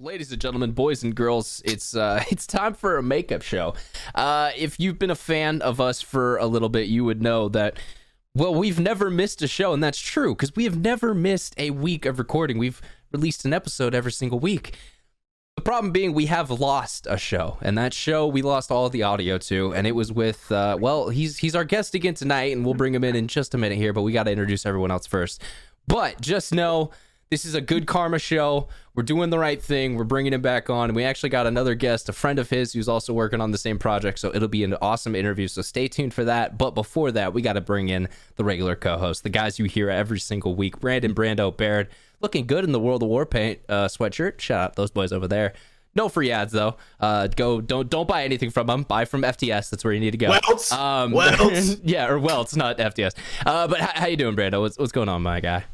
Ladies and gentlemen, boys and girls, it's uh, it's time for a makeup show. Uh, if you've been a fan of us for a little bit, you would know that. Well, we've never missed a show, and that's true because we have never missed a week of recording. We've released an episode every single week. The problem being, we have lost a show, and that show we lost all the audio to, and it was with. Uh, well, he's he's our guest again tonight, and we'll bring him in in just a minute here. But we got to introduce everyone else first. But just know this is a good karma show. We're doing the right thing. We're bringing him back on. And we actually got another guest, a friend of his who's also working on the same project. So it'll be an awesome interview. So stay tuned for that. But before that, we got to bring in the regular co host, the guys you hear every single week Brandon Brando Baird, looking good in the World of Warpaint uh, sweatshirt. Shout out those boys over there. No free ads though. Uh, go don't don't buy anything from them. Buy from FTS. That's where you need to go. Weltz. Um, Weltz. yeah, or Weltz, not FTS. Uh, but how, how you doing, Brando? What's what's going on, my guy?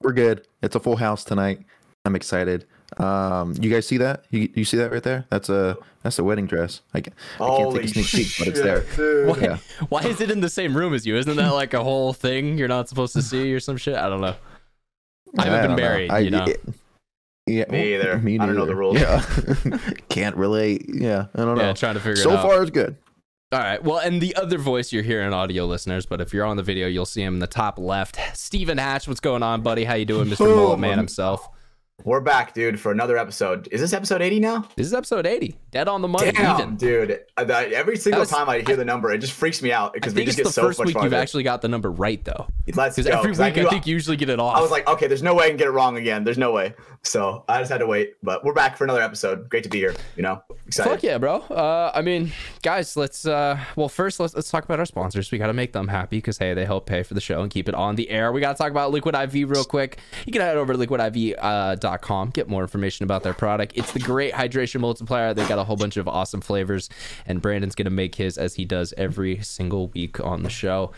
We're good. It's a full house tonight. I'm excited. Um, you guys see that? You, you see that right there? That's a that's a wedding dress. I, ca- I can't Holy take a sneak peek, but it's there. dude. Why, Yeah. why is it in the same room as you? Isn't that like a whole thing you're not supposed to see or some shit? I don't know. I haven't been don't know. married, I- you know. it- yeah, Me either. Me I don't know the rules. Yeah, can't relate. Yeah, I don't know. Yeah, trying to figure so it out. So far, it's good. All right. Well, and the other voice you're hearing, audio listeners, but if you're on the video, you'll see him in the top left. Stephen Hatch, what's going on, buddy? How you doing, Mr. Oh, Mullet Man man. himself? We're back, dude, for another episode. Is this episode 80 now? This is episode 80. Dead on the money. Damn, even. dude. Uh, that- every single was- time I hear the number, it just freaks me out because we just get the so first much week you've actually got the number right, though. Let's Because go. every I week I, think you usually get it off. I was like, okay, there's no way I can get it wrong again. There's no way. So I just had to wait. But we're back for another episode. Great to be here. You know, excited. Fuck yeah, bro. Uh, I mean, guys, let's. Uh, well, first let's let's talk about our sponsors. We got to make them happy because hey, they help pay for the show and keep it on the air. We got to talk about Liquid IV real quick. You can head over to liquidiv.com, get more information about their product. It's the great hydration multiplier. They've got a whole bunch of awesome flavors, and Brandon's gonna make his as he does every single week on the show.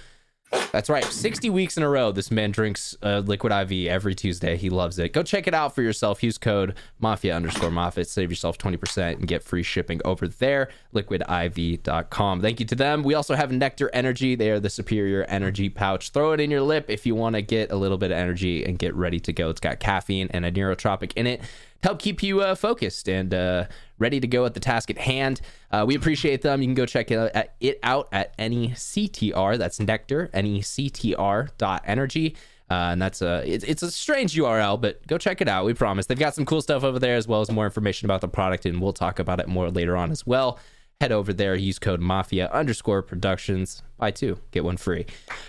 That's right. 60 weeks in a row, this man drinks uh, Liquid IV every Tuesday. He loves it. Go check it out for yourself. Use code Mafia underscore Moffitt. Save yourself 20% and get free shipping over there. LiquidIV.com. Thank you to them. We also have Nectar Energy. They are the superior energy pouch. Throw it in your lip if you want to get a little bit of energy and get ready to go. It's got caffeine and a neurotropic in it help keep you uh, focused and uh, ready to go at the task at hand. Uh, we appreciate them. You can go check it out at, it out at NECTR. That's Nectar, N-E-C-T-R dot energy. Uh, and that's a it's a strange URL, but go check it out. We promise they've got some cool stuff over there as well as more information about the product, and we'll talk about it more later on as well. Head over there, use code Mafia underscore Productions. Buy two, get one free.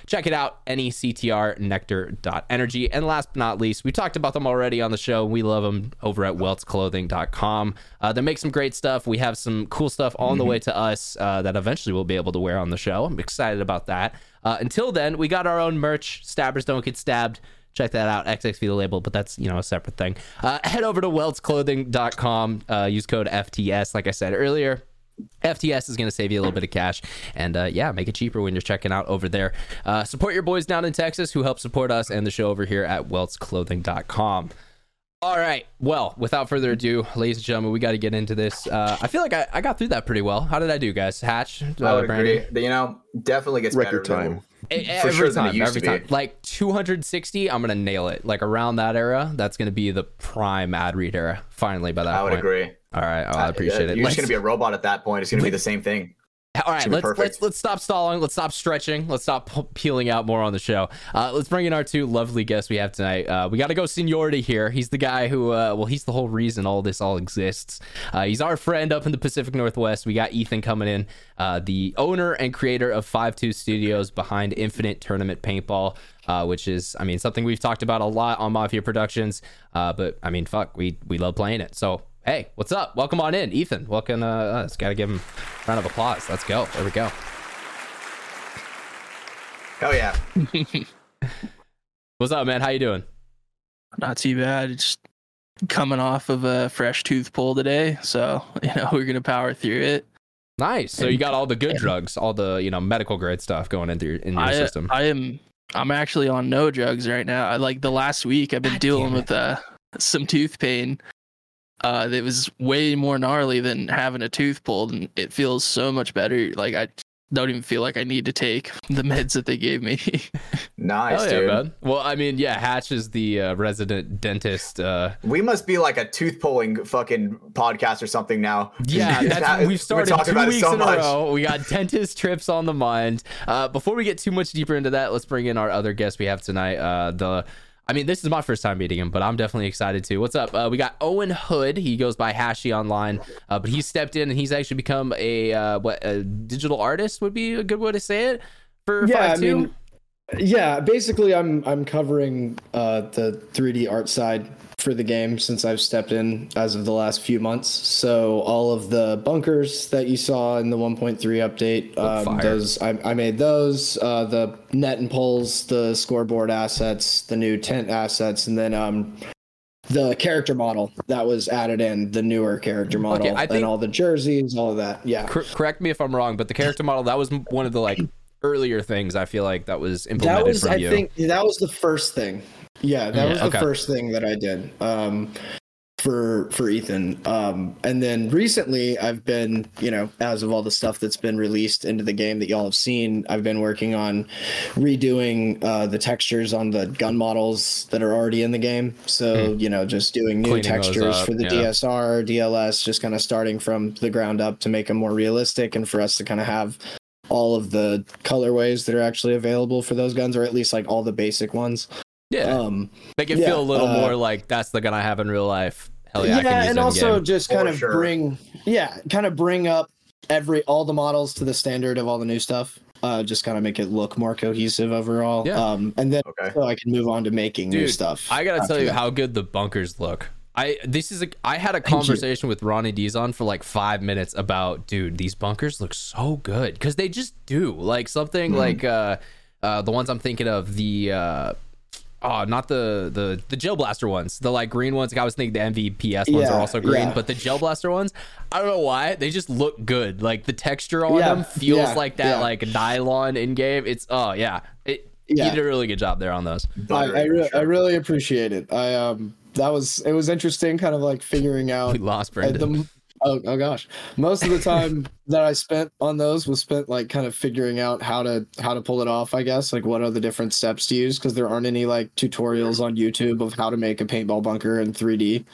Check it out, nectr nectar.energy. And last but not least, we talked about them already on the show. We love them over at weltzclothing.com. Uh, they make some great stuff. We have some cool stuff on the way to us uh, that eventually we'll be able to wear on the show. I'm excited about that. Uh, until then, we got our own merch. Stabbers don't get stabbed. Check that out, XXV the label, but that's you know a separate thing. Uh, head over to weltzclothing.com. Uh, use code FTS, like I said earlier. FTS is going to save you a little bit of cash and uh, yeah, make it cheaper when you're checking out over there. Uh, support your boys down in Texas who help support us and the show over here at weltzclothing.com. All right. Well, without further ado, ladies and gentlemen, we got to get into this. Uh, I feel like I, I got through that pretty well. How did I do, guys? Hatch, uh, I would Brandon? agree. You know, definitely gets Record better. time. For every sure time, every time. be. Like 260, I'm gonna nail it. Like around that era, that's gonna be the prime ad read era. Finally, by that I would point. agree. All right, oh, I appreciate it. You're Let's- just gonna be a robot at that point. It's gonna be the same thing. All right, let's perfect. let's let's stop stalling. Let's stop stretching. Let's stop peeling out more on the show. Uh, let's bring in our two lovely guests we have tonight. Uh, we got to go seniority here. He's the guy who, uh, well, he's the whole reason all this all exists. Uh, he's our friend up in the Pacific Northwest. We got Ethan coming in, uh, the owner and creator of Five Two Studios behind Infinite Tournament Paintball. Uh, which is, I mean, something we've talked about a lot on Mafia Productions. Uh, but I mean, fuck, we we love playing it. So hey, what's up? Welcome on in, Ethan. Welcome. Uh, us. Got to give him a round of applause. Let's go. There we go. Hell yeah. What's up, man? How you doing? Not too bad. Just coming off of a fresh tooth pull today, so you know we're gonna power through it. Nice. So you got all the good drugs, all the you know medical grade stuff going into your in your I, system. I am. I'm actually on no drugs right now. I like the last week I've been God dealing with uh, some tooth pain. Uh, that was way more gnarly than having a tooth pulled, and it feels so much better. Like I don't even feel like I need to take the meds that they gave me. Nice, Hell yeah, dude. man. Well, I mean, yeah, Hatch is the uh, resident dentist. Uh, We must be like a tooth pulling fucking podcast or something now. yeah, That- that's, we've we're started talking two about it weeks so in a row. We got dentist trips on the mind. Uh, before we get too much deeper into that, let's bring in our other guest we have tonight. Uh, the I mean, this is my first time meeting him, but I'm definitely excited too. What's up? Uh, we got Owen Hood. He goes by Hashi online, uh, but he stepped in and he's actually become a uh, what a digital artist would be a good way to say it for yeah, I 5'2"? mean, yeah. Basically, I'm I'm covering uh, the 3D art side for the game since I've stepped in as of the last few months. So all of the bunkers that you saw in the 1.3 update, um, those I, I made those. Uh, the net and poles, the scoreboard assets, the new tent assets, and then um. The character model that was added in, the newer character model, I think- and all the jerseys, all of that. Yeah, Cor- correct me if I'm wrong, but the character model that was one of the like earlier things I feel like that was implemented that was from i you. think that was the first thing yeah that Yeah, was the okay. first thing that i did um for for ethan um and then recently i've been you know as of all the stuff that's been released into the game that y'all have seen i've been working on redoing uh the textures on the gun models that are already in the game so you know just doing new. Cleaning textures up, for the yeah. dsr dls just kind of starting from the ground up to make them more realistic and for us to kind of have all of the colorways that are actually available for those guns, or at least like all the basic ones. Yeah, Um, make it yeah, feel a little uh, more like that's the gun I have in real life. Hell yeah, yeah, I can use and also in-game. just For kind of sure. bring, yeah, kind of bring up every all the models to the standard of all the new stuff. Uh, just kind of make it look more cohesive overall. Yeah. Um, and then Okay. so I can move on to making new stuff. I gotta tell you that. how good the bunkers look. I this is a I had a you. conversation with Ronnie Dizon for like five minutes about dude these bunkers look so good because they just do like something Mm-hmm. like uh uh the ones I'm thinking of the uh oh not the the the gel blaster ones the like green ones like I was thinking the MVPS ones are also green yeah. but the gel blaster ones I don't know why they just look good like the texture on Yeah, them feels yeah, like that yeah. like nylon in game it's oh yeah it Yeah. you did a really good job there on those I, I, re- sure. I really appreciate it. I um that was it was interesting, kind of like figuring out we lost Uh, Brandon the- oh, oh gosh. Most of the time that i spent on those was spent like kind of figuring out how to how to pull it off i guess. Like what are the different steps to use? Because there aren't any like tutorials on youtube of how to make a paintball bunker in 3d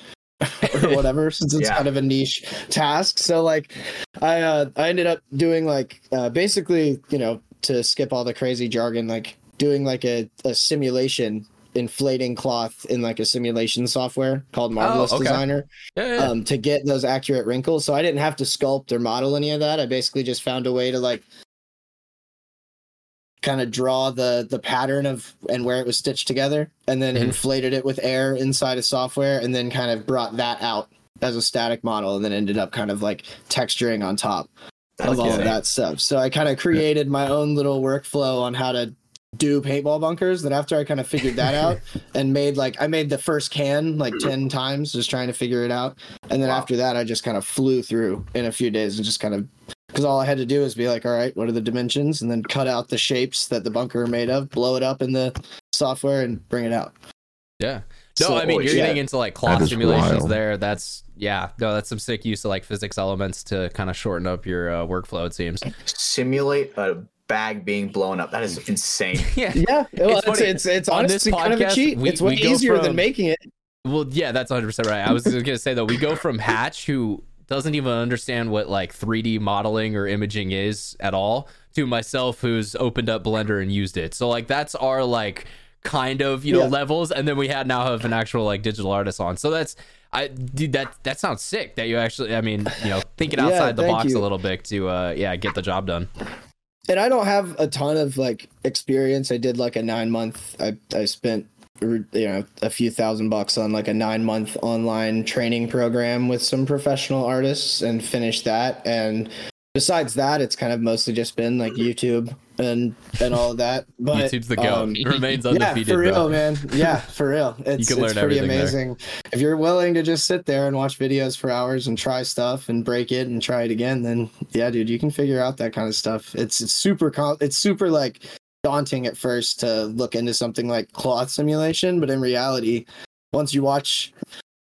or whatever since it's Yeah. kind of a niche task. So like i uh i ended up doing like uh basically you know to skip all the crazy jargon like doing like a, a simulation inflating cloth in like a simulation software called marvelous Oh, okay. designer yeah, yeah. um, to get those accurate wrinkles. So I didn't have to sculpt or model any of that. I basically just found a way to like kind of draw the the pattern of and where it was stitched together, and then Mhm. inflated it with air inside of software, and then kind of brought that out as a static model, and then ended up kind of like texturing on top of all of that stuff. So I kind of created my own little workflow on how to do paintball bunkers. Then after I kind of figured that out and made like I made the first can like 10 times just trying to figure it out. And then Wow. after that I just kind of flew through in a few days and just kind of because all I had to do is be like, all right, what are the dimensions? And then cut out the shapes that the bunker are made of, blow it up in the software and bring it out. Yeah. No, So, I mean you're yeah. getting into like cloth simulations wild. there. That's yeah. No, that's some sick use of like physics elements to kind of shorten up your uh, workflow. It seems. Simulate a bag being blown up. That is insane. Yeah. Yeah, well, It's it's it's, it's, On honestly this kind of a cheat. we- it's way easier from- than making it. Well, yeah, that's 100 percent right. I was gonna say though, we go from Hatch, who doesn't even understand what like 3D modeling or imaging is at all, to myself, who's opened up Blender and used it. So like that's our like kind of you know Yeah. levels, and then we had now have an actual like digital artist on. So that's I dude that that sounds sick. That you actually, I mean, you know, thinking Yeah, outside the thank box a little bit to uh yeah get the job done. And I don't have a ton of like experience. I did like a nine month. I I spent you know a few thousand bucks on like a nine month online training program with some professional artists and finished that. And besides that, it's kind of mostly just been like YouTube and and all of that. But YouTube's the go. um, remains yeah, undefeated. for real, bro. man. Yeah, for real. It's, it's pretty everything there. amazing. If you're willing to just sit there and watch videos for hours and try stuff and break it and try it again, then yeah, dude, you can figure out that kind of stuff. It's it's super it's super like daunting at first to look into something like cloth simulation, but in reality, once you watch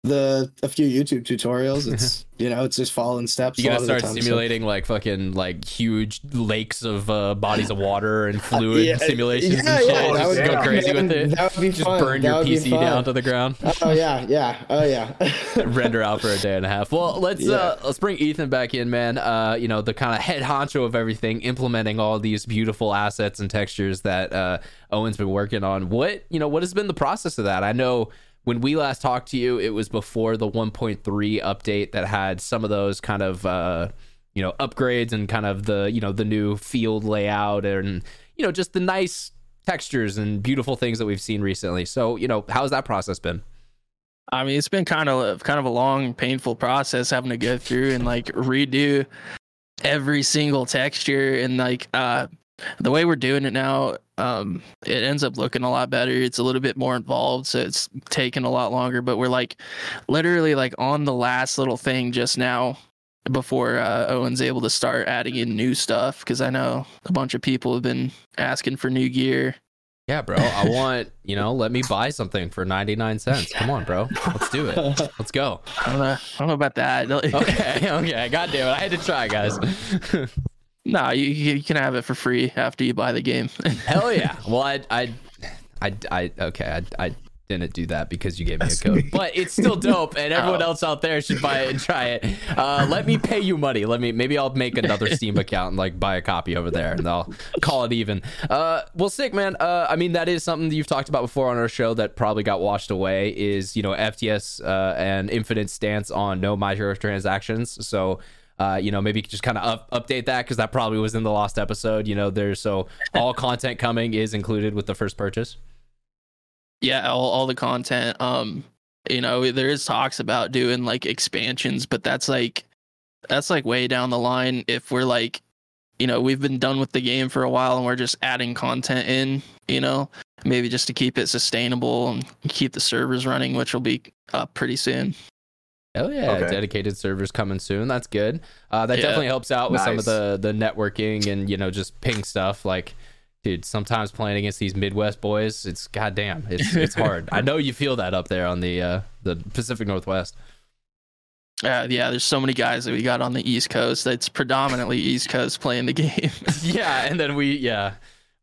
the a few YouTube tutorials. It's you know it's just following steps. You gotta lot of the start time, so- simulating like fucking like huge lakes of uh, bodies of water and fluid Yeah, simulations yeah, and shit. yeah, that Just would- go crazy man, with it. That would be Just fun. burn That your PC down to the ground. Oh yeah, yeah, oh yeah. render out for a day and a half. Well, let's uh let's bring Ethan back in, man. Uh, you know, the kind of head honcho of everything, implementing all these beautiful assets and textures that uh Owen's been working on. What you know, what has been the process of that? I know when we last talked to you, it was before the 1.3 update that had some of those kind of uh you know upgrades and kind of the you know the new field layout and you know just the nice textures and beautiful things that we've seen recently. So you know, how's that process been? I mean, it's been kind of kind of a long, painful process having to go through and like redo every single texture and like uh the way we're doing it now um it ends up looking a lot better it's a little bit more involved so it's taking a lot longer but we're like literally like on the last little thing just now before uh, Owen's able to start adding in new stuff because I know a bunch of people have been asking for new gear Yeah, bro. I want, you know, let me buy something for 99 cents. Come on, bro. Let's do it. Let's go. I don't know I don't know about that Okay. Okay. God damn it. I had to try, guys. No, you, you can have it for free after you buy the game. Hell yeah. Well, I, I, I, I okay. I, I didn't do that because you gave me a code, but it's still dope, and everyone else out there should buy it and try it. Uh, let me pay you money. Let me maybe I'll make another Steam account and like buy a copy over there, and I'll call it even. Uh, well, sick man. Uh, I mean that is something that you've talked about before on our show that probably got washed away. Is you know FTS uh, and Infinite stance on no microtransactions. So uh, you know, maybe just kind of up, update that because that probably was in the last episode. You know, there's so all content coming is included with the first purchase. yeah, all, all the content. Um, you know, there is talks about doing like expansions, but that's like that's like way down the line. If we're like, you know, we've been done with the game for a while and we're just adding content in, you know, maybe just to keep it sustainable and keep the servers running, which will be up pretty soon. Hell yeah, Okay. dedicated servers coming soon. That's good. Uh, that Yeah. definitely helps out with some of the the networking and you know just ping stuff. Like, dude, sometimes playing against these Midwest boys, it's goddamn, it's it's hard. I know you feel that up there on the uh, the Pacific Northwest. Uh, yeah, there's so many guys that we got on the East Coast. That's predominantly East Coast playing the game. yeah, and then we yeah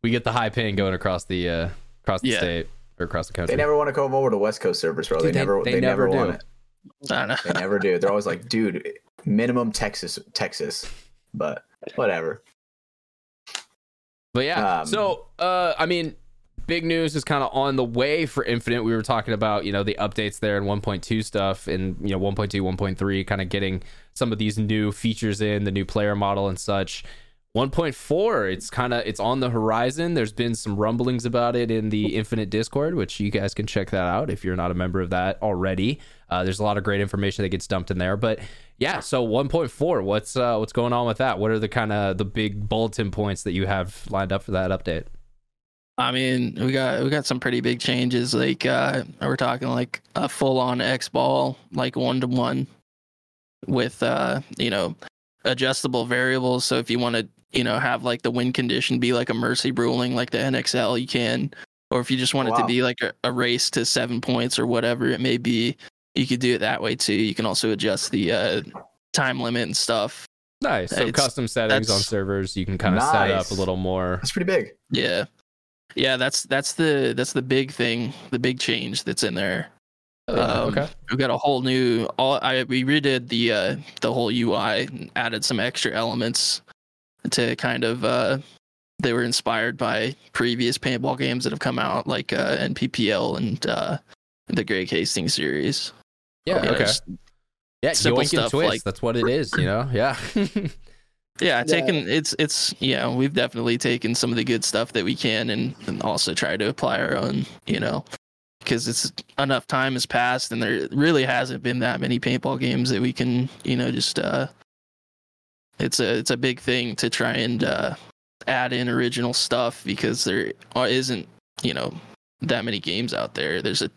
we get the high ping going across the uh, across the Yeah. state or across the country. They never want to come over to West Coast servers, bro. Dude, they, they- never, they they, never, never want it. I don't know. They never do. They're always like, dude, minimum Texas, Texas. But whatever. But yeah, Um, so uh, I mean, big news is kind of on the way for Infinite. We were talking about you know the updates there and 1.2 stuff, and you know 1.2, 1.3, kind of getting some of these new features in the new player model and such. 1.4, it's kind of it's on the horizon. There's been some rumblings about it in the Infinite Discord, which you guys can check that out if you're not a member of that already. Uh, there's a lot of great information that gets dumped in there, but yeah. So 1.4, what's uh, what's going on with that? What are the kind of the big bulletin points that you have lined up for that update? I mean, we got we got some pretty big changes. Like uh, we're talking like a full on X ball, like one to one, with uh, you know, adjustable variables. So if you want to, you know, have like the win condition be like a mercy ruling, like the NXL, you can. Or if you just want it to be like a, a race to seven points or whatever it may be, you could do it that way too. You can also adjust the uh, time limit and stuff. Nice. So It's- custom settings on servers, you can kind of set up a little more. That's pretty big. Yeah, yeah. That's that's the that's the big thing, the big change that's in there. Oh, yeah, Um, okay. We've got a whole new. All I we redid the uh, the whole UI, and added some extra elements to kind of. Uh, they were inspired by previous paintball games that have come out, like uh, NPPL and uh, the Greg Hastings series. Yeah. You know, Okay. Yeah. simple Yoink and stuff twist. like- That's what it is. You know. Yeah. yeah, taken it's it's yeah, we've definitely taken some of the good stuff that we can and, and also try to apply our own, you know, because it's enough time has passed and there really hasn't been that many paintball games that we can, you know, just uh it's a it's a big thing to try and uh add in original stuff because there isn't, you know, that many games out there. There's a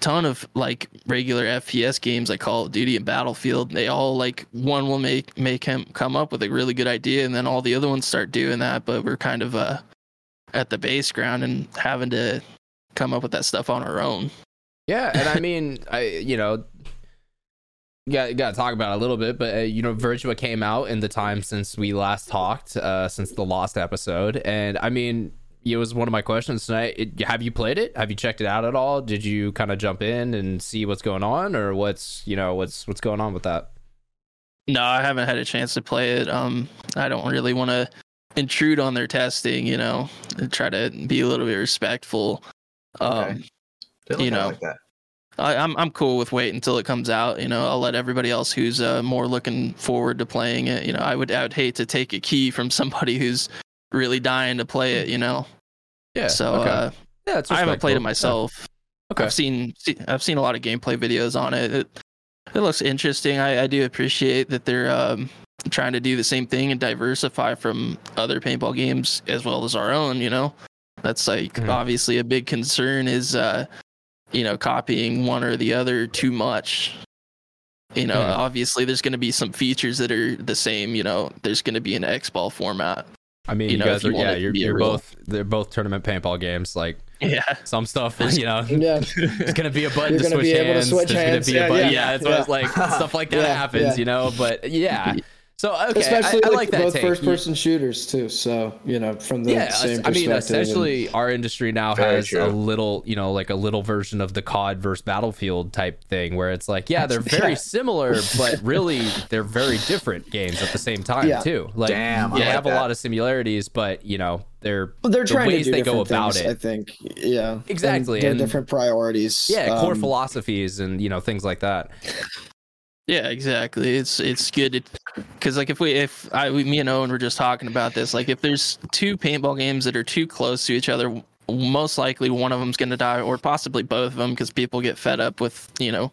ton of like regular FPS games like Call of Duty and Battlefield. They all like one will make make him come up with a really good idea, and then all the other ones start doing that. But we're kind of uh at the base ground and having to come up with that stuff on our own. Yeah, and I mean, I you know, got got to talk about it a little bit, but uh, you know, Virtua came out in the time since we last talked, uh, since the last episode, and I mean, it was one of my questions tonight. It, have you played it? Have you checked it out at all? Did you kind of jump in and see what's going on, or what's you know what's what's going on with that? No, I haven't had a chance to play it. Um, I don't really want to intrude on their testing, you know, and try to be a little bit respectful. Um, Okay. You know, like I, I'm I'm cool with waiting until it comes out. You know, I'll let everybody else who's uh, more looking forward to playing it. You know, I would I would hate to take a key from somebody who's really dying to play it. You know, Yeah. so okay. uh, yeah, it's I haven't played it myself. Okay. I've seen see- I've seen a lot of gameplay videos on it. It, it looks interesting. I, I do appreciate that they're um, trying to do the same thing and diversify from other paintball games as well as our own. You know, that's like Mhm. obviously a big concern is uh, you know copying one or the other too much. You know, Mhm. obviously there's going to be some features that are the same. You know, there's going to be an X ball format. I mean, you you, know, guys if you are yeah, you're, you're real- both they're both tournament paintball games. Like Yeah. some stuff, is, you know, Yeah. it's gonna be a button You're to gonna switch be able to hands. There's gonna be a Yeah, button. yeah, Yeah, it's yeah. like stuff like that Yeah, happens, yeah. you know. But yeah, so okay, Especially I, I like, like that both take. first person shooters too. So you know, from the yeah, same I mean, perspective and- essentially, our industry now Very has true. a little, you know, like a little version of the COD versus Battlefield type thing, where it's like, yeah, they're very Yeah. similar, but really they're very different games at the same time Yeah. too. Like, Damn, I they like have a lot of similarities, but you know, they're Well, they're the trying ways to do they go different about things, it. I think. Yeah. Exactly, And, they're and- different priorities. yeah, core Um, philosophies and you know things like that. Yeah, exactly. It's it's good because like if we if I we, me and Owen were just talking about this, like if there's two paintball games that are too close to each other, most likely one of them's going to die, or possibly both of them, because people get fed up with you know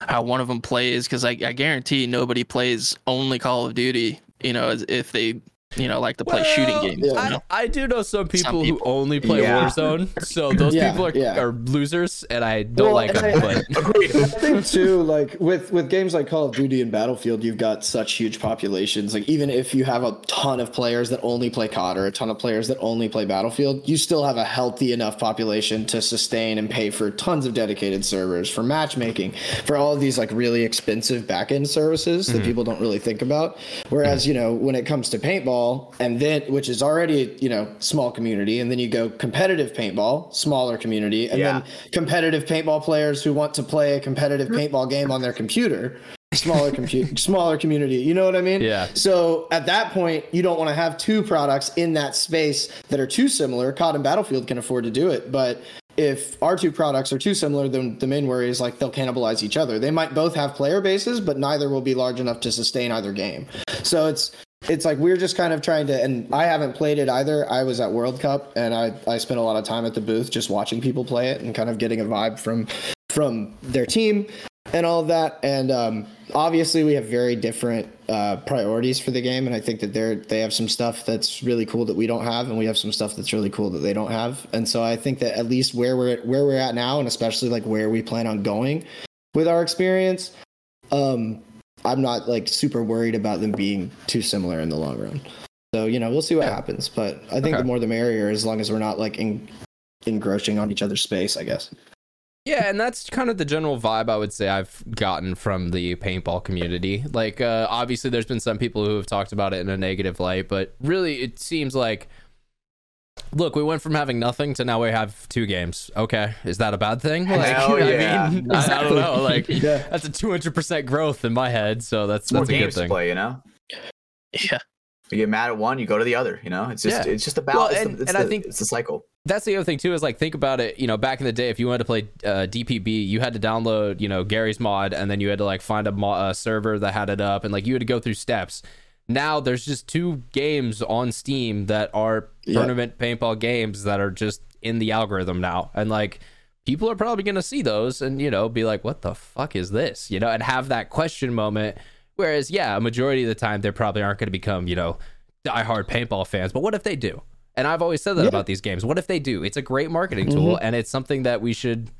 how one of them plays. Because I, I guarantee nobody plays only Call of Duty, you know, if they you know like to play shooting games. yeah. You know? I, I do know some people, people. who only play Yeah. Warzone, so those Yeah, people are, yeah. are losers, and I don't Well, like them. I- But I think too, like with with games like Call of Duty and Battlefield, you've got such huge populations. Like even if you have a ton of players that only play COD or a ton of players that only play Battlefield, you still have a healthy enough population to sustain and pay for tons of dedicated servers, for matchmaking, for all of these like really expensive backend services that mm-hmm. people don't really think about. Whereas you know when it comes to paintball, and then which is already you know small community, and then you go competitive paintball, smaller community, and Yeah. then competitive paintball players who want to play a competitive mm-hmm. paintball game on their computer. Smaller compute smaller community you know what i mean? Yeah. so at that point you don't want to have two products in that space that are too similar. Cod and battlefield can afford to do it but if our two products are too similar then the main worry is like they'll cannibalize each other. They might both have player bases but neither will be large enough to sustain either game. So it's it's like we're just kind of trying to and i haven't played it either. I was at world cup and i i spent a lot of time at the booth just watching people play it and kind of getting a vibe from from their team and all of that. And um obviously we have very different uh priorities for the game. And i think that they're they have some stuff that's really cool that we don't have and we have some stuff that's really cool that they don't have. And so i think that at least where we're at, where we're at now and especially like where we plan on going with our experience um i'm not like super worried about them being too similar in the long run so you know we'll see what happens but i think Okay. the more the merrier as long as we're not like en- engrossing on each other's space i guess Yeah, and that's kind of the general vibe I would say I've gotten from the paintball community. Like, uh, obviously, there's been some people who have talked about it in a negative light, but really, it seems like, look, we went from having nothing to now we have two games. Okay, is that a bad thing? Like, Hell yeah. I mean, I, I don't know. Like, Yeah. that's a 200% growth in my head, so that's More that's a good games to thing. play, you know. Yeah. You get mad at one, you go to the other. You know, it's just Yeah. it's just about Well, it's and- the, it's and I think- it's the cycle. that's the other thing too is like think about it you know back in the day if you wanted to play uh, dpb you had to download you know Garry's Mod and then you had to like find a, mo- a server that had it up and like you had to go through steps now there's just two games on steam that are Yeah. tournament paintball games that are just in the algorithm now and like people are probably going to see those and you know be like what the fuck is this you know and have that question moment whereas yeah a majority of the time they probably aren't going to become you know diehard paintball fans but what if they do and I've always said that Yeah. about these games. What if they do? It's a great marketing tool, and it's something that we should,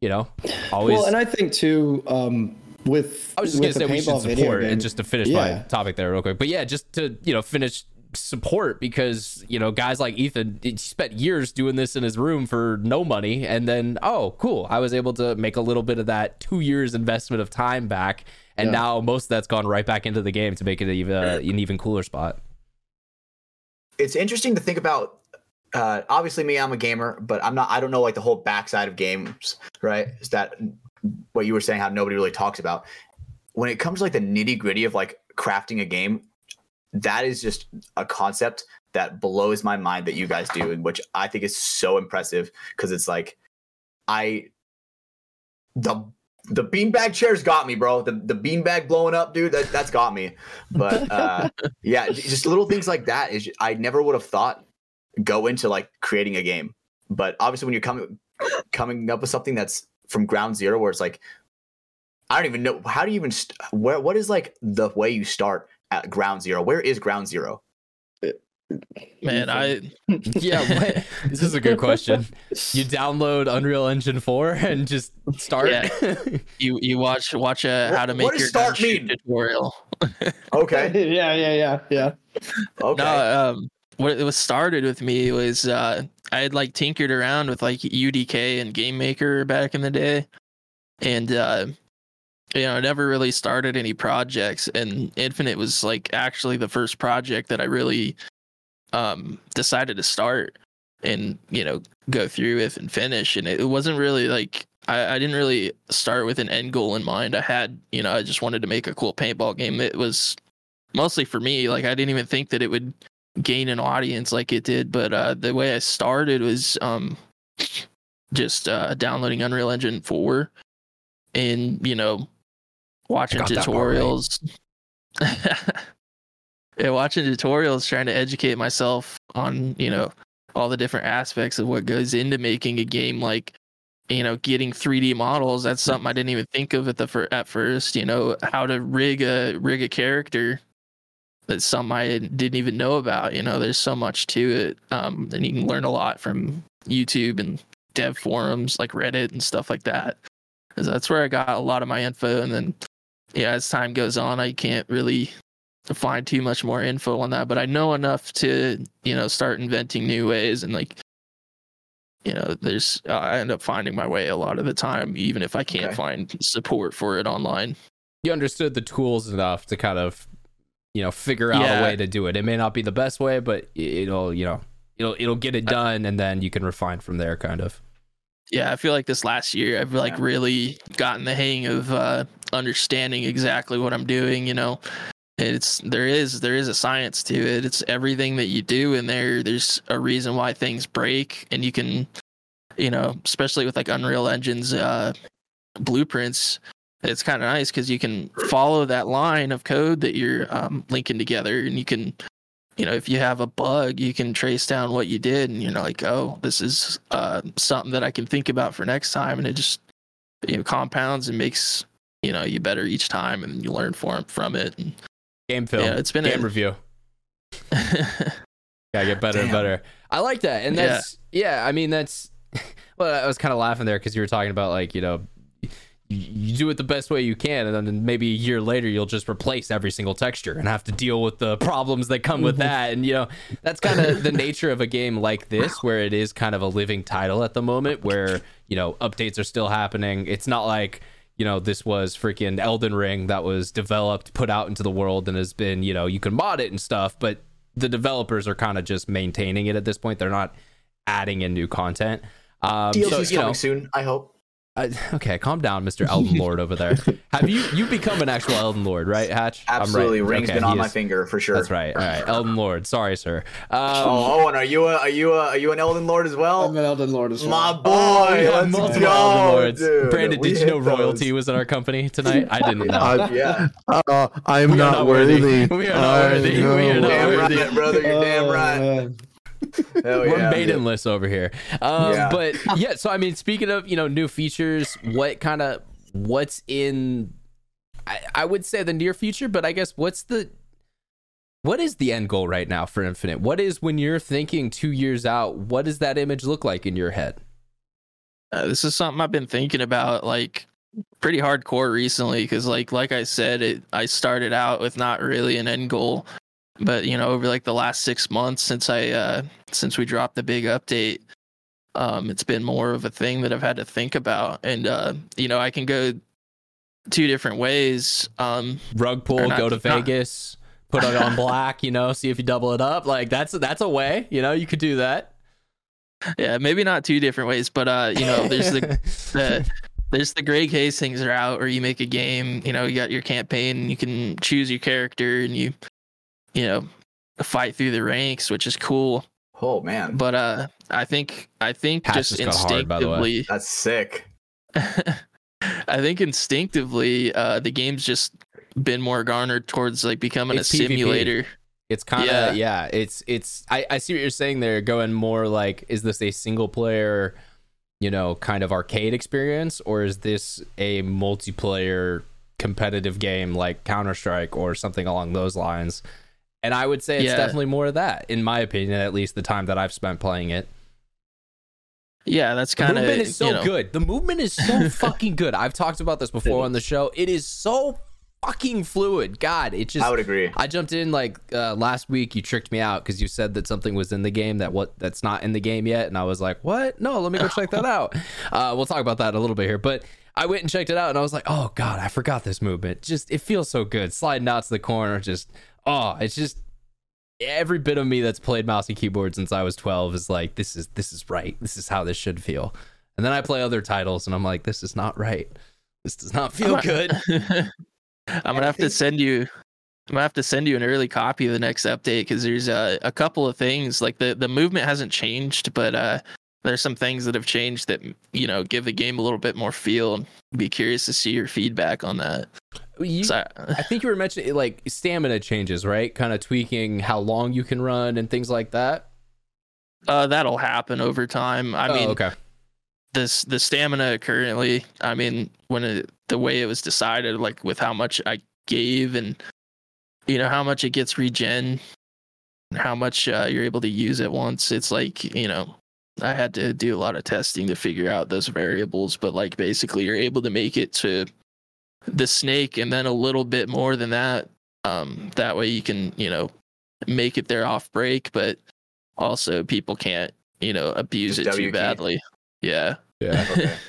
you know, always. Well, and I think too, um, with I was just gonna say we should support, and just to finish my topic there real quick. But yeah, just to you know finish support because you know guys like Ethan he spent years doing this in his room for no money, and then oh cool, I was able to make a little bit of that two years investment of time back. and Yeah. now most of that's gone right back into the game to make it even uh, an even cooler spot. it's interesting to think about. Uh, obviously, me, I'm a gamer, but I'm not. I don't know like the whole backside of games, right? Is that what you were saying? How nobody really talks about when it comes to like the nitty gritty of like crafting a game. That is just a concept that blows my mind that you guys do, and which I think is so impressive because it's like I the the beanbag chairs got me, bro. The the beanbag blowing up, dude. That that's got me. But uh, yeah, just little things like that is I never would have thought go into like creating a game. But obviously, when you're coming coming up with something that's from ground zero, where it's like I don't even know how do you even st- where what is like the way you start at ground zero? Where is ground zero? Man, I Yeah, what? this is a good question. You download Unreal Engine 4 and just start. Yeah. you you watch watch a how to what make does your start mean? tutorial. Okay, yeah, yeah, yeah, yeah. okay. No, um, what it was started with me was uh, I had like tinkered around with like UDK and Game Maker back in the day, and uh, you know, I never really started any projects. And Infinite was like actually the first project that I really um, decided to start and you know go through with and finish. And it, wasn't really like I, I didn't really start with an end goal in mind. I had you know I just wanted to make a cool paintball game. It was mostly for me. Like I didn't even think that it would gain an audience like it did. But uh, the way I started was um, just uh, downloading Unreal Engine 4 and, you know, watching tutorials. yeah, watching tutorials, trying to educate myself on, you know, all the different aspects of what goes into making a game like you know getting 3d models that's something i didn't even think of at the fir- at first you know how to rig a rig a character that's something I didn't even know about. You know, there's so much to it. Um, and you can learn a lot from YouTube and dev forums like Reddit and stuff like that. 'Cause that's where I got a lot of my info. And then, yeah, as time goes on, I can't really find too much more info on that, but I know enough to, you know, start inventing new ways and like, you know, there's, uh, I end up finding my way a lot of the time, even if I can't Okay. find support for it online. You understood the tools enough to kind of, you know, figure out a way to do it. It may not be the best way, but it'll, you know, it'll it'll get it done, and then you can refine from there, kind of. yeah, I feel like this last year I've like Yeah. really gotten the hang of uh, understanding exactly what I'm doing. You know, it's there is there is a science to it. It's everything that you do in there. There's a reason why things break, and you can, you know, especially with like Unreal Engine's uh, blueprints. It's kind of nice because you can follow that line of code that you're um, linking together, and you can you know, if you have a bug, you can trace down what you did, and you're like, oh, this is uh, something that I can think about for next time, and it just you know compounds and makes you know you better each time, and you learn from from it. And, Game film, Yeah, it's been game a- review. Gotta get better and better. I like that, and Yeah. that's yeah. I mean, that's well. I was kind of laughing there because you were talking about like you know. You, do it the best way you can, and then maybe a year later you'll just replace every single texture and have to deal with the problems that come with that. And you know that's kind of the nature of a game like this, where it is kind of a living title at the moment, where you know updates are still happening. It's not like you know this was freaking Elden Ring that was developed, put out into the world, and has been you know you can mod it and stuff, but the developers are kind of just maintaining it at this point. They're not adding in new content. Um, DLC's so, coming know, soon. I hope. I, okay, calm down, Mr. Elden Lord over there. Have you you become an actual Elden Lord, right, Hatch? I'm right. Absolutely, ring's Okay, been on he my finger for sure. That's right. All right, Elden Lord. Sorry, sir. Um, Oh, Owen, are you a are you a are you an Elden Lord as well? I'm an Elden Lord as well. My boy, Oh, we let's multiple go, Elden Lords. dude. Brandon, did you know those. royalty was in our company tonight? I didn't know. I, Yeah, uh, I am We are not, not worthy. worthy. We are not I worthy. We are not damn worthy. right, brother. You're damn Oh, right. man. Hell We're yeah. maidenless over here. Um, Yeah. But yeah, so I mean, speaking of you know new features, what kind of what's in? I, I would say the near future, but I guess what's the what is the end goal right now for Infinite? What is when you're thinking two years out? What does that image look like in your head? Uh, this is something I've been thinking about like pretty hardcore recently because like like I said it I started out with not really an end goal but you know over like the last 6 months since I uh since we dropped the big update um it's been more of a thing that I've had to think about and uh you know I can go two different ways. Um, Rug pull, not- go to not- Vegas, put it on black, you know, see if you double it up. Like that's that's a way, you know, you could do that. yeah, maybe not two different ways, but uh, you know, there's the the there's the gray case things are out or you make a game, you know, you got your campaign, you can choose your character and you you know, fight through the ranks, which is cool. Oh man, But uh I think I think Hatch just just got hard, by the way. instinctively that's sick. I think instinctively uh the game's just been more garnered towards like becoming It's a PvP. simulator. It's kind of Yeah. yeah. It's it's I, I see what you're saying there. Going more like, is this a single player, you know, kind of arcade experience, or is this a multiplayer competitive game like Counter Strike or something along those lines? And I would say it's Yeah. definitely more of that, in my opinion. At least the time that I've spent playing it. Yeah, that's kind of movement is so you know, good. The movement is so fucking good. I've talked about this before on the show. It is so fucking fluid. God, it just I would agree. I jumped in like uh, last week. You tricked me out because you said that something was in the game that what that's not in the game yet, and I was like, "What? No, let me go check that out." Uh, we'll talk about that a little bit here, but I went and checked it out, and I was like, "Oh God, I forgot this movement. Just it feels so good. Sliding out to the corner, just oh, it's just." Every bit of me that's played mouse and keyboard since I was 12 is like, this is this is right. This is how this should feel. And then I play other titles, and I'm like, this is not right. This does not feel I'm good. I'm gonna have to send you. I'm gonna have to send you an early copy of the next update because there's uh, a couple of things like the the movement hasn't changed, but uh, there's some things that have changed that you know give the game a little bit more feel. And be curious to see your feedback on that. You, I think you were mentioning like stamina changes, right? Kind of tweaking how long you can run and things like that. uh, that'll happen over time. I oh, mean, okay. this the stamina currently. I mean, when it, the way it was decided, like with how much I gave and you know how much it gets regen, how much uh, you're able to use at once. It's like you know. I had to do a lot of testing to figure out those variables, but like basically you're able to make it to the snake and then a little bit more than that. Um, that way you can, you know, make it there off break, but also people can't, you know, abuse Just it W too key. badly. Yeah. Yeah. Okay.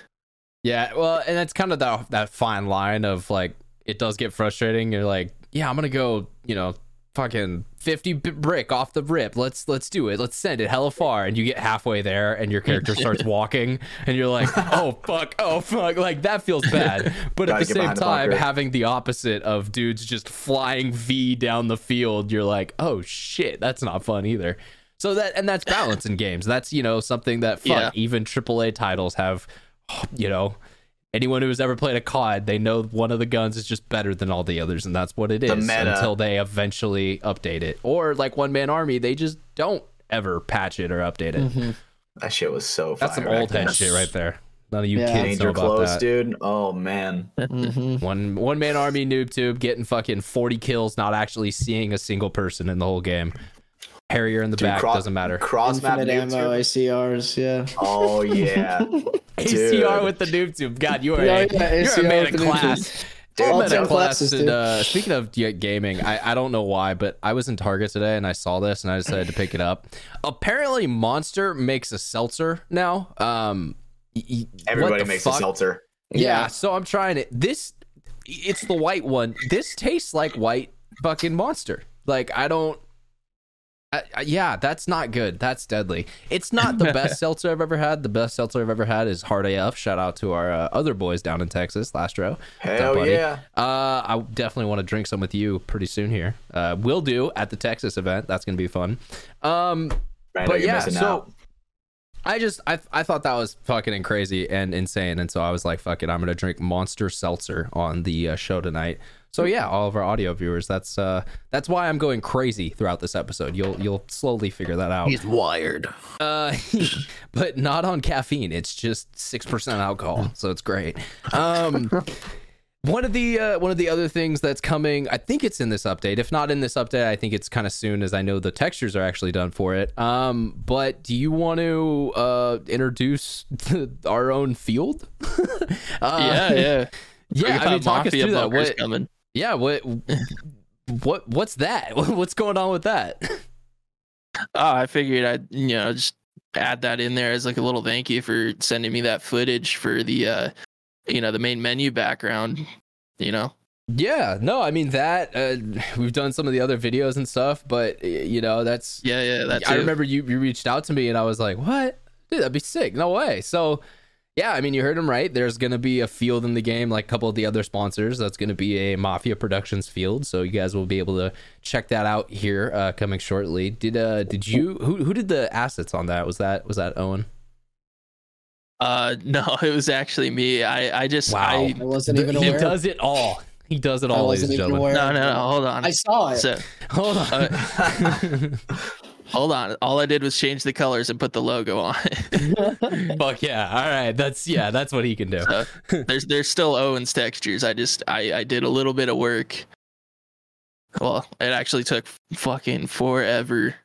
Yeah. Well, and that's kind of that that fine line of like it does get frustrating. You're like, yeah, I'm gonna go, you know, fucking 50 brick off the rip. Let's let's do it. Let's send it hella far. And you get halfway there, and your character starts walking, and you're like, oh fuck, oh fuck, like that feels bad. But at the same behind the time, having the opposite of dudes just flying V down the field, you're like, oh shit, that's not fun either. So that and that's balance in games. That's you know something that fuck Yeah. even AAA titles have. You know, anyone who has ever played a COD, they know one of the guns is just better than all the others, and that's what it is The meta. until they eventually update it. Or like One Man Army, they just don't ever patch it or update it. Mhm. That shit was so. That's some old head shit right there. None of you Yeah. kids know about close, that. dude. Oh man. Mhm. One one man army noob tube getting fucking forty kills, not actually seeing a single person in the whole game. Harrier in the Dude, back cross- doesn't matter. Cross map Infinite noob ammo, tube. ACRs, yeah. Oh yeah. ACR with the noob tube. God, you are Yeah, a, yeah, you're a ACR man with of the noob class. Dude, All in class. classes, And, dude. uh, speaking of gaming, I, I don't know why, but I was in Target today and I saw this and I decided to pick it up. Apparently, Monster makes a seltzer now. Um, y- y- Everybody makes fuck? a seltzer. Yeah, Yeah. so I'm trying it. This, it's the white one. This tastes like white fucking monster. Like I don't. I, I- yeah, that's not good. That's deadly. It's not the best seltzer I've ever had. The best seltzer I've ever had is Hard AF. Shout out to our uh, other boys down in Texas, last row. Hell yeah. Uh, I definitely want to drink some with you pretty soon here. Uh, will do at the Texas event. That's gonna be fun. Um, I but yeah, so out. I just I I thought that was fucking crazy and insane, and so I was like, fuck it, I'm gonna drink Monster Seltzer on the uh, show tonight. So yeah, all of our audio viewers, that's uh that's why I'm going crazy throughout this episode. You'll you'll slowly figure that out. He's wired. Uh, but not on caffeine. It's just six percent alcohol, so it's great. Um, one of the uh, one of the other things that's coming, I think it's in this update. If not in this update, I think it's kind of soon, as I know the textures are actually done for it. Um, but do you want to uh introduce the, our own field? uh, yeah, yeah. yeah. I mean, talk us through that. What, coming. Yeah, what what what's that? What's going on with that? Oh, I figured I'd you know just add that in there as like a little thank you for sending me that footage for the uh you know the main menu background. you know. Yeah, no, I mean that uh, we've done some of the other videos and stuff, but you know that's Yeah, yeah. That's I remember you you reached out to me and I was like, "What? Dude, that'd be sick." No way. So, yeah, I mean, you heard him right. There's going to be a field in the game like a couple of the other sponsors. That's going to be a Mafia Productions field, so you guys will be able to check that out here uh, coming shortly. Did uh did you who who did the assets on that? Was that was that Owen? Uh, no, it was actually me. I, I just, Wow. I, I wasn't even aware. he does it all. He does it I all, ladies wasn't and even gentlemen. aware. no, no, no, hold on. I saw it. So, Hold on. hold on. All I did was change the colors and put the logo on. Fuck yeah. All right. That's yeah, that's what he can do. So, there's, there's still Owen's textures. I just, I, I did a little bit of work. Well, it actually took fucking forever.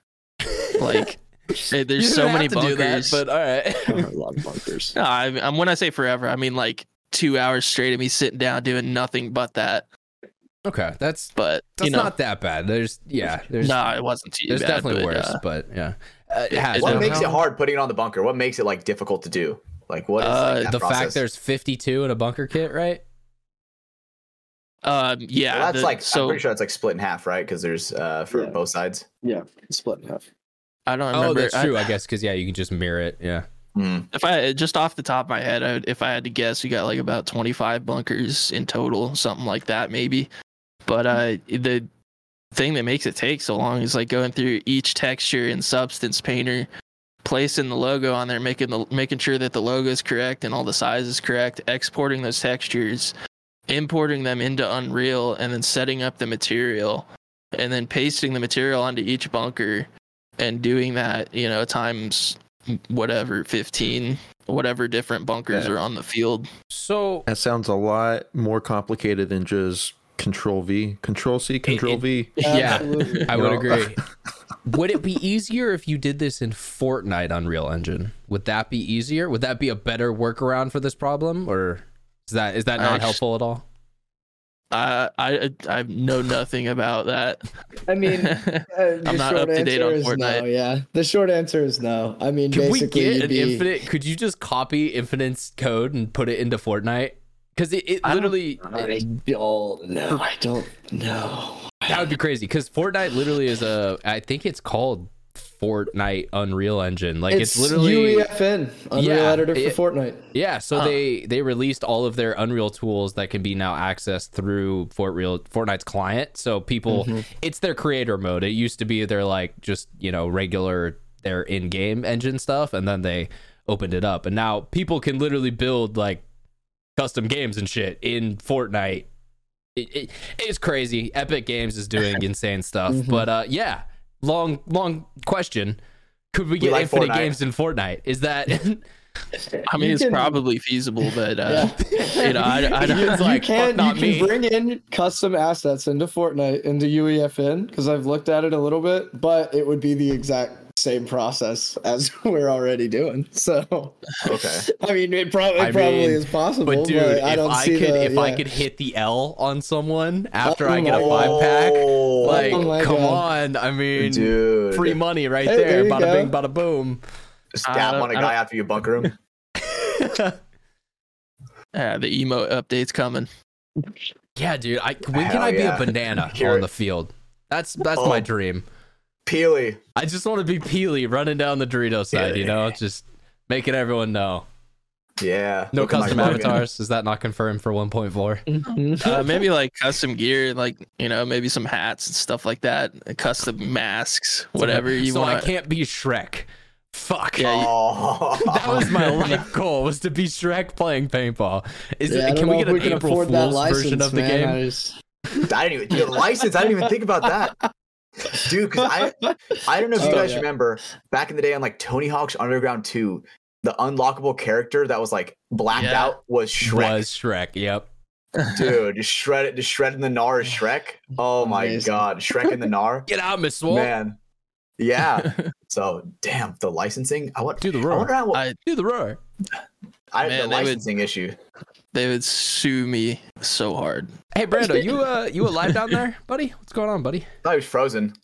Like, it- eh, there's so many have to do bunkers. that, but all right. a lot of bunkers. No, I, I'm when I say forever, I mean like two hours straight of me sitting down doing nothing but that. Okay, that's But that's you know, not that bad. There's yeah, there's no, it wasn't too there's bad. definitely but, worse, uh, but yeah. Uh, it- Haz, it what how- makes it hard putting it on the bunker? What makes it like difficult to do? Like what is Uh, like, that the process? fact there's 52 in a bunker kit, right? um, yeah, Well, that's the- like I'm pretty sure that's like split in half, right? Because there's uh for Yeah. both sides. Yeah, split in half. I don't Oh, that's I- true. I, guess because yeah, you can just mirror it. Yeah. Mm. if I just off the top of my head, I would, if I had to guess, we got like about 25 bunkers in total, something like that, maybe. But uh, the thing that makes it take so long is like going through each texture and substance painter, placing the logo on there, making the making sure that the logo is correct and all the size is correct, exporting those textures, importing them into Unreal, and then setting up the material, and then pasting the material onto each bunker, and doing that, you know, times whatever 15 whatever different bunkers Yeah. are on the field So That sounds a lot more complicated than just Control V, Control C, Control it- V. Yeah. I would agree. would it be easier if you did this in Fortnite on Unreal Engine? Would that be easier? Would that be a better workaround for this problem, or is that is that I not just- helpful at all? I, I I know nothing about that I mean, uh, I'm not short up to date on Fortnite. No, yeah, the short answer is no. I mean, Can we basically, get you'd an be, infinite? Could you just copy Infinite's code and put it into Fortnite? Because it, it I don't- literally I don't know. I don't know. that would be crazy. Because Fortnite literally is a. I think it's called Fortnite Unreal Engine. Like it's, It's, literally UEFN, Unreal Yeah, Editor for it- Fortnite. Yeah, so Huh. they they released all of their Unreal tools that can be now accessed through Fort Real Fortnite's client. So people, mm-hmm. it's their creator mode. It used to be their like just you know regular their in game engine stuff, and then they opened it up, and now people can literally build like custom games and shit in Fortnite. It, it, it's crazy. Epic Games is doing insane stuff, but uh, yeah, long long question. Could we get like infinite Fortnite. games in Fortnite? Is that i mean You it's can- probably feasible but uh you know i, I don't like, you can not you me." can bring in custom assets into Fortnite into UEFN because I've looked at it a little bit, but it would be the exact same process as we're already doing. So Okay. I mean, it, prob- it I probably mean, is possible, But but, dude, I if don't I see could, the. if I could hit the L on someone after Oh I get a oh five pack, Oh, like, Oh come God. on! I mean, dude. free money right Hey, there. there bada go. bing, bada boom. Stab on a guy after you bunker him. yeah the emo update's coming yeah, dude. I when can Hell I be a banana on the field? That's that's Oh. my dream. Peely. I just want to be Peely running down the Dorito side. You know, just making everyone know. Yeah. No Look custom avatars. Is that not confirmed for 1.4? uh, maybe like custom gear like you know maybe some hats and stuff like that custom masks whatever you so want I can't be Shrek. Fuck. Yeah, you- Oh. That was my life goal was to be Shrek playing paintball. Is Yeah, it, can we get if an can April afford that Fool's license, version of the man. game? I just- I didn't even the license. I didn't even think about that, dude. Because I I don't know if you Oh, guys yeah. remember back in the day on like Tony Hawk's Underground 2, the unlockable character that was like blacked Yeah. out was Shrek. Was Shrek? Yep. Dude, just shred it, just shred in the Gnar is Shrek. Oh my Amazing. god, Shrek in the Gnar. Get out, Miss Swole. Man. Yeah. So damn the licensing. I want Do the I roar. wonder how I, Do the roar. I, Man, the they would- licensing issue. they would sue me so hard Hey, Brando, you uh, you alive down there, buddy? What's going on, buddy? I thought he was frozen.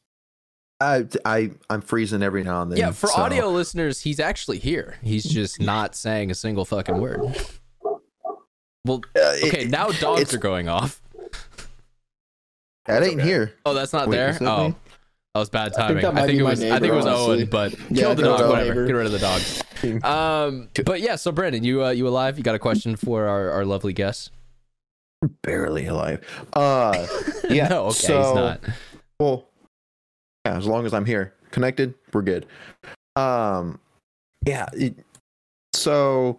I, I, I'm freezing every now and then. Yeah, for so- audio listeners, he's actually here. He's just not saying a single fucking word. Well, Uh, it- okay, now dogs it's- are going off. That ain't okay. here. Oh, that's not Wait, there. is oh, me? That was bad I think timing. that I think, be it my was. I think it was honestly. Owen, but Yeah, kill the think it was dog. Whatever. neighbor. Get rid of the dog. Um, but yeah. So Brandon, you uh, you alive? You got a question for our, our lovely guest? Barely alive. Uh, yeah. no, okay, so, he's not. Well, yeah, as long as I'm here, connected, we're good. Um, yeah. It, so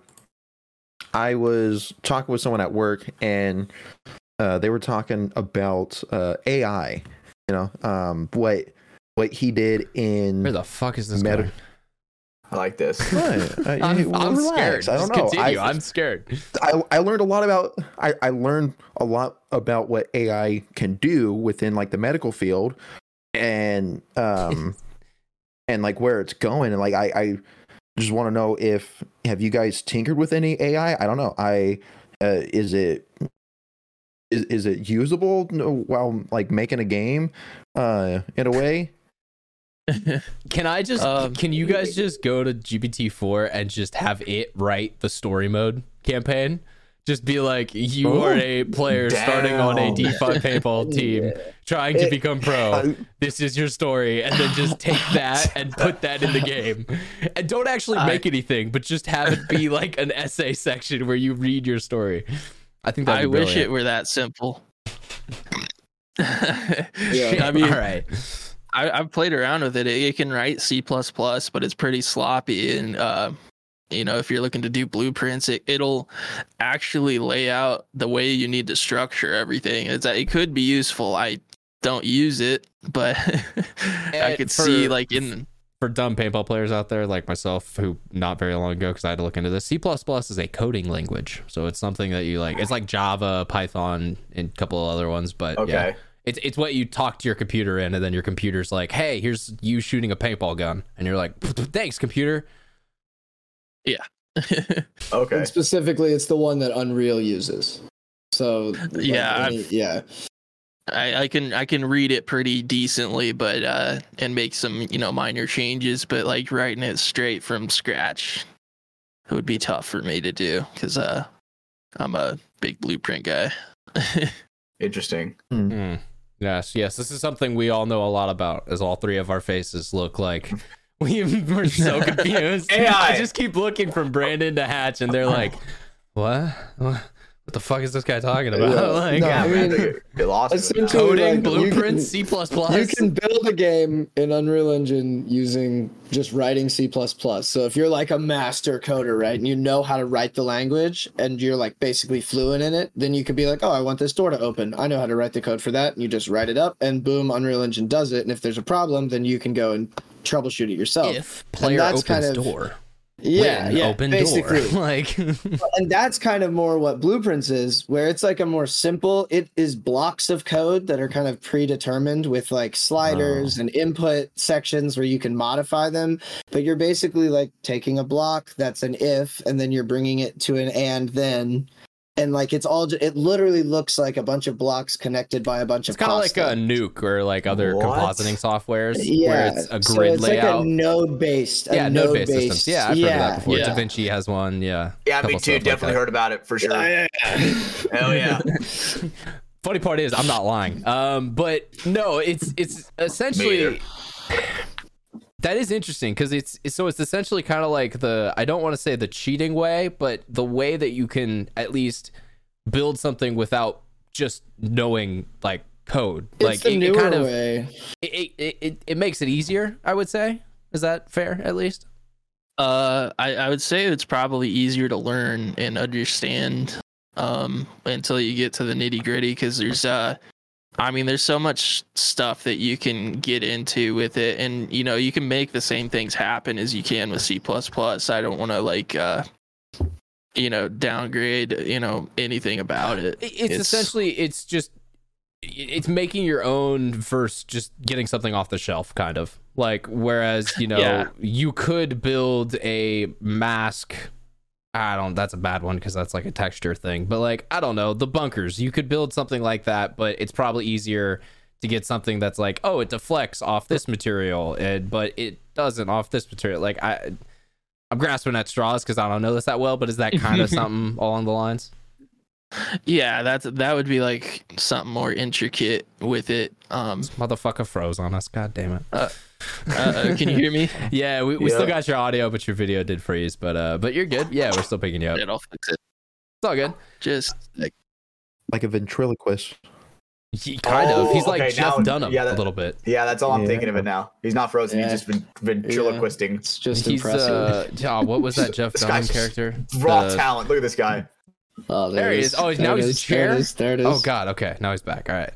I was talking with someone at work, and uh, they were talking about uh, AI. You know, um, what what he did in Where the fuck is this Meta- going? I like this. What? I- I'm, well, I'm scared. I don't Just know. Continue. I, I'm scared. I, I learned a lot about I, I learned a lot about what AI can do within like the medical field and um and like where it's going and like I, I just want to know if have you guys tinkered with any AI? I don't know. I uh, is it is, is it usable while like making a game uh in a way? Can I just? Um, can you guys just go to GPT four and just have it write the story mode campaign? Just be like, you are a player starting on a Damn. D5 paintball team, trying to It- become pro. This is your story, and then just take that and put that in the game, and don't actually I- make anything, but just have it be like an essay section where you read your story. I think that I wish it were that simple. yeah. I mean, all right. I, I've played around with it. it. It can write C plus plus, but it's pretty sloppy. And uh, you know, if you're looking to do blueprints, it, it'll actually lay out the way you need to structure everything. It's that it could be useful. I don't use it, but I could for- see like in for dumb paintball players out there like myself who not very long ago because i had to look into this c++ is a coding language so it's something that you like it's like java python and a couple of other ones but Okay. yeah it's, it's what you talk to your computer in and then your computer's like hey here's you shooting a paintball gun and you're like thanks computer Yeah. Okay. And specifically, it's the one that Unreal uses. So like, Yeah, any- yeah. I, I can I can read it pretty decently, but uh, and make some you know minor changes. But like writing it straight from scratch, it would be tough for me to do because uh, I'm a big blueprint guy. Interesting. Hmm. Yes yes this is something we all know a lot about as all three of our faces look like. We were so confused. AI. i. Just keep looking from brandon to hatch and they're like what? What what the fuck is this guy talking about Yeah. like No, I mean, Get lost. in it now. essentially- coding like, you blueprints can- c++ You can build a game in Unreal Engine using just writing C++. So if you're like a master coder, right, and you know how to write the language and you're like basically fluent in it, then you could be like, "Oh, I want this door to open. I know how to write the code for that." And you just write it up and boom, Unreal Engine does it. And if there's a problem, then you can go and troubleshoot it yourself. if player that's opens kind of- door yeah, yeah, open basically. door like and that's kind of more what blueprints is where it's like a more simple it is blocks of code that are kind of predetermined with like sliders and input sections where you can modify them. But you're basically like taking a block that's an if and then you're bringing it to an and then and like it's all ju- it literally looks like a bunch of blocks connected by a bunch it's of kind of like a nuke or like other What? compositing softwares yeah where it's a so grid it's layout like a node based yeah node based systems yeah i've heard of that before Yeah. da vinci has one yeah Yeah, me too. stuff like Definitely heard about it for sure. yeah, yeah. Hell yeah. funny part is i'm not lying um but no it's it's essentially that is interesting because it's, it's so it's essentially kind of like the i don't want to say the cheating way but the way that you can at least build something without just knowing like code. It's like the it, newer it kind of way. It, it, it, it makes it easier i would say. Is that fair at least? Uh, I, I would say it's probably easier to learn and understand um, until you get to the nitty gritty because there's uh, I mean, there's so much stuff that you can get into with it, and you know, you can make the same things happen as you can with C++. I don't want to like, uh, you know, downgrade, you know, anything about it. It- it's, essentially it's just it's making your own versus just getting something off the shelf kind of like whereas you know Yeah. you could build a mask i don't that's a bad one because that's like a texture thing. But like i don't know the bunkers you could build something like that but it's probably easier to get something that's like oh it deflects off this material and but it doesn't off this material. Like i i'm grasping at straws because i don't know this that well but is that kind of something along the lines Yeah, that's that would be like something more intricate with it. Um, Motherfucker froze on us. God damn it. uh, can you hear me? Yeah, we, we still got your audio, but your video did freeze. But uh, but you're good. Yeah, we're still picking you up. It's I'll fix it. It's all good. Just like Like a ventriloquist. He, kind of. He's Oh, like okay, Jeff now- Dunham yeah, a little bit. Yeah, that's all I'm Yeah. thinking of it now. He's not frozen. Yeah. He's just been ventriloquisting. It's just He's impressive. uh, oh, what was that Jeff Dunham character? Raw The- talent. Look at this guy. Oh, there he is! Oh, There now it he's a chair? There it is. There it is. Oh God. Okay, now he's back. All right,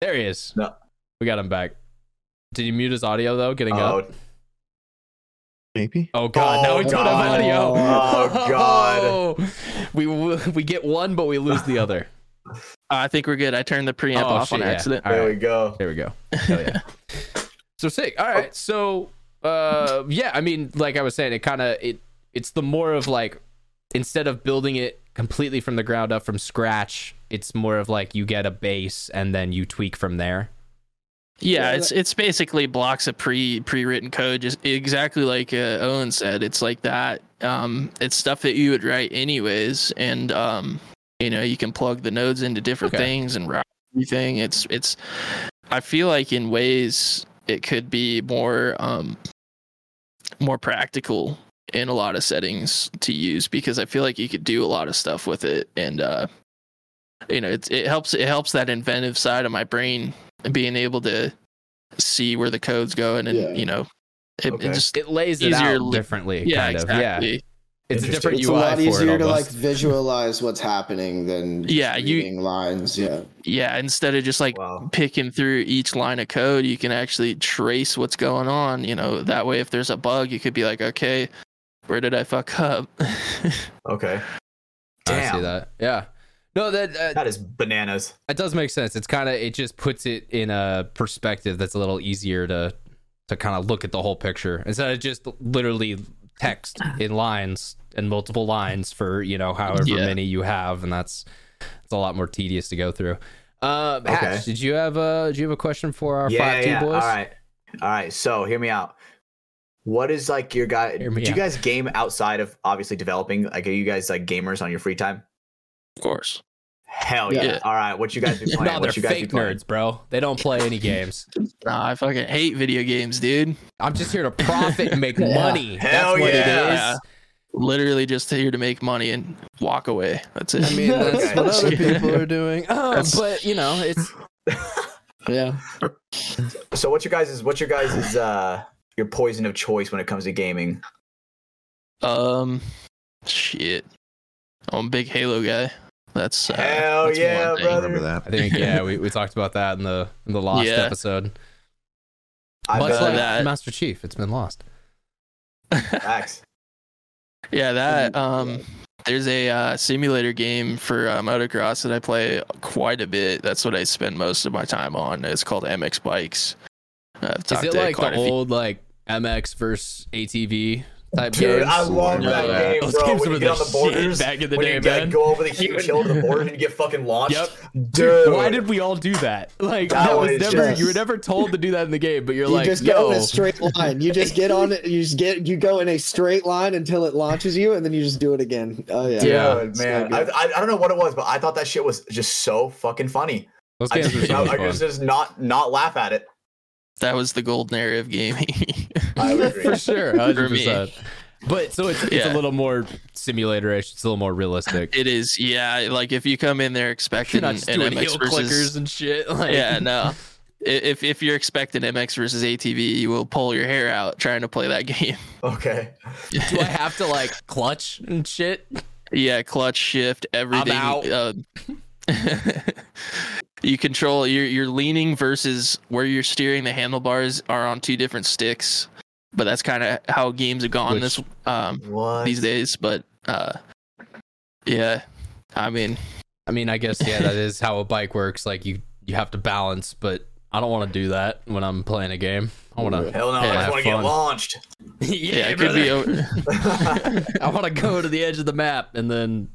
there he is. No. We got him back. Did you mute his audio though? Getting Oh, up. Maybe. Oh God! now we Oh, don't have God. audio. Oh, God. we we get one, but we lose the other. I think we're good. I turned the preamp Oh, off shit, on yeah. accident. All there right. we go. There we go. Hell yeah. so sick. All right. So uh yeah, I mean, like I was saying, it kind of it it's the more of like instead of building it completely from the ground up from scratch, it's more of like you get a base and then you tweak from there. Yeah, Yeah, it's it's basically blocks of pre pre written code, just exactly like uh, Owen said. It's like that. Um, it's stuff that you would write anyways, and um, you know you can plug the nodes into different Okay. things and route everything. It's it's. I feel like in ways it could be more um more practical in a lot of settings to use because I feel like you could do a lot of stuff with it and uh you know it it helps it helps that inventive side of my brain and being able to see where the code's going and Yeah. you know it, Okay. it just It lays it Easier out li- differently, yeah kind of. exactly Yeah. It's a different It's UI a lot for easier it to like visualize what's happening than Yeah, you- lines. Yeah. yeah instead of just like Wow. picking through each line of code you can actually trace what's going on you know that way if there's a bug you could be like okay where did i fuck up Okay. I see that. Yeah. No, that uh, That is bananas. That does make sense. It's kind of it just puts it in a perspective that's a little easier to to kind of look at the whole picture instead of just literally text in lines and multiple lines for you know however Yeah. many you have, and that's it's a lot more tedious to go through. Uh, Hatch, Okay. did you have a did you have a question for our yeah, five yeah. T boys? All right. All right. So hear me out. What is like your guy? Hear Do you out. guys game outside of obviously developing? Like, are you guys like gamers on your free time? of course Hell yeah! Yeah. All right. What you guys be playing? No, they're what you guys be fake playing? nerds, bro. They don't play any games. Nah, i fucking hate video games dude I'm just here to profit and make Yeah. money. Hell that's what yeah. it Yeah. literally just here to make money and walk away that's it I mean, that's Okay. what other people are doing. Um, but you know, it's Yeah. So what's your guys' is what's your guys' is uh your poison of choice when it comes to gaming? um shit i'm a big halo guy that's uh, Hell that's yeah, one thing. brother. Remember that. I think yeah, we, we talked about that in the in the lost Yeah. episode. I Much bet like that. Master Chief, it's been lost. facts. Yeah, that um there's a uh, simulator game for uh, motocross that I play quite a bit. That's what I spend most of my time on. It's called MX Bikes. Uh, I've Is talked it like the a few- old like MX versus ATV type Dude, games? I love Yeah, that yeah. game, Those bro. games When you get on the the borders, back in the when day, you get, man. go over the huge hill to the border and you get fucking launched. Yep. Dude, Why did we all do that? Like That that, was was never just- you were never told to do that in the game, but you're like, You like, just go in a straight line. You just get on it. You just get you go in a straight line until it launches you, and then you just do it again. Oh yeah, Dude, Yeah. man, I, I, I don't know what it was, but I thought that shit was just so fucking funny. those I just, were so I, much I could just not not laugh at it. That was the golden era of gaming. I would agree. for sure, hundred percent. But so it's it's Yeah. a little more simulator-ish. It's a little more realistic. it is, yeah. Like if you come in there You're expecting not an doing MX heel versus, clickers and shit. Like, yeah, no. If if you're expecting MX versus ATV, you will pull your hair out trying to play that game. Okay. do I have to like clutch and shit? Yeah, clutch shift everything. out. Uh, you control you're you're leaning versus where you're steering. The handlebars are on two different sticks, but that's kind of how games have gone Which- this um What? these days. But uh, yeah, I mean, I mean, I guess yeah, that is how a bike works. Like you you have to balance, but I don't want to do that when I'm playing a game. I want to. Hell no! Yeah, I just want to get fun. launched. yeah, it could be. Over, I want to go to the edge of the map and then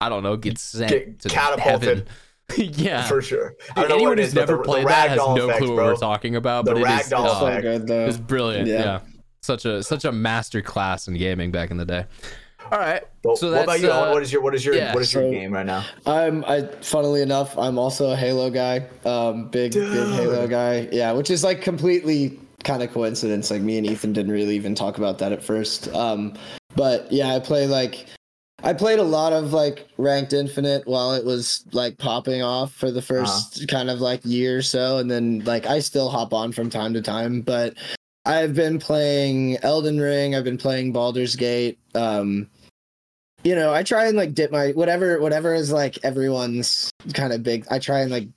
I don't know, get sent Get to catapulted. heaven. yeah. For sure. I don't know anyone what who's is, never the, the played that has no effect, clue what bro. we're talking about. The but it is ragdoll uh, so good though. It's brilliant. Yeah. Yeah. Such a such a master class in gaming back in the day. All right. Well, so what about you? uh, what is your what is your yeah, what is your so- game right now? I'm I funnily enough, I'm also a Halo guy. Um big big Halo guy. Yeah, which is like completely kind of coincidence. Like me and Ethan didn't really even talk about that at first. Um but yeah, I play like I played a lot of like ranked infinite while it was like popping off for the 1st kind of like year or so and then like I still hop on from time to time, but I've been playing Elden Ring, I've been playing Baldur's Gate. Um you know, I try and like dip my whatever whatever is like everyone's kind of big. I try and like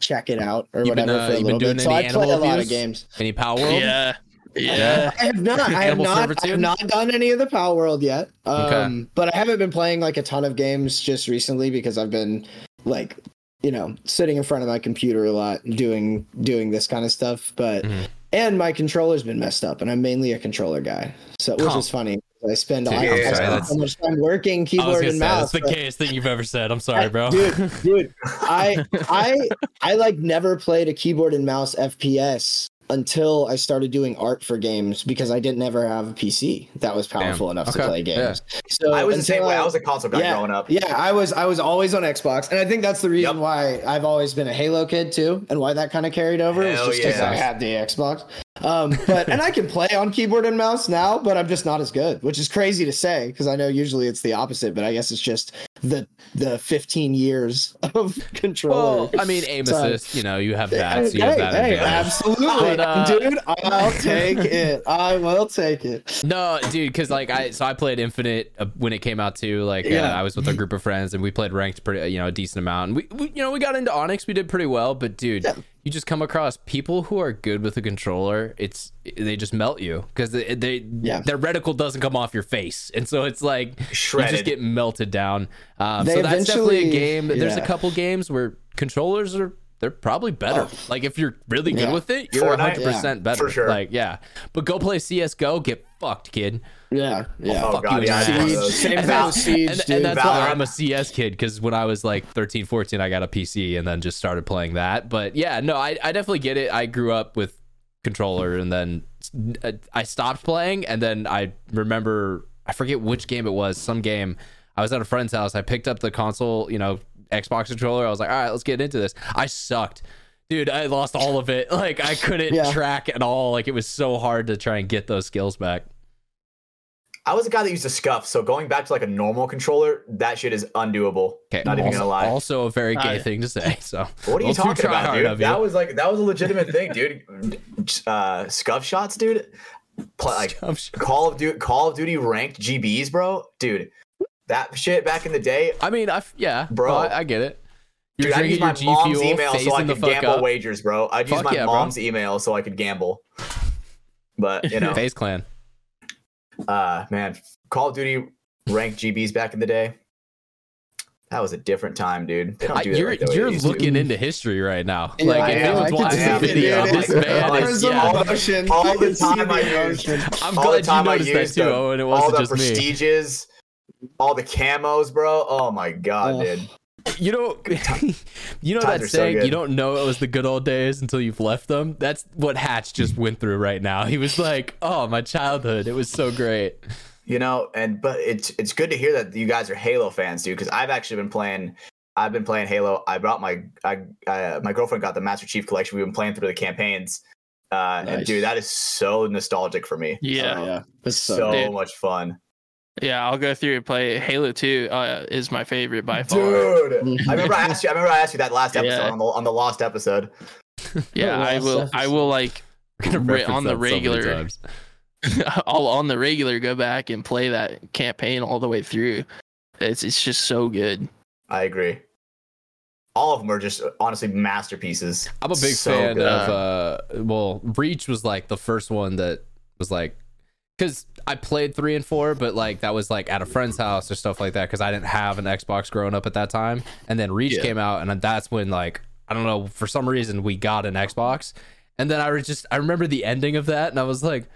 check it out or You've been, whatever uh, for a you've been little doing bit. So I play a lot of games. Any Palworld? Yeah. Yeah. I have not. I have not. I have not done any of the Palworld yet. Um, Okay. But I haven't been playing like a ton of games just recently because I've been like, you know, sitting in front of my computer a lot, doing doing this kind of stuff. But Mhm. and my controller's been messed up, and I'm mainly a controller guy. So which Huh. is funny. I spend, Dude, I, I'm I sorry, spend so much time working keyboard and say, mouse. that's the but- gayest thing you've ever said. I'm sorry, bro. dude, dude, I I I like never played a keyboard and mouse FPS until I started doing art for games because I didn't ever have a PC that was powerful enough Okay. to play games. So I was the same way. I was a console guy yeah, growing up. Yeah, I was I was always on Xbox, and I think that's the reason Yep. why I've always been a Halo kid too, and why that kind of carried over Hell was just because yeah. I had the Xbox. Um, but and I can play on keyboard and mouse now, but I'm just not as good, which is crazy to say because I know usually it's the opposite, but I guess it's just the the 15 years of controller. Well, I mean, aim So- assist. You know, you have that. So you have Hey, that hey, absolutely, But, uh, dude. I'll take it. I will take it. No, dude, because like I so I played Infinite uh, when it came out too. Like uh, Yeah. I was with a group of friends and we played ranked pretty, you know, a decent amount. And we, we you know we got into Onyx, we did pretty well. But dude, Yeah. You just come across people who are good with a controller. It's they just melt you because they, they Yeah. their reticle doesn't come off your face, and so it's like you just get melted down. Um, so that's definitely a eventually- game. There's a couple games where controllers are. They're probably better. Like if you're really good Yeah. with it, you're Fortnite? 100 percent better. For sure. Like yeah, but go play CS:GO, get fucked, kid. Yeah, yeah. Oh fuck god, you yeah. in I the had one of ass. those. Same and, thing that- with Siege, and, dude. and that's why Valorant. I'm a CS kid because when I was like 13, 14, I got a PC and then just started playing that. But yeah, no, I, I definitely get it. I grew up with controller and then uh, I stopped playing and then I remember I forget which game it was. Some game. I was at a friend's house. I picked up the console, you know, Xbox controller. I was like, all right, let's get into this. I sucked. Dude, I lost all of it. Like I couldn't Yeah. track at all. Like it was so hard to try and get those skills back. I was a guy that used to scuff, so going back to like a normal controller, that shit is undoable. Okay, Not even gonna lie. Also a very gay I- thing to say. So What are you talking about, dude? of you. That was like that was a legitimate thing, dude. Uh, scuff shots, dude. Pl- like I'm Call of Duty, Call of Duty ranked GBs, bro, dude. That shit back in the day, I mean, I f- yeah, Bro. bro, I, I get it. You're dude. I use my G mom's Fuel, email so I phasing could gamble up. wagers, bro. I'd use Fuck my yeah, bro. mom's email so I could gamble. But you know, FaZe Clan. Uh, man, Call of Duty ranked GBs back in the day. That was a different time, dude. I, you're like you're they used looking into history right now. Yeah, like I if am. anyone's watching the it, video, dude. this Like, man like, is yeah. all the- emotion. all I the can see time I the used- emotion. I'm all glad you noticed that too, the- Owen. It wasn't the just me. prestiges, all the camos, bro. Oh my god, Ugh. dude. You know, you know Times that are so saying. you don't know it was the good old days until you've left them. That's what Hatch just went through right now. He was like, "Oh, my childhood. It was so great." You know, and but it's it's good to hear that you guys are Halo fans, dude. Because I've actually been playing. I've been playing Halo. I brought my I, uh, my girlfriend got the Master Chief collection. We've been playing through the campaigns, uh, and dude, that is so nostalgic for me. Yeah. Oh, yeah. It's so so, much fun, Yeah, I'll go through and play Halo 2 uh, is my favorite by far. dude. I remember I asked you. I remember I asked you that last episode Yeah. on the on the lost episode. Yeah, I Last will I will like We're gonna Right, reference on the that so regular. times. I'll on the regular go back and play that campaign all the way through. It's it's just so good. I agree. All of them are just honestly masterpieces. I'm a big So fan good. of uh well, Reach was like the first one that was like cuz I played 3 and 4 but like that was like at a friend's house or stuff like that cuz I didn't have an Xbox growing up at that time and then Reach Yeah. came out and that's when like I don't know for some reason we got an Xbox and then I was just I remember the ending of that and I was like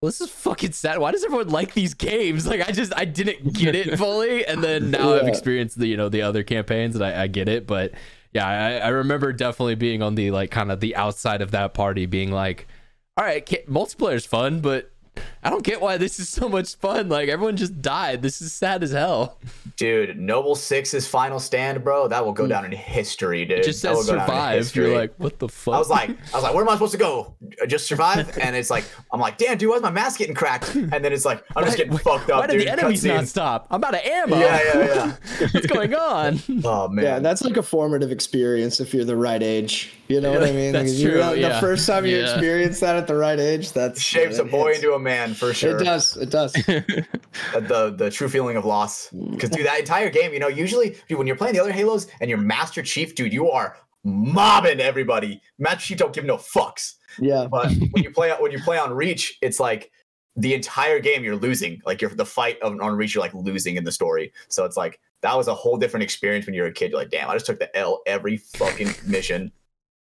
well, this is fucking sad. Why does everyone like these games? Like, I just I didn't get it fully, and then now I've experienced the you know the other campaigns, and I, I get it. But yeah, I, I remember definitely being on the like kind of the outside of that party, being like, all right, ca- multiplayer's fun, but I don't get why this is so much fun. Like everyone just died. This is sad as hell. Dude, Noble Six's final stand, bro. That will go hmm. down in history, dude. It just That says will go down in survive. You're like, what the fuck? I was like, I was like, where am I supposed to go? Uh, just survive? And it's like, I'm like, damn, dude, why's my mask getting cracked? And then it's like, I'm just getting fucked up, why did dude. the enemies not stop? I'm out of ammo. Yeah, yeah, yeah. What's going on? Oh man. Yeah, that's like a formative experience if you're the right age. You know what I mean? That's like, if you're true, yeah. The first time you Yeah. experience that at the right age, that's shapes a boy hits. into a man for sure. It does. It does. The the true feeling of loss. Mm. Because dude, that entire game, you know, usually dude, when you're playing the other Halos and you're Master Chief, dude, you are mobbing everybody. Master Chief don't give no fucks. Yeah. But when you play when you play on Reach, it's like the entire game you're losing. Like you're the fight of, on Reach, you're like losing in the story. So it's like that was a whole different experience when you're a kid. You're like, damn, I just took the L every fucking mission.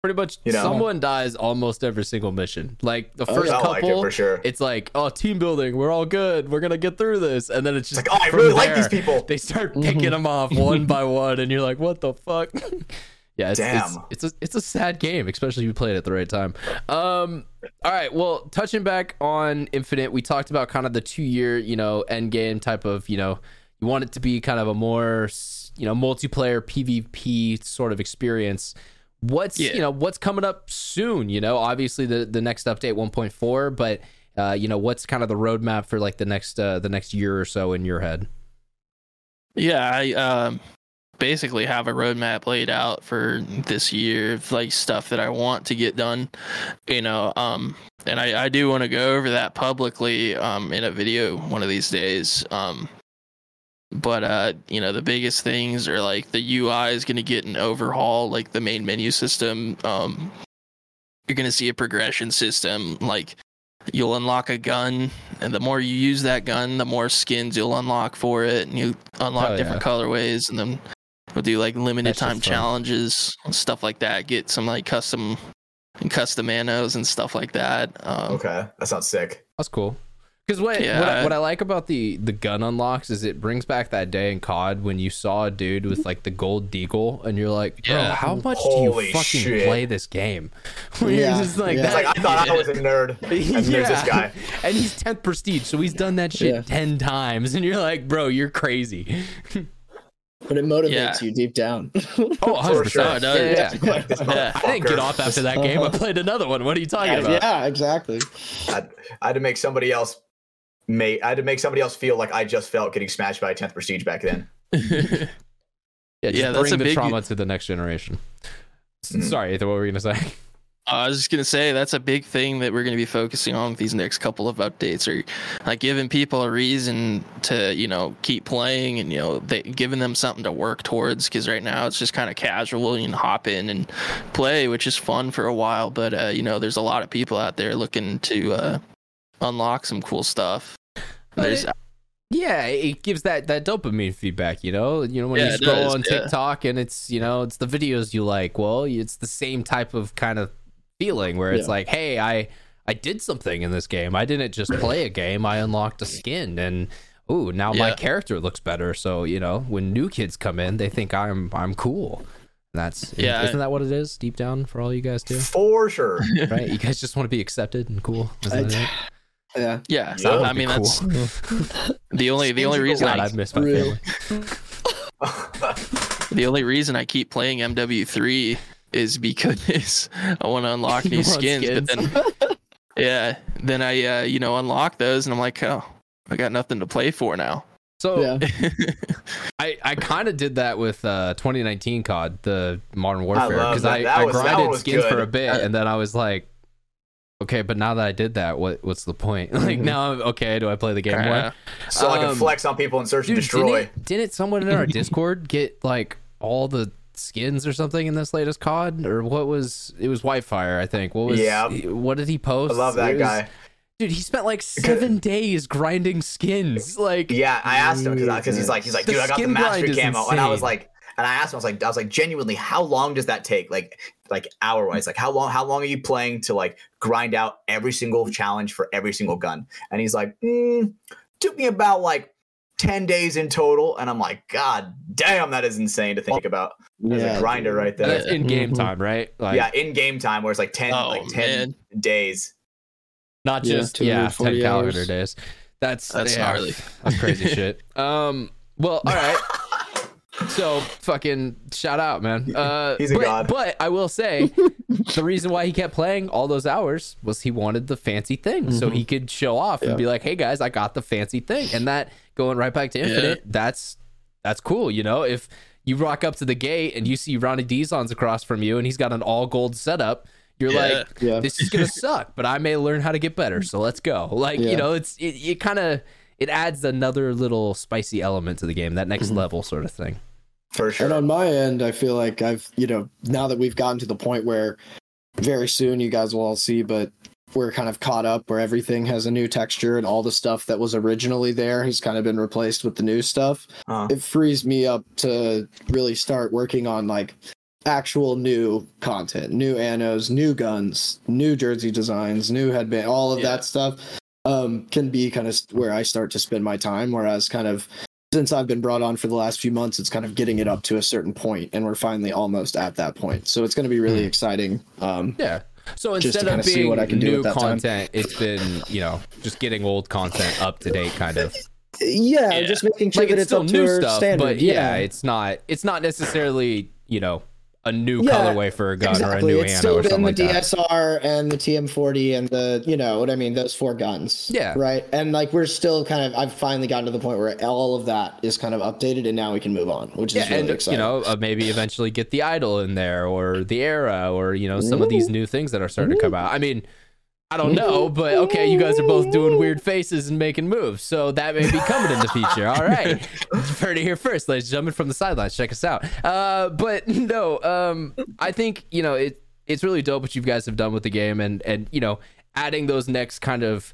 Pretty much, You know? someone dies almost every single mission. Like the Oh, first Felt like it couple, for sure. it's like, oh, team building, we're all good, we're gonna get through this, and then it's just It's like, oh, I from really like these people. They start picking them off one by one, and you're like, what the fuck? yeah, it's, it's Damn. it's a it's a sad game, especially if you play it at the right time. Um, all right, well, touching back on Infinite, we talked about kind of the two year, you know, end game type of, you know, you want it to be kind of a more, you know, multiplayer PvP sort of experience. What's Yeah. you know what's coming up soon? You know, obviously the the next update 1.4, but uh, you know what's kind of the roadmap for like the next uh, the next year or so in your head? Yeah, I um, basically have a roadmap laid out for this year of like stuff that I want to get done, you know. Um, and I, I do want to go over that publicly um, in a video one of these days. Um, but uh, you know, the biggest things are like the UI is going to get an overhaul, like the main menu system. Um, you're going to see a progression system, like you'll unlock a gun and the more you use that gun the more skins you'll unlock for it and you unlock Hell different colorways and then we'll do like limited That's time challenges and stuff like that get some like custom and custom manos and stuff like that um, Okay, that sounds sick. That's cool. Because what, what, I, Yeah. what I like about the the gun unlocks is it brings back that day in COD when you saw a dude with like the gold deagle and you're like, bro, Yeah. how much do you fucking shit. play this game? When you're Yeah, just like yeah. Like I thought I was a nerd, and there's this guy. and he's 10th prestige, so he's done that shit Yeah. 10 times, and you're like, bro, you're crazy. But it motivates Yeah. you deep down. Oh, 100%. For sure. Oh, it. Yeah, yeah. Yeah. I didn't get off after that game. I played another one. What are you talking about? yeah, exactly. I, I had to make somebody else. Make, I had to make somebody else feel like I just felt getting smashed by a 10th prestige back then. Yeah, just Yeah, that's bring a the big- trauma to the next generation. S- Mhm. Sorry, Ethan, what were you gonna say? I was just gonna say that's a big thing that we're gonna be focusing on with these next couple of updates, or like giving people a reason to you know keep playing and you know they, giving them something to work towards. Because right now it's just kind of casual. and You can hop in and play, which is fun for a while, but uh, you know there's a lot of people out there looking to uh, unlock some cool stuff. There's it- Yeah, it gives that that dopamine feedback, you know. You know when Yeah, you scroll does, on yeah. TikTok and it's you know it's the videos you like. Well, it's the same type of kind of feeling where it's Yeah. like, hey, I I did something in this game. I didn't just play a game. I unlocked a skin and. Ooh, now my character looks better. So you know, when new kids come in, they think I'm I'm cool. That's Yeah. Isn't that what it is deep down for all you guys too? For sure. Right? You guys just want to be accepted and cool. Isn't that it? Yeah. yeah. Yeah. I mean Cool. that's the only the only reason God, I I've missed my Real. family. The only reason I keep playing MW3 is because I want to unlock You new skins, skins. but then yeah, then I uh, you know unlock those and I'm like, oh, I got nothing to play for now. So Yeah. I, I kind of did that with uh, 2019 COD, the Modern Warfare, because that. I, I was- that one grinded was skins for a bit, and then I was like, okay, but now that I did that, what what's the point? Like now, I'm- okay, do I play the game more? Uh, so I Um, can flex on people and search and destroy. didn't, didn't someone in our Discord get like all the skins or something in this latest COD, or what was it was Whitefire, I think. What was Yeah. What did he post? I love that was- guy. Dude, he spent like seven days grinding skins. Like, Yeah, I asked him because he's like he's like, dude, I got the mastery camo, and I was like, and I asked him, I was like, I was like, genuinely, how long does that take? Like, like hour wise, like how long? How long are you playing to like grind out every single challenge for every single gun? And he's like, mm, took me about like ten days in total, and I'm like, God damn, that is insane to think about. There's Yeah, a grinder dude. right there. that's in game Mhm. time, right? Like, yeah, in game time where it's like ten, Oh, like ten man. days. not just yeah, 10 240 calendar days. That's That's yeah, gnarly. That's crazy shit. Um, well, all right. So fucking shout out, man. Uh, He's a but, god. But I will say, the reason why he kept playing all those hours was he wanted the fancy thing, so he could show off and be like, "Hey guys, I got the fancy thing." And that going right back to infinite, that's that's cool. You know, if you rock up to the gate and you see Ronnie Dizon's across from you and he's got an all gold setup, you're Yeah. like, Yeah. this is gonna suck, but I may learn how to get better. So let's go. Like you know, it's it, it kind of it adds another little spicy element to the game, that next level sort of thing. For sure. And on my end, I feel like I've, you know, now that we've gotten to the point where very soon you guys will all see, but we're kind of caught up where everything has a new texture and all the stuff that was originally there has kind of been replaced with the new stuff. Uh, It frees me up to really start working on like actual new content, new annos, new guns, new jersey designs, new headband, all of Yeah. that stuff um, can be kind of where I start to spend my time. Whereas kind of since I've been brought on for the last few months, it's kind of getting it up to a certain point, and we're finally almost at that point. So it's going to be really exciting. Um, Yeah. So instead of being what I can new at that time. content, it's been you know just getting old content up to date, kind of. yeah, Yeah. just making sure Like that it's it's still up new our stuff, standard. but yeah, it's not. It's not necessarily you know a new Yeah, colorway for a gun exactly. or a new it's ammo still or been the like that. DSR and the TM40 and the you know what I mean those four guns. Yeah. Right. And like we're still kind of I've finally gotten to the point where all of that is kind of updated and now we can move on, which is Yeah, really and exciting. you know, uh, maybe eventually get the idol in there or the era or you know some of these new things that are starting to come out. I mean, I don't know, but okay, you guys are both doing weird faces and making moves, so that may be coming in the future. All right, heard it here first, ladies and gentlemen, from the sidelines. Check us out. Uh, but no, um, I think you know it. It's really dope what you guys have done with the game, and and you know, adding those next kind of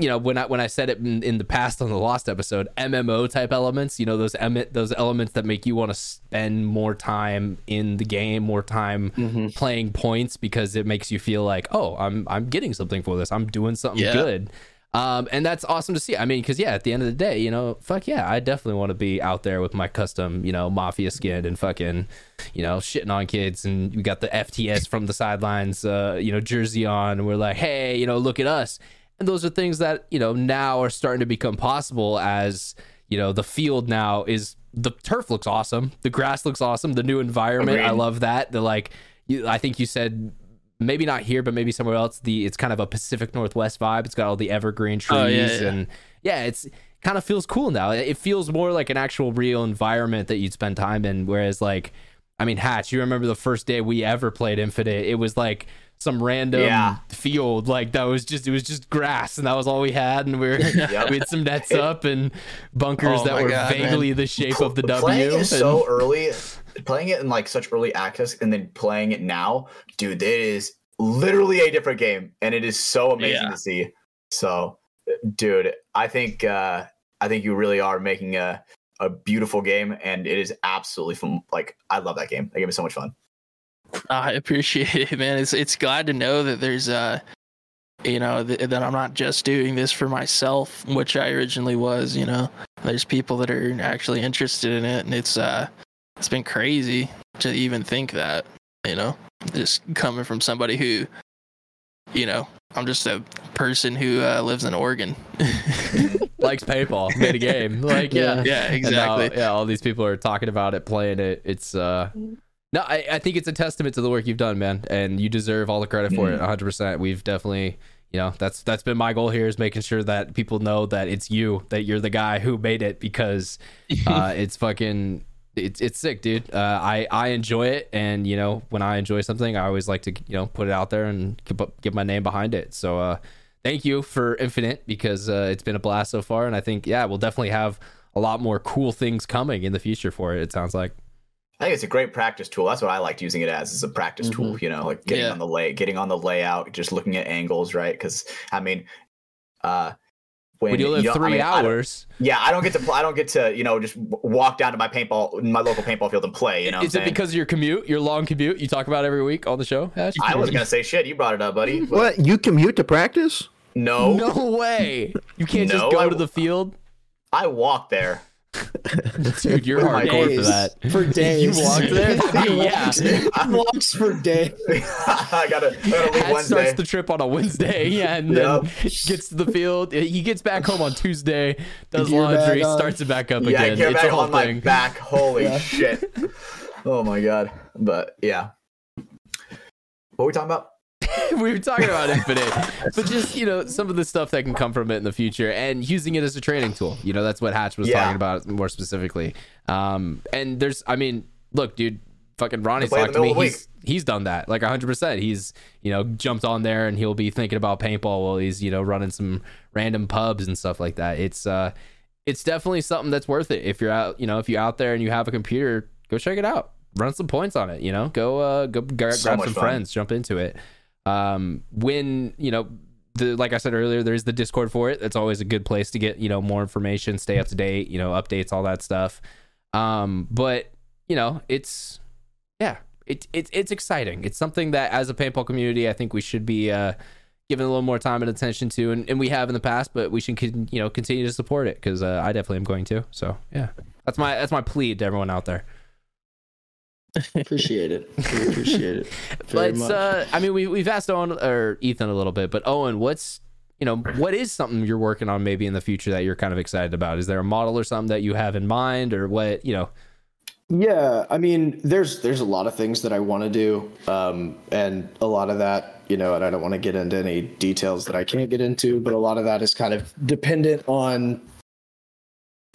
you know when I when I said it in, in the past on the Lost episode, MMO type elements. You know those em- those elements that make you want to spend more time in the game, more time Mm-hmm. playing points because it makes you feel like, oh, I'm I'm getting something for this. I'm doing something Yeah. good. Um, and that's awesome to see. I mean, because yeah, at the end of the day, you know, fuck yeah, I definitely want to be out there with my custom, you know, mafia skin and fucking, you know, shitting on kids. And we got the FTS from the sidelines, uh, you know, jersey on. And we're like, hey, you know, look at us. And those are things that you know now are starting to become possible as you know the field now is the turf looks awesome, the grass looks awesome, the new environment. I love that. The like, you, I think you said maybe not here, but maybe somewhere else. The it's kind of a Pacific Northwest vibe. It's got all the evergreen trees Oh, yeah, yeah. and yeah, it's kind of feels cool now. It feels more like an actual real environment that you'd spend time in. Whereas like, I mean, Hatch, you remember the first day we ever played Infinite? It was like some random Yeah. field like that was just it was just grass and that was all we had and we were we had some nets up and bunkers Oh that were God, vaguely the shape of the W. Playing it and- so early, playing it in like such early access, and then playing it now, dude, it is literally a different game, and it is so amazing Yeah. to see. So, dude, I think uh, I think you really are making a a beautiful game, and it is absolutely fun. Like, I love that game. That game is so much fun. I appreciate it, man. It's it's glad to know that there's uh you know th- that I'm not just doing this for myself, which I originally was. You know, there's people that are actually interested in it, and it's uh it's been crazy to even think that. You know, just coming from somebody who, you know, I'm just a person who uh, lives in Oregon. likes paintball, made a game. Like yeah, yeah, now, exactly. yeah, all these people are talking about it, playing it. It's uh no, I, I think it's a testament to the work you've done, man, and you deserve all the credit for it. 100. percent We've definitely, you know, that's that's been my goal here is making sure that people know that it's you, that you're the guy who made it because uh, it's fucking. It's, it's sick, dude. Uh, I I enjoy it, and you know when I enjoy something, I always like to you know put it out there and give, give my name behind it. So uh, thank you for Infinite because uh, it's been a blast so far, and I think yeah, we'll definitely have a lot more cool things coming in the future for it. It sounds like. I think it's a great practice tool. That's what I liked using it as, is a practice tool. You know, like getting Yeah. on the lay, getting on the layout, just looking at angles, right? Because I mean, uh, when, When you live don't- I three mean, I hours, yeah, I don't get to, pl- I don't get to, you know, just walk down to my paintball, my local paintball field and play. You know, what is I'm it saying? because of your commute, your long commute? You talk about every week on the show. Ash? I was gonna say shit? You brought it up, buddy. What? You commute to practice? No, No way! You can't just go I- to the field. I walk there. Dude, you're With my hardcore for that. For days. You walked there? He yeah. walks, he walks for days. I gotta, I gotta leave Hat Wednesday. starts the trip on a Wednesday, yeah, and then Yep. gets to the field. He gets back home on Tuesday, does Gear bag laundry, on. starts it back up yeah, I again. get It's back a whole my thing. back. Holy Yeah. shit. Oh my god. But yeah. What are we talking about? we were talking about Infinite, but just you know some of the stuff that can come from it in the future, and using it as a training tool. You know that's what Hatch was Yeah. talking about more specifically. Um, and there's, I mean, look, dude, fucking Ronnie's talked to me. middle of the He's he's done that like 100. percent He's you know jumped on there and he'll be thinking about paintball while he's you know running some random pubs and stuff like that. It's uh, it's definitely something that's worth it if you're out. You know, if you're out there and you have a computer, go check it out. Run some points on it. You know, go uh, go gra- So grab some fun. friends, jump into it um when you know the like i said earlier there's the discord for it. That's always a good place to get you know more information stay up to date you know updates all that stuff. Um but you know it's yeah it, it it's exciting. It's something that as a paintball community i think we should be uh giving a little more time and attention to and, and we have in the past but we should con- you know continue to support it because uh, i definitely am going to. So yeah. That's my that's my plea to everyone out there Appreciate it. We appreciate it. Very Let's. Uh, I mean, we we've asked Owen or Ethan a little bit, but Owen, what's you know what is something you're working on maybe in the future that you're kind of excited about? Is there a model or something that you have in mind, or what you know? Yeah, I mean, there's there's a lot of things that I want to do, um, and a lot of that, you know, and I don't want to get into any details that I can't get into, but a lot of that is kind of dependent on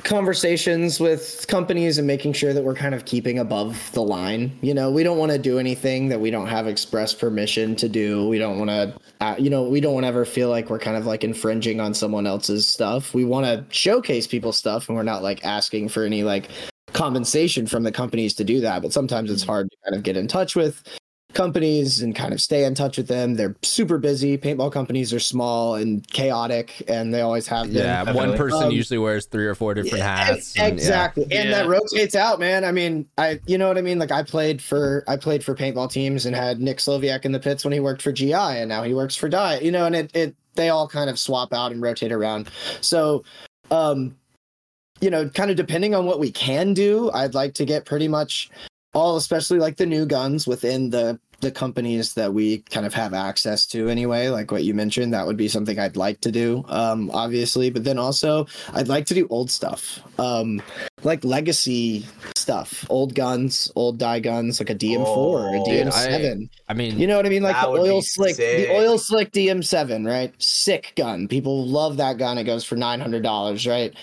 conversations with companies and making sure that we're kind of keeping above the line. You know, we don't want to do anything that we don't have express permission to do. We don't want to, uh, you know, we don't want to ever feel like we're kind of like infringing on someone else's stuff. We want to showcase people's stuff, and we're not like asking for any like compensation from the companies to do that. But sometimes it's hard to kind of get in touch with companies and kind of stay in touch with them. They're super busy. Paintball companies are small and chaotic, and they always have been. Yeah, one person Um, usually wears three or four different hats. Ex- and, yeah. exactly and that rotates out man i mean i you know what i mean like i played for i played for paintball teams and had nick sloviak in the pits when he worked for gi and now he works for diet you know and it, it they all kind of swap out and rotate around so um you know kind of depending on what we can do i'd like to get pretty much all especially like the new guns within the the companies that we kind of have access to anyway like what you mentioned that would be something i'd like to do um obviously but then also i'd like to do old stuff um like legacy stuff old guns old Dye guns like a dm4 or a Oh, dm7 I mean, you know what I mean? Like the oil slick, sick. the oil slick DM7, right? Sick gun. People love that gun. It goes for nine hundred dollars, right?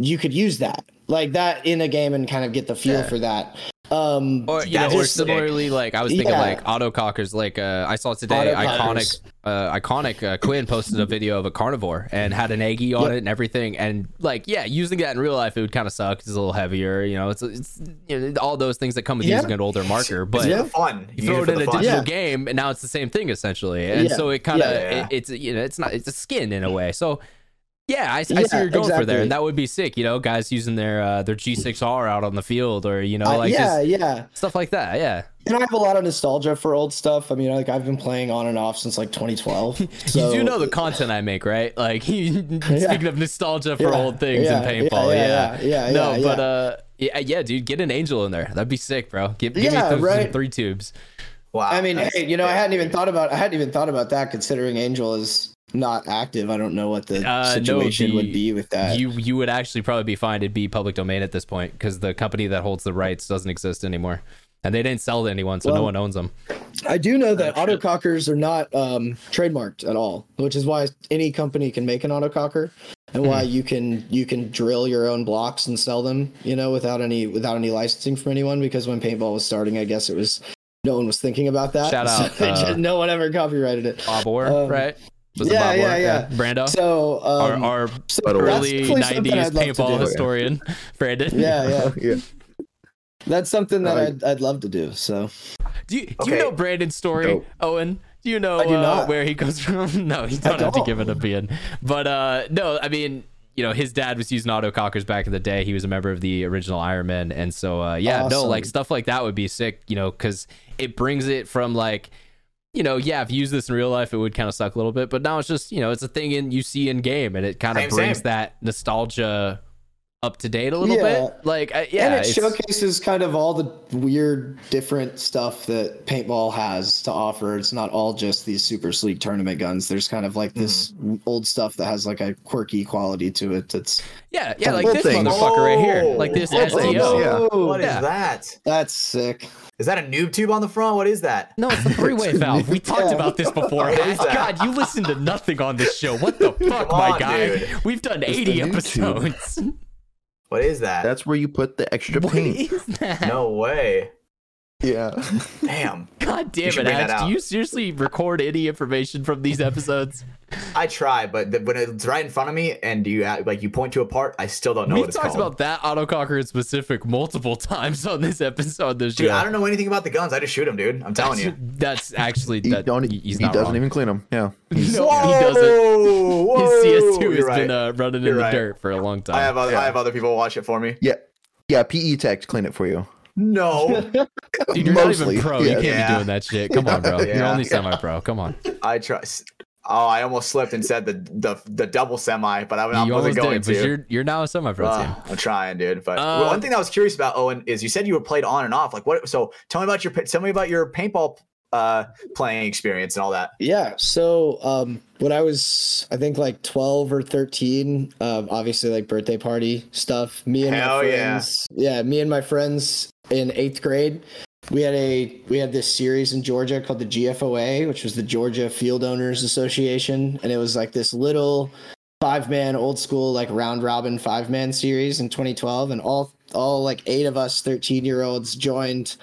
You could use that like that in a game and kind of get the feel Yeah. for that. Um, or you know, or is sick. similarly, like I was thinking, Yeah. like autocockers. Like uh, I saw today, iconic, uh, iconic. Uh, Quinn posted a video of a carnivore and had an Aggie on Yep. it and everything. And like, yeah, using that in real life, it would kind of suck. It's a little heavier, you know. It's it's you know, all those things that come with Yeah. using an older marker, but. Yeah. fun. You need throw it it in a fun. digital Yeah. game, and now it's the same thing essentially. And Yeah. so it kind of Yeah, yeah. it, it's you know it's not it's a skin in a way. So yeah, I, I see Yeah, where you're going for there, and that would be sick. You know, guys using their uh, their G6R out on the field, or you know, uh, like yeah, just yeah. stuff like that. Yeah, And I have a lot of nostalgia for old stuff. I mean, like I've been playing on and off since like 2012. So, you do know the content I make, right? Like speaking of nostalgia for Yeah, old things yeah, in paintball, yeah, yeah, yeah, yeah, no, yeah, but yeah. uh, yeah, yeah, dude, get an angel in there. That'd be sick, bro. Give, give Yeah, me th- right. three tubes. Wow. I mean, hey, you know, I hadn't even thought about I hadn't even thought about that considering Angel is not active. I don't know what the Uh, no, situation the- would be with that. You you would actually probably be fine. It'd be public domain at this point because the company that holds the rights doesn't exist anymore, and they didn't sell to anyone, so no one owns them. I do know that autocockers are not um, trademarked at all, which is why any company can make an autococker, and why Hmm. you can you can drill your own blocks and sell them, you know, without any without any licensing from anyone. Because when paintball was starting, I guess it was no one was thinking about that. Shout out, uh, no one ever copyrighted it. Bob Orr, Um, right? Was it yeah, Bob yeah, Orr? yeah. Brando, So um, our, our so But early '90s I'd love to paintball do. historian, Brandon. Yeah, yeah, yeah. that's something that Uh, I'd, I'd love to do. So Do you, do Okay. you know Brandon's story, Dope. Owen? Do you know I do uh, not. where he comes from? no, you don't have to give it a being. But uh, no, I mean, you know, his dad was using autocockers back in the day. He was a member of the original Ironmen, and so uh, yeah, no, like stuff like that would be sick. You know, because it brings it from like. You know, yeah, if you use this in real life, it would kind of suck a little bit. But now it's just, you know, it's a thing in you see in game, and it kind of brings same. that nostalgia up to date a little Yeah. bit. Like, uh, yeah, and it showcases kind of all the weird, different stuff that paintball has to offer. It's not all just these super sleek tournament guns. There's kind of like this old stuff that has like a quirky quality to it. That's yeah, yeah, like this things. motherfucker right here, like this Old STO. things, yeah. What is Yeah. that? that's sick. Is that a noob tube on the front? What is that? No, it's a three-way valve. We talked about this before. What is that? God, you listen to nothing on this show. What the fuck, Come my guy? dude. We've done It's 80 episodes. What is that? That's where you put the extra What paint. is that? no way. Yeah. Damn. God damn should it, Ash. Do you seriously record any information from these episodes? I try, but the, when it's right in front of me and you like you point to a part, I still don't know We've what it's talked called. about that autococker in specific multiple times on this episode. This Dude, show. I don't know anything about the guns. I just shoot them, dude. I'm telling you. That's actually He that. don't. he's he doesn't wrong. even clean them. Yeah. No, he doesn't. Whoa, His CS2 you're has right. been uh, running in You're the right. dirt for a long time. I have other, Yeah. I have other people watch it for me. Yeah. Yeah. PE techs clean it for you. No, Dude, you're not even pro. You can't Yeah. be doing that shit. Come on, bro. You're only semi-pro. Come on. I try. Oh, I almost slipped and said the the, the double semi, but I, I wasn't going did, but to. you're you're now a semi-pro Uh, team. I'm trying, dude. But Uh, one thing that I was curious about, Owen, is you said you were played on and off. Like what? So tell me about your tell me about your paintball uh playing experience and all that. Yeah. So um, when I was, I think like 12 or 13, um, obviously like birthday party stuff. Me and Hell my yeah. friends, yeah. me and my friends in eighth grade, we had a we had this series in Georgia called the GFOA, which was the Georgia Field Owners Association, and it was like this little five man old school like round robin five man series in 2012, and all all like eight of us 13 year olds joined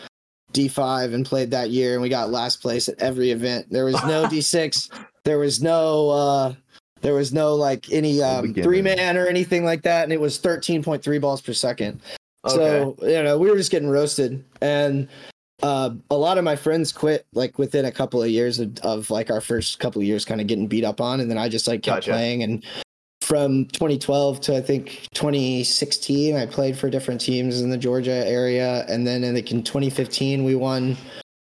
D5 and played that year, and we got last place at every event. There was no D6, there was no uh there was no like any um, three man or anything like that, and it was 13.3 balls per second. Okay. So you know we were just getting roasted, and uh, a lot of my friends quit like within a couple of years of, of like our first couple of years, kind of getting beat up on, and then I just like kept Gotcha. playing and. From 2012 to I think 2016, I played for different teams in the Georgia area, and then in like in 2015 we won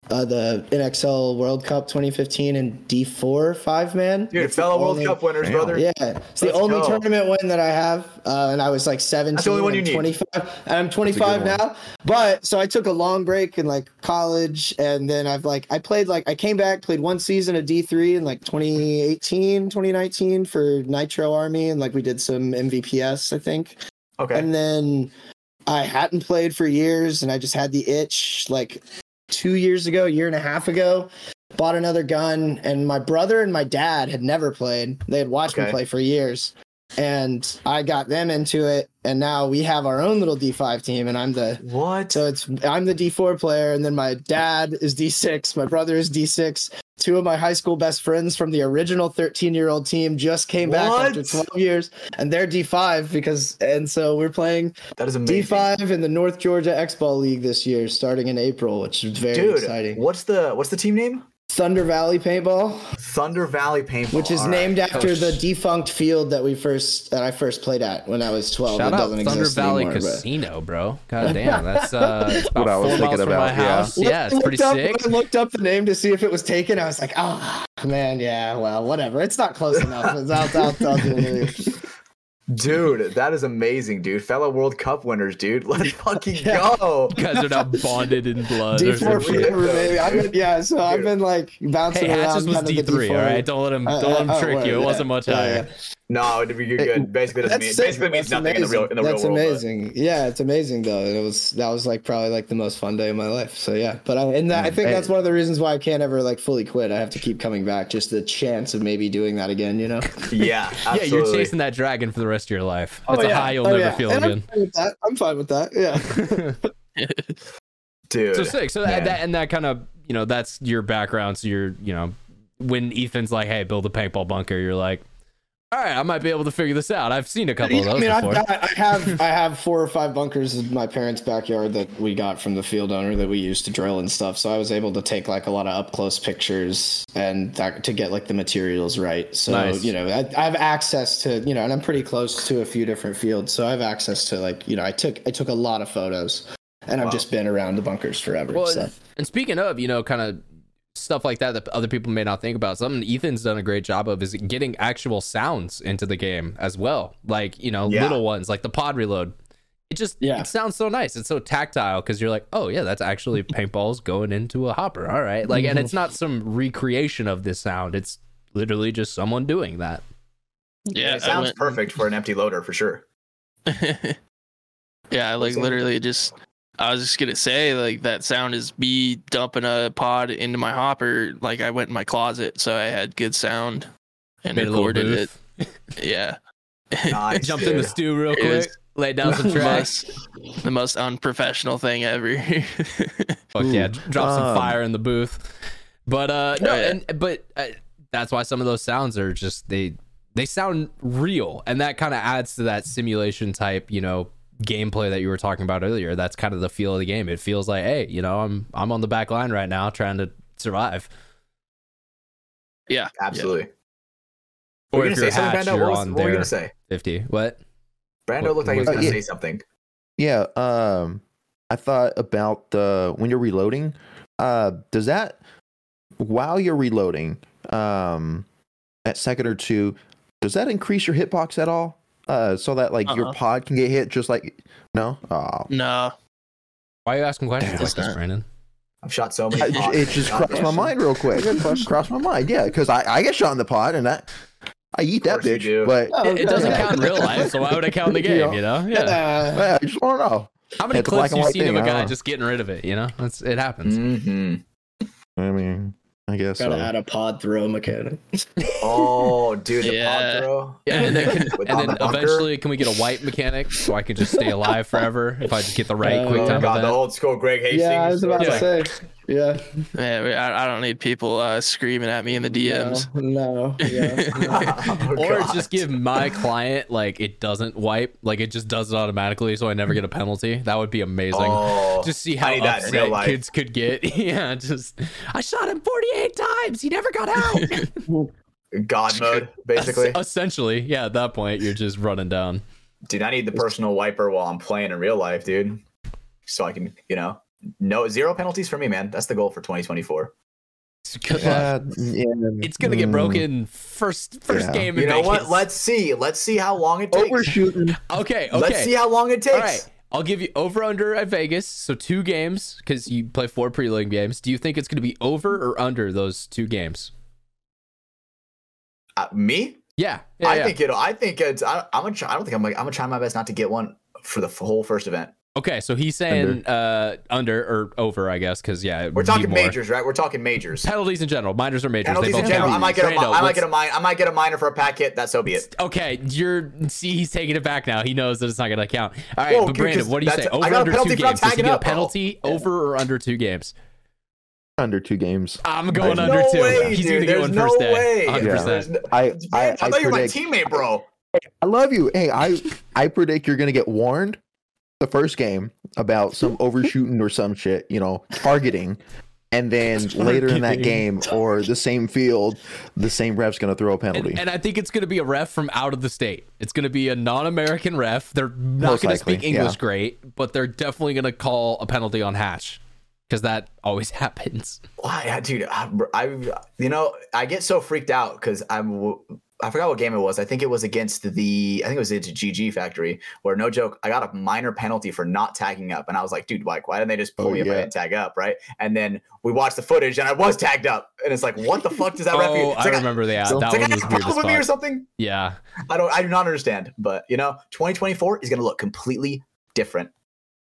uh, the NXL World Cup 2015 in D4 five man. Dude, It's the fellow World only- Cup winners, Damn. brother. yeah, it's the Let's only go. tournament win that I have, uh, and I was like 17. the only one you I'm need. 25, and I'm 25 now. But so I took a long break in like college, and then I've like I played like I came back, played one season of D3 in like 2018, 2019 for Nitro Army, and like we did some MVPS, I think. Okay. And then I hadn't played for years and I just had the itch like two years ago, a year and a half ago. Bought another gun and my brother and my dad had never played. They had watched me play for years. And I got them into it. And now we have our own little D5 team and I'm the what? so it's I'm the D4 player, and then my dad is D6, my brother is D6. Two of my high school best friends from the original 13 year old team just came back after 12 years, and they're D5 because, and so we're playing that is amazing. D5 in the North Georgia X Ball League this year, starting in April, which is very Dude, exciting. what's the what's the team name? Thunder Valley Paintball, Thunder Valley Paintball. which is All right. named after Oh, the defunct field that we first that I first played at when I was 12. Shout it out doesn't Thunder exist Valley anymore, but- Casino, bro. God damn, that's uh, it's about What I was four thinking miles from my about, yeah. house. Yeah, it's I pretty looked up, sick. I looked up the name to see if it was taken. I was like, oh man, yeah, well, whatever. It's not close enough. It's out, out, out the- Dude, that is amazing, dude. Fellow World Cup winners, dude. Let's fucking Yeah. go. You guys are now bonded in blood. D4 something. forever, baby. I've been, yeah, so I've been like bouncing Hey, around. Hatches was kind of D the three. All D4. right, don't let him Uh, don't let him uh, trick uh, you. It yeah, wasn't much yeah, higher. Yeah. No, you're good. Basically doesn't mean That's basically means That's nothing in the real in the real That's world. but- amazing. Yeah, it's amazing though. It was that was like probably like the most fun day of my life. So yeah, but I and that, I mm, think that's one of the reasons why I can't ever like fully quit. I have to keep coming back. Just the chance of maybe doing that again. You know. Yeah, Yeah, you're chasing that dragon for the rest of your life. Oh, that's a yeah. high you'll Oh, never yeah. feel And again. I'm fine with that. I'm fine with that. Yeah. dude. So sick. So that, that and that kind of you know that's your background. So you're you know when Ethan's like, hey, build a paintball bunker, you're like, all right, I might be able to figure this out. I've seen a couple of those I mean, before. got, I have I have four or five bunkers in my parents' backyard that we got from the field owner that we used to drill and stuff. So I was able to take like a lot of up close pictures and that, to get like the materials right. So Nice. you know, I, I have access to you know, and I'm pretty close to a few different fields. So I have access to like you know, I took I took a lot of photos, and I've just been around the bunkers forever. Well, so. and, and speaking of, you know, kind of stuff like that that other people may not think about. Something Ethan's done a great job of is getting actual sounds into the game as well. Like, you know, Yeah. little ones like the pod reload. It just Yeah. it sounds so nice. It's so tactile because you're like, oh yeah, that's actually paintballs going into a hopper. All right. Like and it's mm-hmm. not some recreation of this sound. It's literally just someone doing that. Yeah, it sounds went- perfect for an empty loader for sure. yeah, like literally just I was just gonna say like that sound is me dumping a pod into my hopper. Like I went in my closet, so I had good sound and Made a recorded it. Yeah, Nice, Jumped in the stew real It quick, laid down some the tracks. most, the most unprofessional thing ever. Fuck yeah, Ooh. drop some Um, fire in the booth. But uh no, Oh, yeah. and but uh, that's why some of those sounds are just they they sound real, and that kind of adds to that simulation type, you know, gameplay that you were talking about earlier. That's kind of the feel of the game. It feels like, hey, you know, I'm I'm on the back line right now trying to survive. yeah, Absolutely. Or Were you if gonna you're say something, hatched, Brando? you're was, on what were you gonna say? Fifty. What? Brando What- looked like he was gonna Uh, say yeah. something. Yeah. Um, I thought about the when you're reloading. Uh, does that while you're reloading, um, at second or two, does that increase your hitbox at all? Uh, so that like your Uh-uh. pod can get hit just like no. Oh, no, Why are you asking questions Damn. like this, Brandon? I've shot so many. it, pods. it just crossed my mind real quick. Crossed my mind. Yeah, because I I get shot in the pod and that I eat that course you bitch. But Oh, It, it doesn't Yeah. count in real life, so why would it count in the game? You know? Yeah. Uh, yeah, I just want to know. How many It's clips you've seen thing, of a I guy don't just getting rid of it? You know, it's, it happens. Mhm. I mean, I guess gotta so. add a pod throw mechanic. Oh, dude, the Yeah. pod throw. Yeah, and then, can, and then the eventually, can we get a white mechanic so I can just stay alive forever if I just get the right Uh, quick Oh time god, the old school Greg Hastings. yeah, I was about Yeah. to say. Yeah. yeah, I, I don't need people uh, screaming at me in the DMs. No. no yeah. Oh, Or God. just give my client like it doesn't wipe, like it just does it automatically, so I never get a penalty. That would be amazing. Oh, just see how need that real upset life. kids could get. yeah, just I shot him forty-eight times. He never got out. God mode, basically. Essentially, yeah. At that point, you're just running down. Dude, I need the personal wiper while I'm playing in real life, dude. So I can, you know, no zero penalties for me, man. That's the goal for 2024. Uh, yeah, It's gonna get mm, broken first first Yeah. game. In You know what? Let's see. Let's see how long it takes. Overshooting. Okay, okay. Let's see how long it takes. All right. I'll give you over under at Vegas. So two games because you play four preloading games. Do you think it's going to be over or under those two games? Uh, me? Yeah. yeah, I yeah. think it'll. I think it's. I, I'm gonna. Try, I don't think I'm like. I'm gonna try my best not to get one for the whole first event. Okay, so he's saying uh under or over, I guess, because yeah, We're talking more. majors, right? We're talking majors. Penalties in general. Minors or majors. Penalties they in both general. I might get a. mi- Brando, I might get a minor. I might get a minor for a pack hit. That so be it. Okay, you're see, he's taking it back now. He knows that it's not going to count. All right, Whoa, but Brandon, what do you say? Over under two games. Does he tagging get a up, bro. penalty? Over or under two games? under two games. I'm going There's under no two. way, he's going to get There's one no first day. way. 100. Yeah. percent There's no- I- Man, I- I, I thought you were my teammate, bro. I love you. Hey, I I predict you're gonna get warned the first game about some overshooting or some shit, you know, targeting. And then later in that game or the same field, the same ref's gonna throw a penalty. And, and I think it's going to be a ref from out of the state. It's going to be a non-American ref. They're not going to speak English yeah. great, but they're definitely going to call a penalty on Hatch because that always happens. Why, yeah, dude? I, I, you know, I get so freaked out because I'm. I forgot what game it was. I think it was against the. I think it was into GG Factory, where no joke, I got a minor penalty for not tagging up, and I was like, dude, like, why didn't they just pull Oh, me if I didn't tag up, right? And then we watched the footage, and I was tagged up, and it's like, what the fuck does that ref? Oh, It's I like, remember that. So- that like, one I was weird with me or something. Yeah. I don't. I do not understand. But you know, 2024 is gonna look completely different.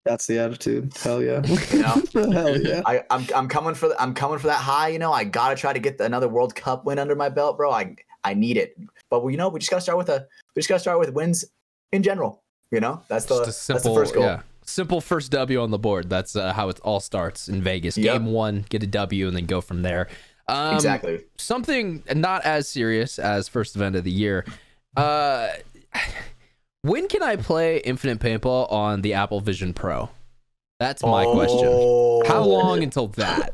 That's the attitude. Hell yeah. You know. Hell yeah. I, I'm I'm coming for the, I'm coming for that high. You know, I gotta try to get the, another World Cup win under my belt, bro. I I need it. But we, you know, we just gotta start with a we just gotta start with wins in general. You know, that's the a that's simple, the first goal. yeah. Simple first W on the board. That's uh, how it all starts in Vegas. Yep. Game one, get a W, and then go from there. Um, exactly. something not as serious as first event of the year. Uh, when can I play Infinite Paintball on the Apple Vision Pro? That's my question. Oh. How long until that?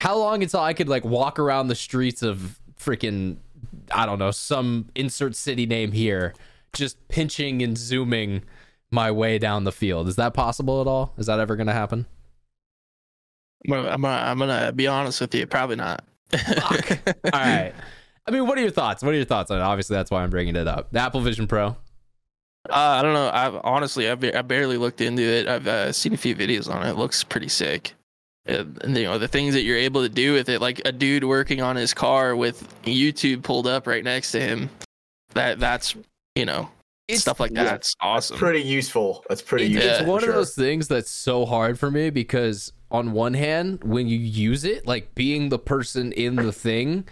How long until I could like walk around the streets of freaking I don't know some insert city name here, just pinching and zooming my way down the field? Is that possible at all? Is that ever going to happen? I'm I'm gonna, I'm gonna be honest with you. Probably not. Fuck. All right. I mean, what are your thoughts? What are your thoughts on it? Obviously, that's why I'm bringing it up. The Apple Vision Pro. Uh, I don't know. I've honestly, I've, I barely looked into it. I've uh, seen a few videos on it. It looks pretty sick. Uh, and, you know the things that you're able to do with it, like a dude working on his car with YouTube pulled up right next to him. That that's you know It's- stuff like yeah, that's awesome. Pretty useful. That's pretty It's, useful. it's one sure. of those things that's so hard for me because on one hand, when you use it, like being the person in the thing,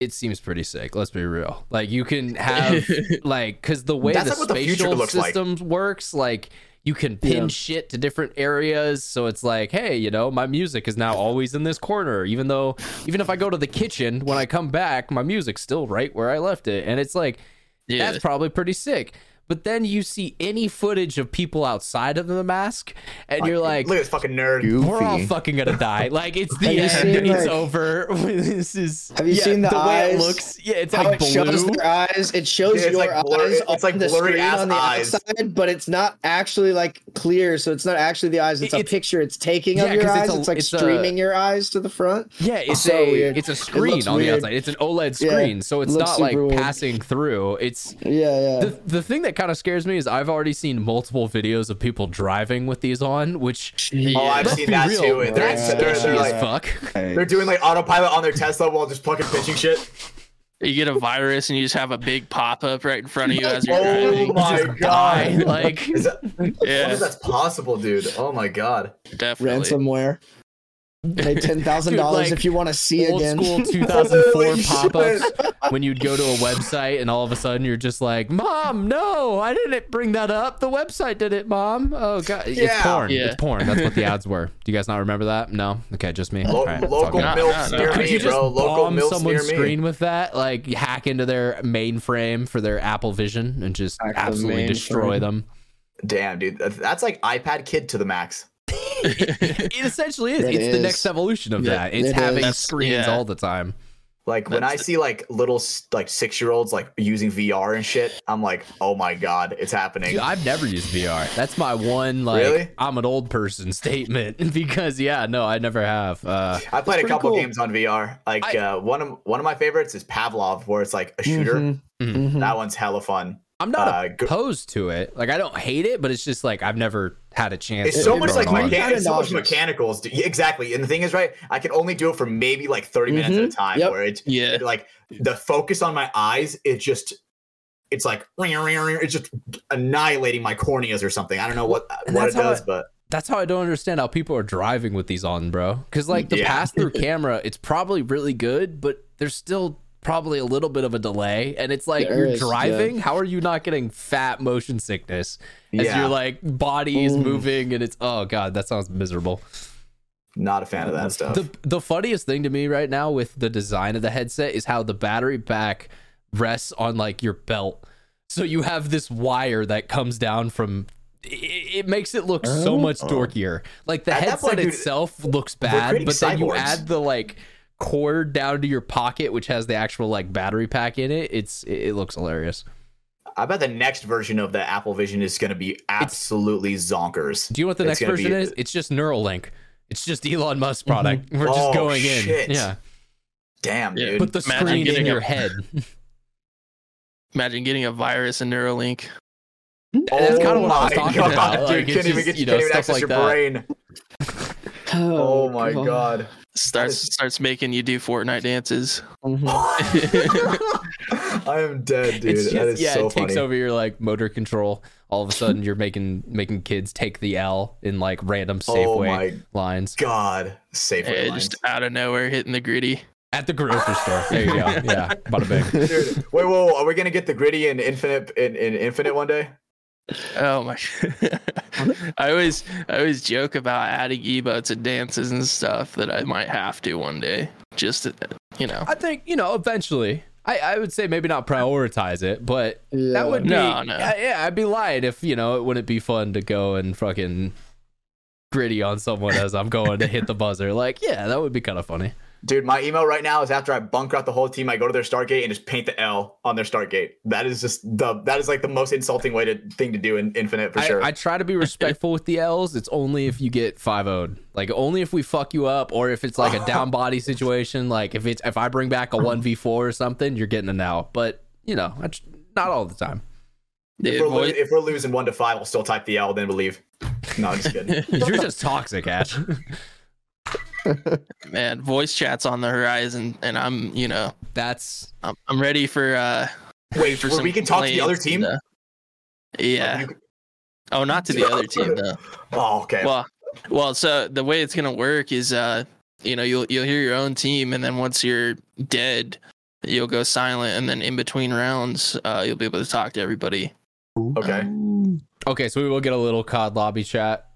it seems pretty sick. Let's be real. Like you can have like because the way That's the like what the future spatial like. system works, like you can pin Yeah. shit to different areas. So it's like, hey, you know, my music is now always in this corner, even though even if I go to the kitchen when I come back, my music's still right where I left it, and it's like yeah, that's probably pretty sick. But then you see any footage of people outside of the mask, and you're like, look at this fucking nerd. we're all fucking gonna die. Like it's the Have you end. seen, it's like- over. this is. Have you yeah, seen the way it eyes? looks? Yeah, it's How like it shows blue. their eyes. It shows Yeah, your like blur- eyes it's like the blurry screen ass on the eyes. outside, but it's not actually like clear. So it's not actually the eyes. It's a It's- picture it's taking Yeah, of your 'cause eyes. it's It's, like it's a- streaming your eyes to the front. Yeah, it's So a weird. it's a screen looks on the outside. It's an OLED screen, so it's not like weird. passing through. It's Yeah, yeah. the the thing that kind of scares me is I've already seen multiple videos of people driving with these on, which Oh, I've seen be that real, too. They're, that's they're, sketchy they're, as like, fuck. they're doing like autopilot on their Tesla while just fucking pitching shit. you get a virus and you just have a big pop up right in front of you as you're Oh driving. my Die. god! Like Is that, Yeah, that's possible, dude. Oh my god. definitely. Ransomware. Pay ten thousand dollars like, if you want to see old again. school 2004 Holy pop-ups when you'd go to a website and all of a sudden you're just like mom no i didn't bring that up the website did it mom oh god yeah. it's porn Yeah. it's porn that's what the ads were do you guys not remember that no okay just me Lo- All right, it's all local good. No, milfs no, no. near could me, you just bro. Local bomb someone's near me. screen with that like hack into their mainframe for their apple vision and just Hack the absolutely destroy mainframe. them Damn, dude. That's like iPad Kid to the max. It essentially is It it's the next evolution of Yeah, that it's it having is. screens Yeah. all the time Like when I see like little like six year olds like using VR and shit, I'm like, oh my god, it's happening. Dude, I've never used VR. That's my one like Really? I'm an old person statement because yeah, no, I never have. Uh I played a couple cool. games on VR. Like I- uh, one of one of my favorites is Pavlov, where it's like a shooter. Mhm, Mhm. mhm. That one's hella fun. I'm not Uh, go- opposed to it. Like I don't hate it, but it's just like I've never had a chance. It's so much like it mechan- it's so much mechanicals. dude. Exactly. And the thing is, right, I can only do it for maybe like 30 minutes at a Mhm. time. Yep. Where it's Yeah. it, like the focus on my eyes, it just it's like it's just annihilating my corneas or something. I don't know what And what it does, I- but That's how I don't understand how people are driving with these on, bro. Because like the Yeah. pass through camera, it's probably really good, but there's still probably a little bit of a delay. And it's like There you're is, yeah. driving. How are you not getting fat motion sickness as Yeah. your like body is Mm. moving and it's oh god, that sounds miserable. not a fan of that stuff. The the funniest thing to me right now with the design of the headset is how the battery back rests on like your belt. So you have this wire that comes down from it, it makes it look so much dorkier. Like the At headset point, dude, itself looks bad, but then you add the like cord down to your pocket which has the actual like battery pack in it. It's it, it looks hilarious. I bet the next version of the Apple Vision is going to be absolutely zonkers. Do you know what the It's next version be- is? It's just Neuralink. It's just Elon Musk's mm-hmm. product. We're just Oh, going shit. in. Yeah. Damn, Yeah, dude. Put the Imagine screen in getting your a- head. Imagine getting a virus in Neuralink. That's kind of what I was oh talking God, about. Dude, Like, it's can't even get you you know, can't even stuff access like your that. brain. Oh my god. Starts is- starts making you do Fortnite dances. Mhm. I am dead, dude. It's just, that is yeah, so it takes over your like motor control. All of a sudden, you're making making kids take the L in like random Oh Safeway my lines god. Safeway Yeah, lines. just out of nowhere hitting the gritty. at the grocery store. There you go. Yeah, bada bing. Dude, wait, whoa, whoa, are we gonna get the gritty in infinite in, in infinite one day? Oh my! I always I always joke about adding emotes and dances and stuff that I might have to one day. Just to, you know, I think you know eventually. I, I would say maybe not prioritize it, but Yeah. that would be No, no. Yeah, yeah, I'd be lying if you know it wouldn't be fun to go and fucking gritty on someone as I'm going to hit the buzzer. Like, yeah, that would be kind of funny. Dude, my email right now is after I bunker out the whole team, I go to their start gate and just paint the L on their start gate. That is just the that is like the most insulting way to thing to do in Infinite for I, sure. I try to be respectful with the L's. It's only if you get 5 0'd. Like, only if we fuck you up or if it's like a down body situation. Like, if it's if I bring back a 1v4 or something, you're getting an L. But, you know, I not all the time. if, Dude, we're lo- if we're losing one to five, we'll still type the L, then believe. No, I'm just kidding. You're just toxic, Ash. man, voice chats on the horizon, and I'm, you know, That's I'm, I'm ready for. uh Wait, for some we can talk to the other team? and, uh, yeah. You- Oh, not to the other team though. Oh, okay. Well, well, so the way it's gonna work is, uh, you know, you'll you'll hear your own team, and then once you're dead, you'll go silent, and then in between rounds, uh, you'll be able to talk to everybody. okay. okay. So we will get a little COD lobby chat.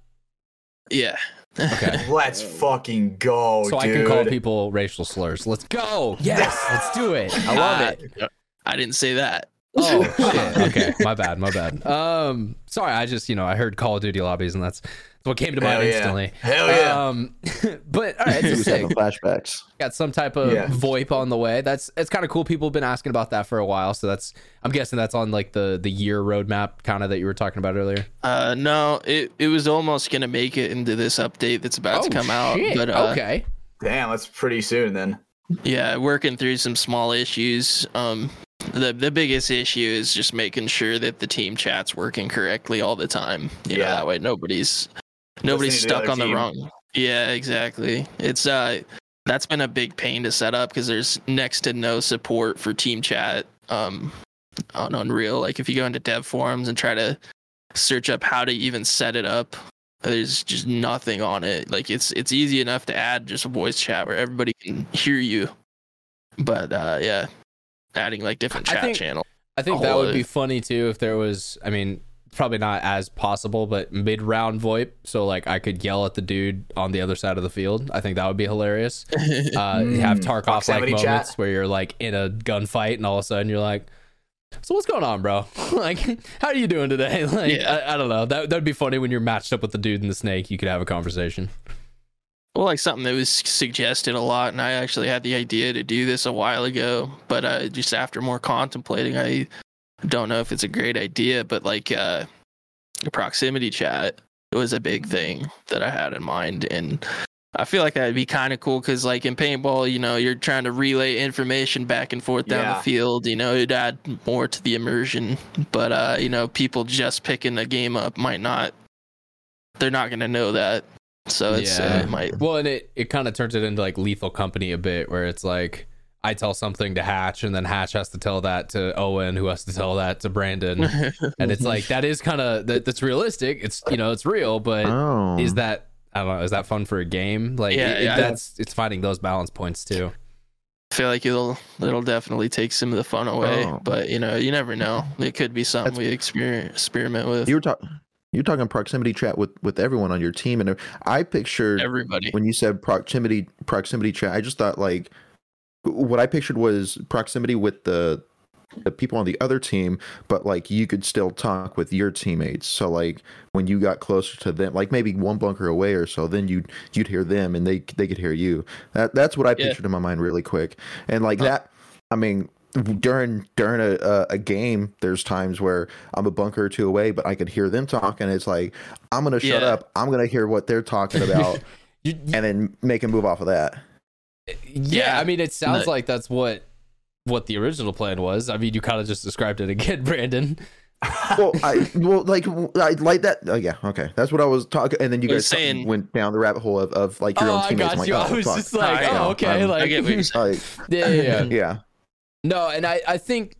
Yeah. Okay. Let's fucking go, so dude. I can call people racial slurs. Let's go. Yes, let's do it. I love Uh, it. I didn't say that. Oh shit. Okay, my bad, my bad. Um, sorry. I just you know I heard Call of Duty lobbies and that's, that's what came to mind Hell yeah. instantly. Hell yeah. Um, but all right, He it's was sick. having flashbacks. Got some type of Yeah. VoIP on the way. That's it's kind of cool. People have been asking about that for a while. So that's I'm guessing that's on like the the year roadmap kind of that you were talking about earlier. Uh, no, it it was almost gonna make it into this update that's about to come out, but uh, okay. Damn, that's pretty soon then. Yeah, working through some small issues. Um, the the biggest issue is just making sure that the team chat's working correctly all the time. You know, Yeah. that way nobody's nobody's Listening to the stuck other on the team. wrong. Yeah, exactly. It's uh that's been a big pain to set up because there's next to no support for team chat um on Unreal. Like if you go into dev forums and try to search up how to even set it up, there's just nothing on it. Like it's it's easy enough to add just a voice chat where everybody can hear you. But uh yeah, adding like different I chat think- channels. I think that whole would be funny too if there was. I mean, it's probably not as possible, but mid round VoIP. So like I could yell at the dude on the other side of the field. I think that would be hilarious. Uh, you have Mm, Tarkov like proximity chat. moments where you're like in a gunfight and all of a sudden you're like, "So what's going on, bro? like, how are you doing today?" Like, Yeah. I, I don't know. That that'd be funny when you're matched up with the dude and the snake. You could have a conversation. Well, like something that was suggested a lot, and I actually had the idea to do this a while ago, but uh, just after more contemplating, I don't know if it's a great idea. But like uh, a proximity chat it was a big thing that I had in mind, and I feel like that'd be kind of cool because, like in paintball, you know, you're trying to relay information back and forth down Yeah. the field. You know, it'd add more to the immersion. But uh, you know, people just picking the game up might not. They're not going to know that. So it's uh, it might Well, and it it kind of turns it into like Lethal Company a bit, where it's like. I tell something to Hatch, and then Hatch has to tell that to Owen, who has to tell that to Brandon, and it's like that is kind of that, that's realistic. It's you know it's real, but Oh, is that I don't know is that fun for a game? Like Yeah, it- it- yeah. that's it's finding those balance points too. I feel like it'll it'll definitely take some of the fun away. Oh. But you know, you never know. It could be something That's- we experiment experiment with. you were talking. You're talking proximity chat with with everyone on your team, and I pictured Everybody. when you said proximity proximity chat. I just thought like what I pictured was proximity with the the people on the other team, but like you could still talk with your teammates. So like when you got closer to them, like maybe one bunker away or so, then you'd you'd hear them and they they could hear you. That that's what I Yeah. pictured in my mind really quick. And like Huh. that, I mean. During during a, a game, there's times where I'm a bunker or two away, but I could hear them talking it's like I'm gonna shut Yeah. up. I'm gonna hear what they're talking about, You, you- and then make a move off of that. Yeah, Yeah. I mean, it sounds No. like that's what what the original plan was. I mean, you kind of just described it again, Brandon. well, I well like I like that. Oh yeah, okay, that's what I was talking. And then you guys saying- went down the rabbit hole of, of like your oh, own I teammates. I'm got like, you. oh, I was fuck. just like, I oh, okay, Um, like I get what you're like yeah, yeah, yeah. yeah, No, and I, I think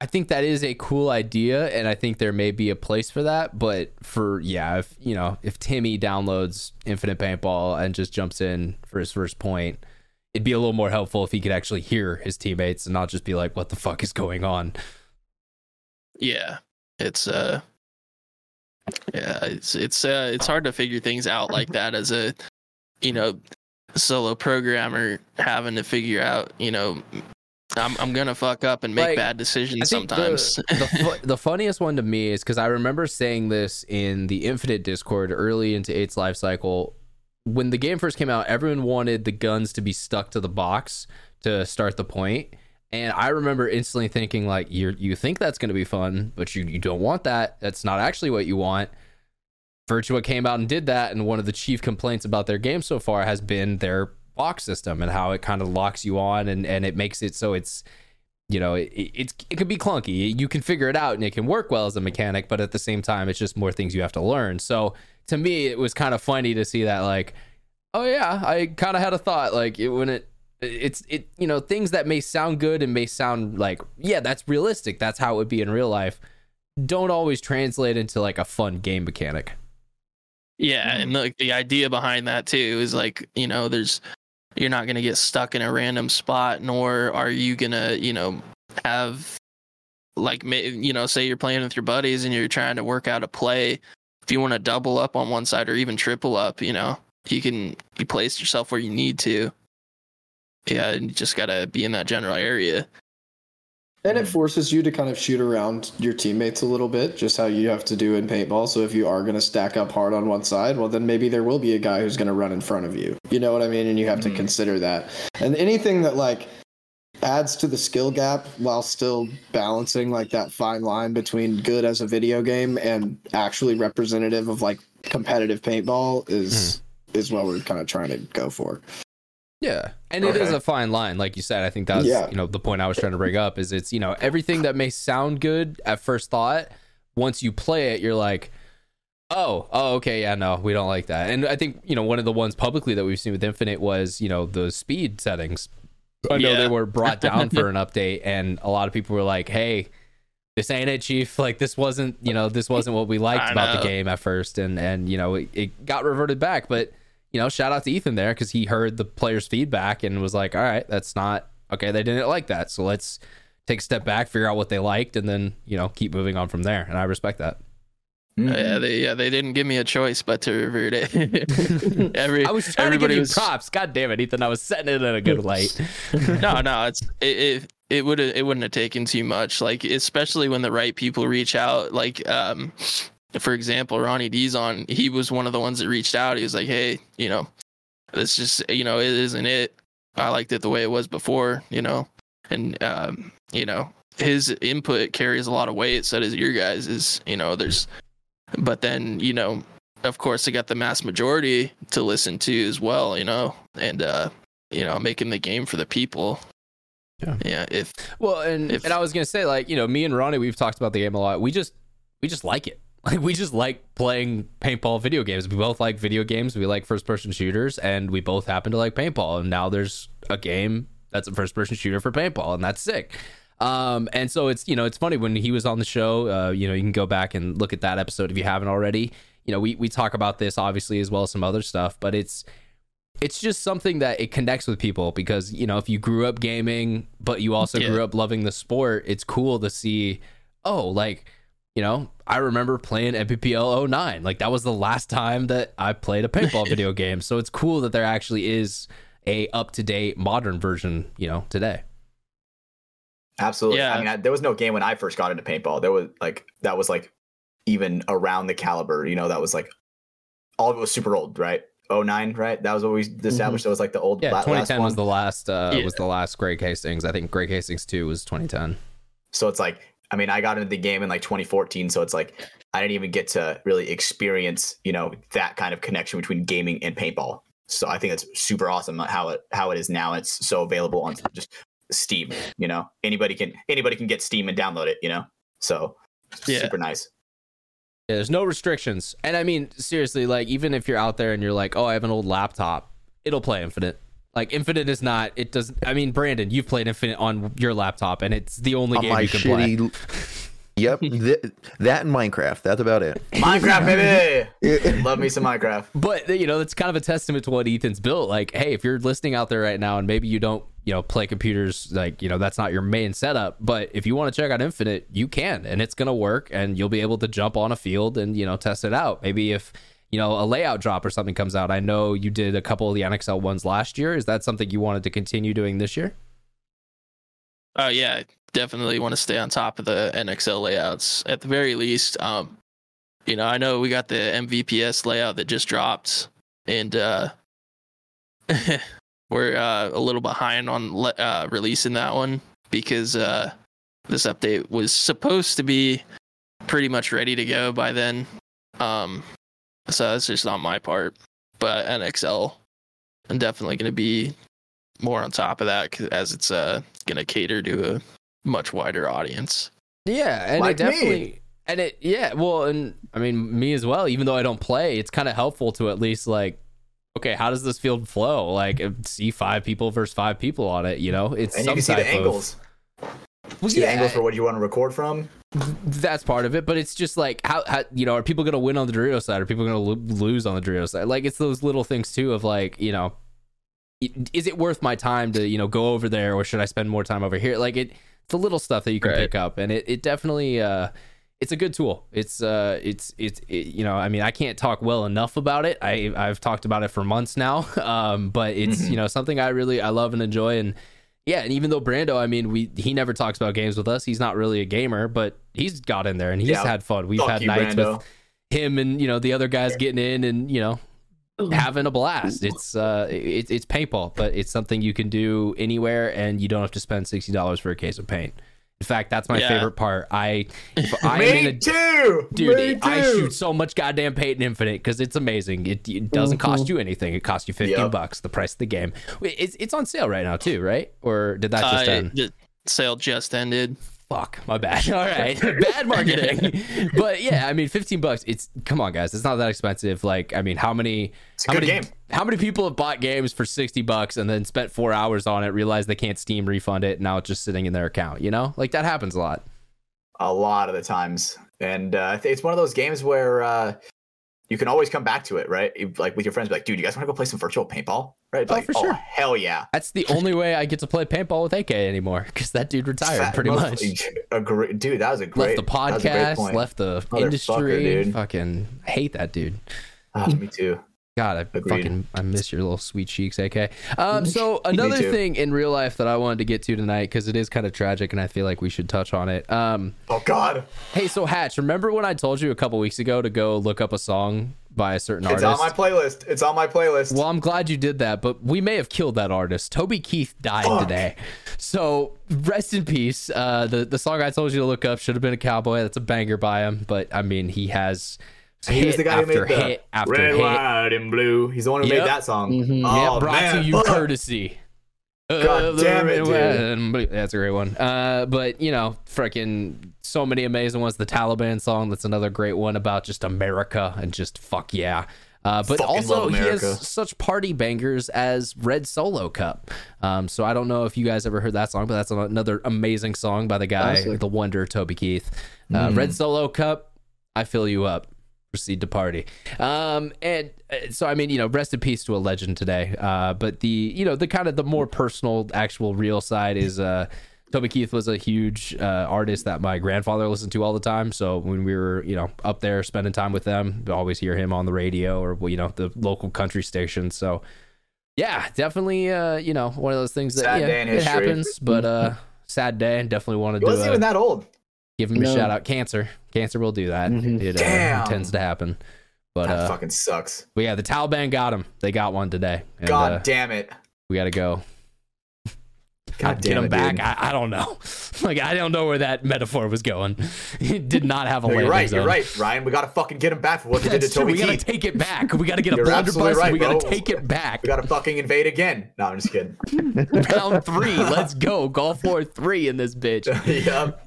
I think that is a cool idea, and I think there may be a place for that. But for yeah, if you know, if Timmy downloads Infinite Paintball and just jumps in for his first point, it'd be a little more helpful if he could actually hear his teammates and not just be like, "What the fuck is going on?" Yeah. It's uh yeah, it's it's uh it's hard to figure things out like that as a you know solo programmer having to figure out, you know, I'm I'm gonna fuck up and make Like, bad decisions sometimes. The, the, the funniest one to me is because I remember saying this in the Infinite Discord early into eight's life cycle when the game first came out, everyone wanted the guns to be stuck to the box to start the point. And I remember instantly thinking, like, you you think that's going to be fun, but you, you don't want that. That's not actually what you want. Virtua came out and did that, and one of the chief complaints about their game so far has been their box system and how it kind of locks you on and, and it makes it so it's you know it, it's it could be clunky you can figure it out and it can work well as a mechanic but at the same time it's just more things you have to learn so to me it was kind of funny to see that like oh yeah i kind of had a thought like it when it it's it you know things that may sound good and may sound like yeah that's realistic that's how it would be in real life don't always translate into like a fun game mechanic. Yeah, and like the idea behind that too is like, you know, there's you're not going to get stuck in a random spot nor are you going to, you know, have like you know, say you're playing with your buddies and you're trying to work out a play, if you want to double up on one side or even triple up, you know, you can you place yourself where you need to. Yeah, and you just got to be in that general area. And it forces you to kind of shoot around your teammates a little bit, just how you have to do in paintball. So if you are going to stack up hard on one side, well, then maybe there will be a guy who's going to run in front of you. You know what I mean? And you have to Mhm. consider that. And anything that like adds to the skill gap while still balancing like that fine line between good as a video game and actually representative of like competitive paintball is hmm. is what we're kind of trying to go for. Yeah, and it is a fine line, like you said. I think that's Yeah. you know the point I was trying to bring up is it's you know everything that may sound good at first thought, once you play it, you're like, oh, oh, okay, yeah, no, we don't like that. And I think you know one of the ones publicly that we've seen with Infinite was you know the speed settings. I know Yeah. they were brought down for an update, and a lot of people were like, hey. This ain't it, Chief. Like this wasn't, you know, this wasn't what we liked about the game at first, and and you know, it, it got reverted back. But you know, shout out to Ethan there because he heard the players' feedback and was like, all right, that's not okay. They didn't like that. So let's take a step back, figure out what they liked, and then, you know, keep moving on from there. And I respect that. Mhm. Uh, yeah, they yeah they didn't give me a choice but to revert it. Every I was trying to give you was props. God damn it, Ethan. I was setting it in a good light. no, no, it's it it, it would it wouldn't have taken too much. Like especially when the right people reach out. Like um, for example, Ronnie Dizon, he was one of the ones that reached out. He was like, hey, you know, this just you know it isn't it. I liked it the way it was before, you know, and um, you know his input carries a lot of weight. So does your guys. Is you know there's, but then you know. Of course, they got the mass majority to listen to as well, you know, and uh, you know, making the game for the people. Yeah. Yeah. If Well, and If- and I was gonna say, like, you know, me and Ronnie, we've talked about the game a lot. We just we just like it. Like we just like playing paintball video games. We both like video games. We like first person shooters, and we both happen to like paintball. And now there's a game that's a first person shooter for paintball, and that's sick. Um, and so it's you know it's funny when he was on the show. Uh, you know you can go back and look at that episode if you haven't already. You know we we talk about this obviously as well as some other stuff, but it's it's just something that it connects with people because you know if you grew up gaming but you also Yeah. grew up loving the sport it's cool to see oh like you know i remember playing nppl 09 like that was the last time that i played a paintball video game so it's cool that there actually is a up-to-date modern version you know today Absolutely. Yeah. I mean, I, there was no game when I first got into paintball. There was like that was like even around the caliber. You know, that was like all of it was super old, right? 09, right? That was what we established. That was like the old yeah la- last 2010 was the last uh Yeah. was the last greg hastings i think greg hastings 2 was 2010 So it's like, I mean, I got into the game in like 2014. So it's like I didn't even get to really experience, you know, that kind of connection between gaming and paintball. So I think it's super awesome how it how it is now. It's so available on just Steam. You know, anybody can anybody can get Steam and download it. You know, so Yeah. super nice. Yeah, there's no restrictions. And I mean, seriously, like even if you're out there and you're like, "Oh, I have an old laptop," it'll play Infinite. Like Infinite is not. It doesn't. I mean, Brandon, you've played Infinite on your laptop, and it's the only on game you can play. yep, th- that and Minecraft. That's about it. Minecraft, baby. Love me some Minecraft. But you know, that's kind of a testament to what Ethan's built. Like, hey, if you're listening out there right now, and maybe you don't, you know, play computers, like you know, that's not your main setup. But if you want to check out Infinite, you can, and it's gonna work, and you'll be able to jump on a field and you know test it out. Maybe if you know a layout drop or something comes out. I know you did a couple of the NXL ones last year. Is that something you wanted to continue doing this year? Oh yeah, definitely want to stay on top of the NXL layouts at the very least. Um, you know, I know we got the MVPS layout that just dropped. and uh, we're uh, a little behind on le- uh, releasing that one because uh, this update was supposed to be pretty much ready to go by then. Um, so that's just on my part. But NXL, I'm definitely going to be more on top of that as it's uh, going to cater to a much wider audience. Yeah, and Like it me. definitely and it yeah, well, and I mean me as well. Even though I don't play, it's kind of helpful to at least like, okay, how does this field flow? Like, see five people versus five people on it. You know, it's And some you can see the type of- angles. Well, See the yeah, angles for what you want to record from. that's part of it, but it's just like how, how you know are people gonna win on the Dorito side? Are people gonna lo- lose on the Dorito side? Like it's those little things too of like you know, is it worth my time to you know go over there or should I spend more time over here? Like it, it's the little stuff that you can Right. pick up, and it, it definitely uh, it's a good tool. It's uh, it's it's it, you know, I mean, I can't talk well enough about it. I I've talked about it for months now, um, but it's you know something I really I love and enjoy and. Yeah, and even though Brando, I mean, we he never talks about games with us. He's not really a gamer, but he's got in there and he's Yeah. had fun. We've Fuck had you, nights Brando. with him and you know the other guys getting in and you know having a blast. It's uh it's it's paintball, but it's something you can do anywhere and you don't have to spend sixty dollars for a case of paint. In fact, that's my Yeah. favorite part. I if I am Me in a too, Dude, Me I shoot so much goddamn paint in Infinite because it's amazing. It, it doesn't cost you anything. It costs you fifteen Yep. bucks, the price of the game. It's it's on sale right now too, right? Or did that just Uh, end? the sale just ended. Fuck, my bad. All right, bad marketing. but yeah, I mean, fifteen bucks. It's come on, guys. It's not that expensive. Like, I mean, how many? a how good many? game. How many people have bought games for sixty bucks and then spent four hours on it, realized they can't Steam refund it, and now it's just sitting in their account? You know, like that happens a lot. a lot of the times, and uh, it's one of those games where uh, you can always come back to it, right? Like with your friends, be like, dude, you guys want to go play some virtual paintball? Right? Oh, like, for oh, sure. hell yeah. That's the only way I get to play paintball with AK anymore because that dude retired Fat- pretty much. A great, dude, that was a great. left the that was a great podcast, left the industry. dude. Fucking hate that dude. Oh, me too. God, I Agreed. fucking I miss your little sweet cheeks, AK. Um, so another thing in real life that I wanted to get to tonight because it is kind of tragic, and I feel like we should touch on it. Um, Oh God, hey, so Hatch, remember when I told you a couple weeks ago to go look up a song by a certain it's artist? It's on my playlist. It's on my playlist. Well, I'm glad you did that, but we may have killed that artist. Toby Keith died Fuck. today. So rest in peace. Uh, the the song I told you to look up should have been a cowboy. That's a banger by him, but I mean he has he was the guy who after made the hit after red, hit. white, and blue. He's the one who Yep. made that song. Mhm. yeah, Oh, brought man, to you fuck. courtesy. God of the damn it, dude. white, and blue. That's a great one. Uh, but you know, freaking so many amazing ones. The Taliban song. That's another great one about just America and just fuck yeah. Uh, but Fucking also he has such party bangers as Red Solo Cup. Um, so I don't know if you guys ever heard that song, but that's another amazing song by the guy, Classic. the wonder Toby Keith. Uh, Mm. Red Solo Cup. I fill you up. Proceed to party. Um, and uh, so I mean, you know, rest in peace to a legend today. Uh, but the you know the kind of the more personal, actual, real side is uh, Toby Keith was a huge uh, artist that my grandfather listened to all the time. So when we were you know up there spending time with them, we always hear him on the radio or you know the local country station. So yeah, definitely uh, you know one of those things that yeah, it history. happens, but uh, sad day. and Definitely wanted He to wasn't uh, even that old. Give him a shout out. Cancer, cancer will do that. Mhm. It uh, tends to happen. But That uh, fucking sucks. but yeah, the Taliban got him. They got one today. And, God uh, damn it. we got to go. God get damn him it, back. dude. I, I don't know. like I don't know where that metaphor was going. It did not have a No, you're right. zone. You're right, Ryan. We gotta fucking get him back for what they did to That's. Toby We gotta Keith. take it back. We gotta get a You're blunderbuss. right, we gotta take it back. we gotta fucking invade again. No, I'm just kidding. Round three. Let's go. Gulf war three in this bitch. yep.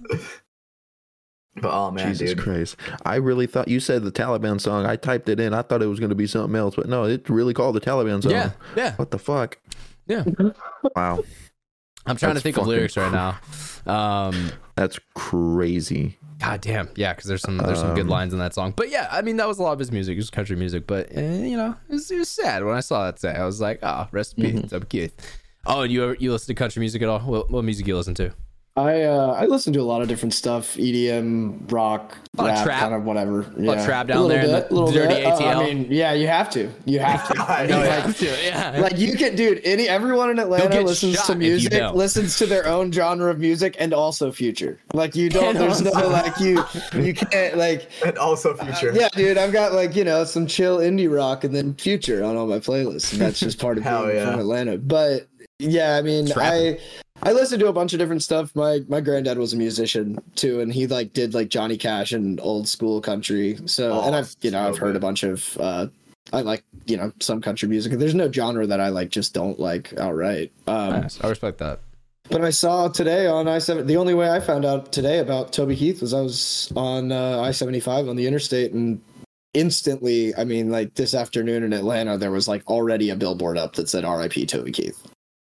But oh man, Jesus dude. Christ. I really thought you said the Taliban song. I typed it in. I thought it was going to be something else, but no, it really called the Taliban song. Yeah, yeah, What the fuck? yeah. Wow. I'm trying to think of lyrics right now. Um, That's crazy. God damn, yeah, because there's some there's some good Um, lines in that song. But yeah, I mean that was a lot of his music. It was country music, but eh, you know, it was, it was sad when I saw that say. I was like, oh, rest in peace, Toby Keith. Oh, and you ever- you listen to country music at all? What, what music you listen to? I uh, I listen to a lot of different stuff, EDM, rock, A lot of rap, trap. kind of whatever. lot of Yeah, trap A down little there in bit, the little dirty bit. Uh, I mean, yeah, you have to. You have to. I mean, No, like, yeah. like you can, dude. Any everyone in Atlanta listens to if you music, listens to their own genre of music, and also future. Like you don't. And there's no like you. You can't like. And also future. Yeah, dude. I've got like you know some chill indie rock and then future on all my playlists, and that's just part of Hell being yeah. from Atlanta. But yeah, I mean, It's I rapping. I listened to a bunch of different stuff. My my granddad was a musician too, and he like did like Johnny Cash and old school country. So Oh, and I've you know so I've heard a bunch of uh I like you know some country music. There's no genre that I like just don't like outright. Um, Nice. I respect that. but I saw today on I seven. The only way I found out today about Toby Keith was I was on uh, I seventy five on the interstate, and instantly, I mean, like this afternoon in Atlanta, there was like already a billboard up that said R.I.P. Toby Keith.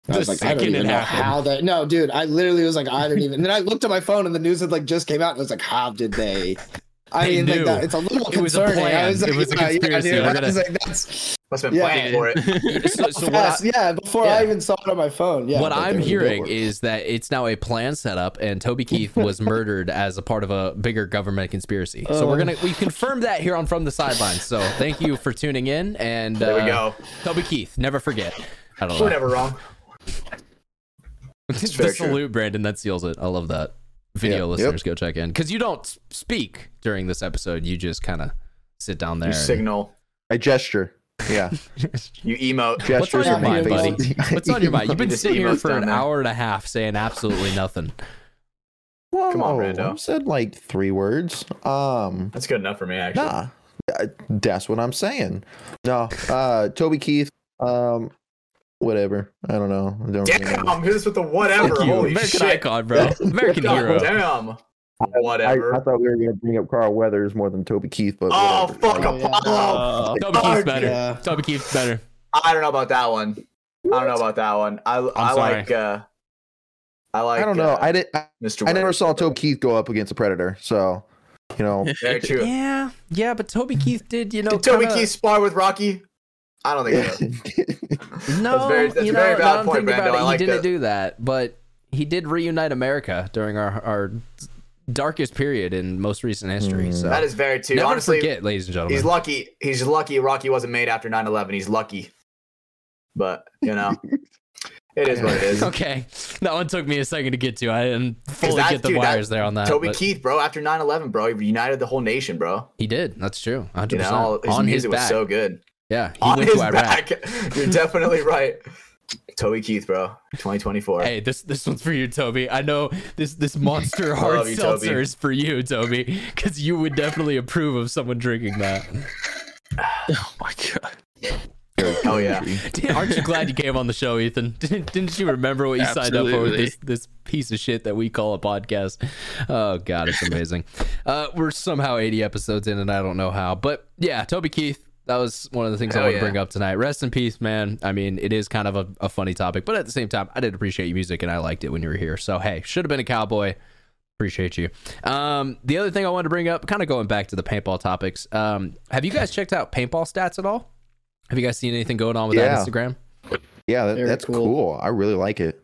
I The was like, I don't even know happened. how that. No, dude, I literally was like, I don't even. And then I looked at my phone, and the news had like just came out, and I was like, how did they? I They mean, like that, it's a little It was a concerning. plan. Was like, It was a yeah, yeah, conspiracy. dude. We're I was like, that's Must have been Yeah. planning for it. So, so what, fast. I, yeah, before yeah. I even saw it on my phone. Yeah, what but I'm hearing is that it's now a plan set up, and Toby Keith was murdered as a part of a bigger government conspiracy. So we're Uh. gonna we confirmed that here on From the Sidelines. So thank you for tuning in, and There we uh, go. Toby Keith, never forget. I don't We're know. never wrong. The salute, Brandon. That seals it. I love that. Video Yep. listeners, go check in because you don't speak during this episode. You just kind of sit down there. You and- signal. I gesture. Yeah. You emote. What's on your mind, buddy? What's on your mind? You've been just sitting here for an there. hour and a half saying absolutely nothing. Whoa, Come on, Brando. I said like three words. Um, That's good enough for me, actually. nah, that's what I'm saying. No, uh, Toby Keith. Um, whatever. I don't know. I don't really know. Damn, hit us with the whatever. Fuck Holy American shit. icon, bro. American God hero. damn. I, Whatever. I thought we were gonna bring up Carl Weathers more than Toby Keith, but oh, whatever. fuck Like, Apollo. Uh, Toby Keith's better. yeah. Toby Keith's better. I don't know about that one. I don't know about that one. I I sorry. like uh I like I don't know. uh, I did. I, Mr. I never saw Toby Keith go up against a Predator, so you know. Very true. Yeah, yeah, but Toby Keith did, you know, Did Toby kinda- Keith spar with Rocky? I don't think so. No, very- that's you know, very valid I'm point, thinking about Brando. it, I like he didn't that. do that, but he did reunite America during our our darkest period in most recent history. Mm. So That is very true. never Honestly, forget, ladies and gentlemen. he's lucky. He's lucky Rocky wasn't made after 9/11. He's lucky. But, you know, it is what it is. okay, that one took me a second to get to. I didn't fully get the dude, that- wires there on that. Toby but Keith, bro, after 9/11, bro, he united the whole nation, bro. he did. That's true. 100%. You know, his on his music was so good. Yeah, he On went his to Iraq. back. You're definitely right. Toby Keith, bro. 2024. Hey, this this one's for you, Toby. I know this this monster hard you, seltzer Toby. is for you, Toby, because you would definitely approve of someone drinking that. oh my god. Oh yeah. Aren't you glad you came on the show, Ethan? Didn't, didn't you remember what you signed up for with this this piece of shit that we call a podcast? Oh God, it's amazing. uh, we're somehow 80 episodes in, and I don't know how, but yeah, Toby Keith. That was one of the things I Hell want to bring up tonight. Rest in peace, man. I mean, it is kind of a, a funny topic, but at the same time, I did appreciate your music and I liked it when you were here. So hey, should have been a cowboy. Appreciate you. Um, the other thing I wanted to bring up, kind of going back to the paintball topics. Um, have you guys checked out paintball stats at all? Have you guys seen anything going on with Yeah. that Instagram? Yeah, that, that's cool. cool. I really like it.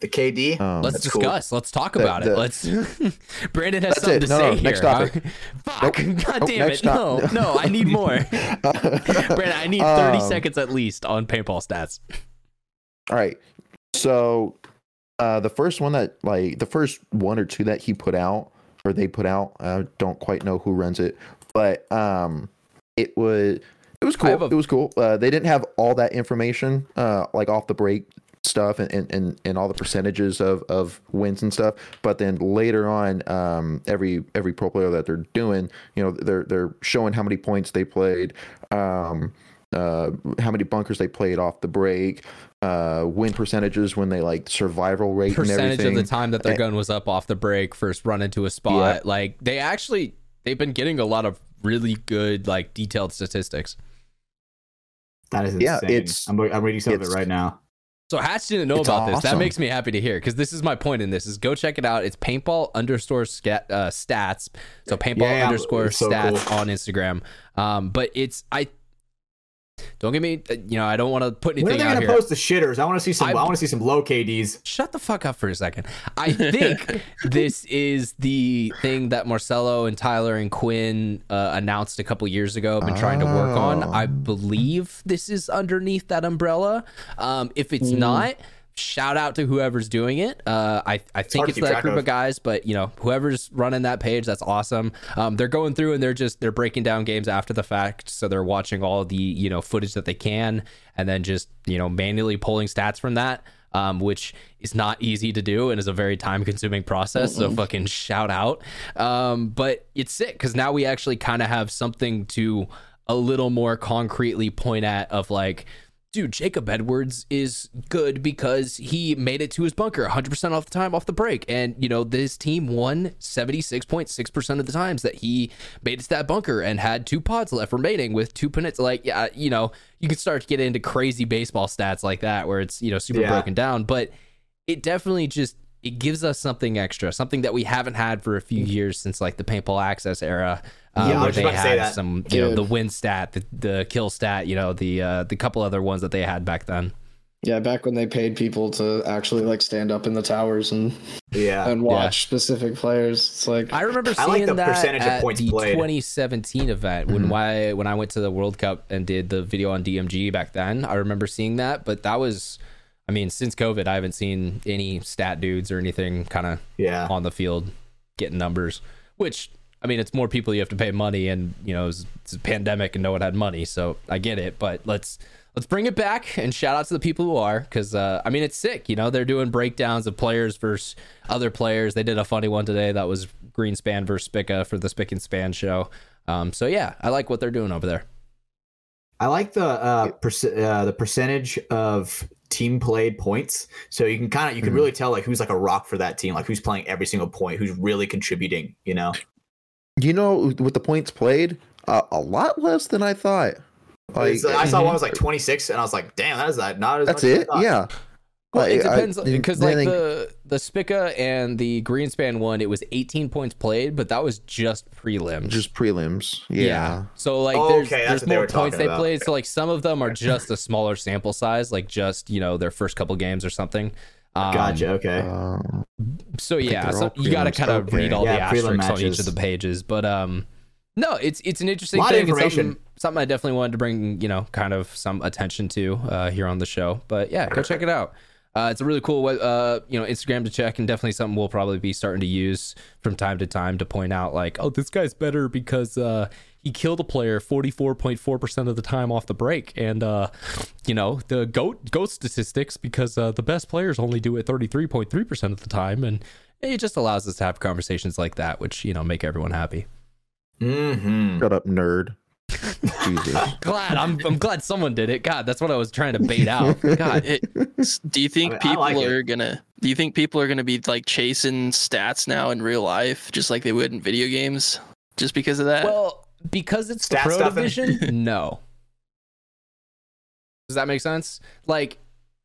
The KD. Um, Let's That's cool. discuss. Let's talk The- about it. Let's. Brandon has something it. to No, say no, here. next topic. Fuck. Nope. God damn next it. No, top- no, I need more. Brandon, I need 30 Um, seconds at least on paintball stats. All right. So uh the first one that like the first one or two that he put out or they put out, I don't quite know who runs it, but um it was it was cool. a- it was cool. Uh they didn't have all that information uh like off the break stuff and, and, and, and all the percentages of, of wins and stuff. But then later on, um every every pro player that they're doing, you know, they're they're showing how many points they played, um uh how many bunkers they played off the break, uh win percentages when they like survival rate and Percentage everything. of the time that their gun was up off the break, first run into a spot. Like, they actually, they've been getting a lot of really good, like, detailed statistics. That is Yeah, it's- I'm, I'm reading some of it right now. So Hatch didn't know It's about this. That makes me happy to hear because this is my point in this: is go check it out. It's paintball underscore scat, uh, stats. So paintball Yeah, underscore so stats cool. on Instagram. Um, but it's I. don't get me. You know, I don't want to put When are anything they out gonna here. post the shitters? I want to see some. I, I- want to see some low KDs. Shut the fuck up for a second. I think this is the thing that Marcelo and Tyler and Quinn uh, announced a couple years ago. Been trying to work on. Oh. I believe this is underneath that umbrella. Um, if it's not, shout out to whoever's doing it. Uh, I I think to it's that group of. of guys, but you know whoever's running that page, that's awesome. Um, they're going through and they're just they're breaking down games after the fact, so they're watching all the you know footage that they can, and then just you know manually pulling stats from that. Um, which is not easy to do and is a very time consuming process. So fucking shout out. Um, but it's sick because now we actually kind of have something to a little more concretely point at of like, dude, Jacob Edwards is good because he made it to his bunker 100% off the time off the break. And, you know, this team won 76.6% of the times that he made it to that bunker and had two pods left remaining with two minutes. Like, yeah, you know, you can start to get into crazy baseball stats like that where it's, you know, super Yeah. broken down. But it definitely just it gives us something extra, something that we haven't had for a few mm-hmm. years since like the paintball access era. Uh, Yeah, where they about to say had that. some, you know, the win stat, the, the kill stat, you know, the uh, the couple other ones that they had back then. Yeah, back when they paid people to actually like stand up in the towers and Yeah. and watch specific players. It's like I remember I seeing like the that percentage of points the played. 2017 event when I when I went to the World Cup and did the video on DMG back then. I remember seeing that, but that was, I mean, since COVID, I haven't seen any stat dudes or anything kind of Yeah. on the field getting numbers. Which I mean, it's more people you have to pay money, and you know, it's, it's a pandemic and no one had money, so I get it. But let's let's bring it back and shout out to the people who are, because uh, I mean, it's sick. You know, they're doing breakdowns of players versus other players. They did a funny one today that was Greenspan versus Spica for the Spick and Span show. Um, so yeah, I like what they're doing over there. I like the uh, perc- uh, the percentage of team played points. So you can kind of you can Mhm. really tell like who's like a rock for that team, like who's playing every single point, who's really contributing. You know. You know, with the points played, uh, a lot less than I thought. Like It's- I saw one was like 26, and I was like, damn, that is that not as that's much as I it. Yeah. Well, it Like, I- depends because like I- the the Spica and the Greenspan one, it was 18 points played, but that was just prelims. just prelims. Yeah. So like Oh, there's okay, there's what they more points they about. played. So like some of them are just a smaller sample size, like just you know their first couple games or something. Um, Gotcha. Okay. Um, So yeah, so you got to kind of Okay. read all the Yeah, prelim asterisks on each of the pages, but um, no, it's it's an interesting Lot of thing. Information. something, something I definitely wanted to bring you know kind of some attention to uh, here on the show. But yeah, go check it out. Uh, it's a really cool uh, you know Instagram to check, and definitely something we'll probably be starting to use from time to time to point out like, oh, this guy's better because uh, he killed a player 44.4% of the time off the break and uh, you know the goat goat statistics because uh, the best players only do it 33.3% of the time and it just allows us to have conversations like that which you know make everyone happy Mm-hmm. shut up, nerd. Jesus. glad I'm, I'm glad someone did it god that's what i was trying to bait out god It, do you think I mean, people like it. are gonna? Do you think people are gonna be like chasing stats now in real life, just like they would in video games, just because of that? well because it's the pro stuffing. division no does that make sense like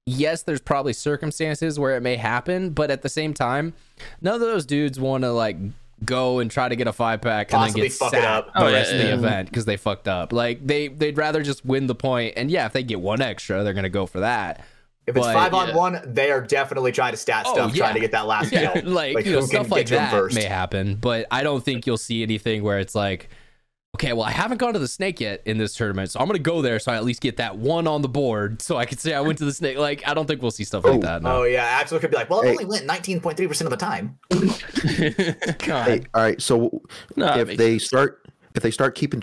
yes there's probably circumstances where it may happen but at the same time none of those dudes want to like go and try to get a five pack and then get fuck it up. the Oh, rest yeah, of the yeah. event because they fucked up like they they'd rather just win the point and yeah if they get one extra they're gonna go for that If it's But- five on yeah. one, they are definitely trying to stat Oh, stuff, yeah. trying to get that last yeah, kill. like, you know, stuff like get to him that first. may happen, but I don't think you'll see anything where it's like, okay, well, I haven't gone to the snake yet in this tournament, so I'm gonna go there so I at least get that one on the board, so I can say I went to the snake. Like, I don't think we'll see stuff Oh. like that. No. Oh yeah, Axel could be like, well, it Hey. only went 19.3 percent of the time. God. Hey, all right. So No, if makes they start, if they start keeping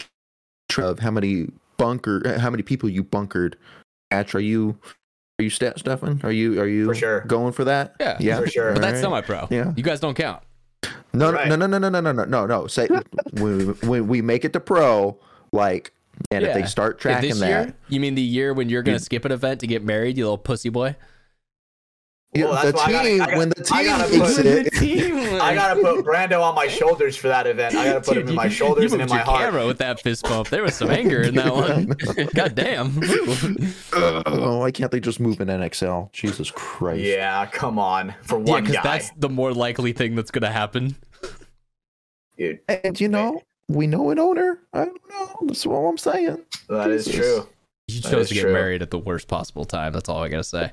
track of how many bunker, how many people you bunkered, match, are you, are you stat stuffing? Are you, are you For sure. going for that? Yeah, yeah, for sure. but that's Alright. semi-pro. Yeah. you guys don't count. No, Right. no, no, no, no, no, no, no, no, no. Say when, when we make it to pro, like, and if they start tracking this that, year, you mean the year when you're gonna You- skip an event to get married, you little pussy boy? Yeah, Well, the that's gotta- team gotta- when the team makes it, I gotta put Brando on my shoulders for that event. I gotta put him in my shoulders you and in my heart. camera with that fist bump. There was some anger in that one. God damn. oh, why can't they just move in NXL? Jesus Christ! Yeah, come on, for yeah, one because guy, that's the more likely thing that's gonna happen. dude. And you know, we know an owner. I don't know. That's all I'm saying. That is Jesus. true. You chose to get true. married at the worst possible time. That's all I gotta say.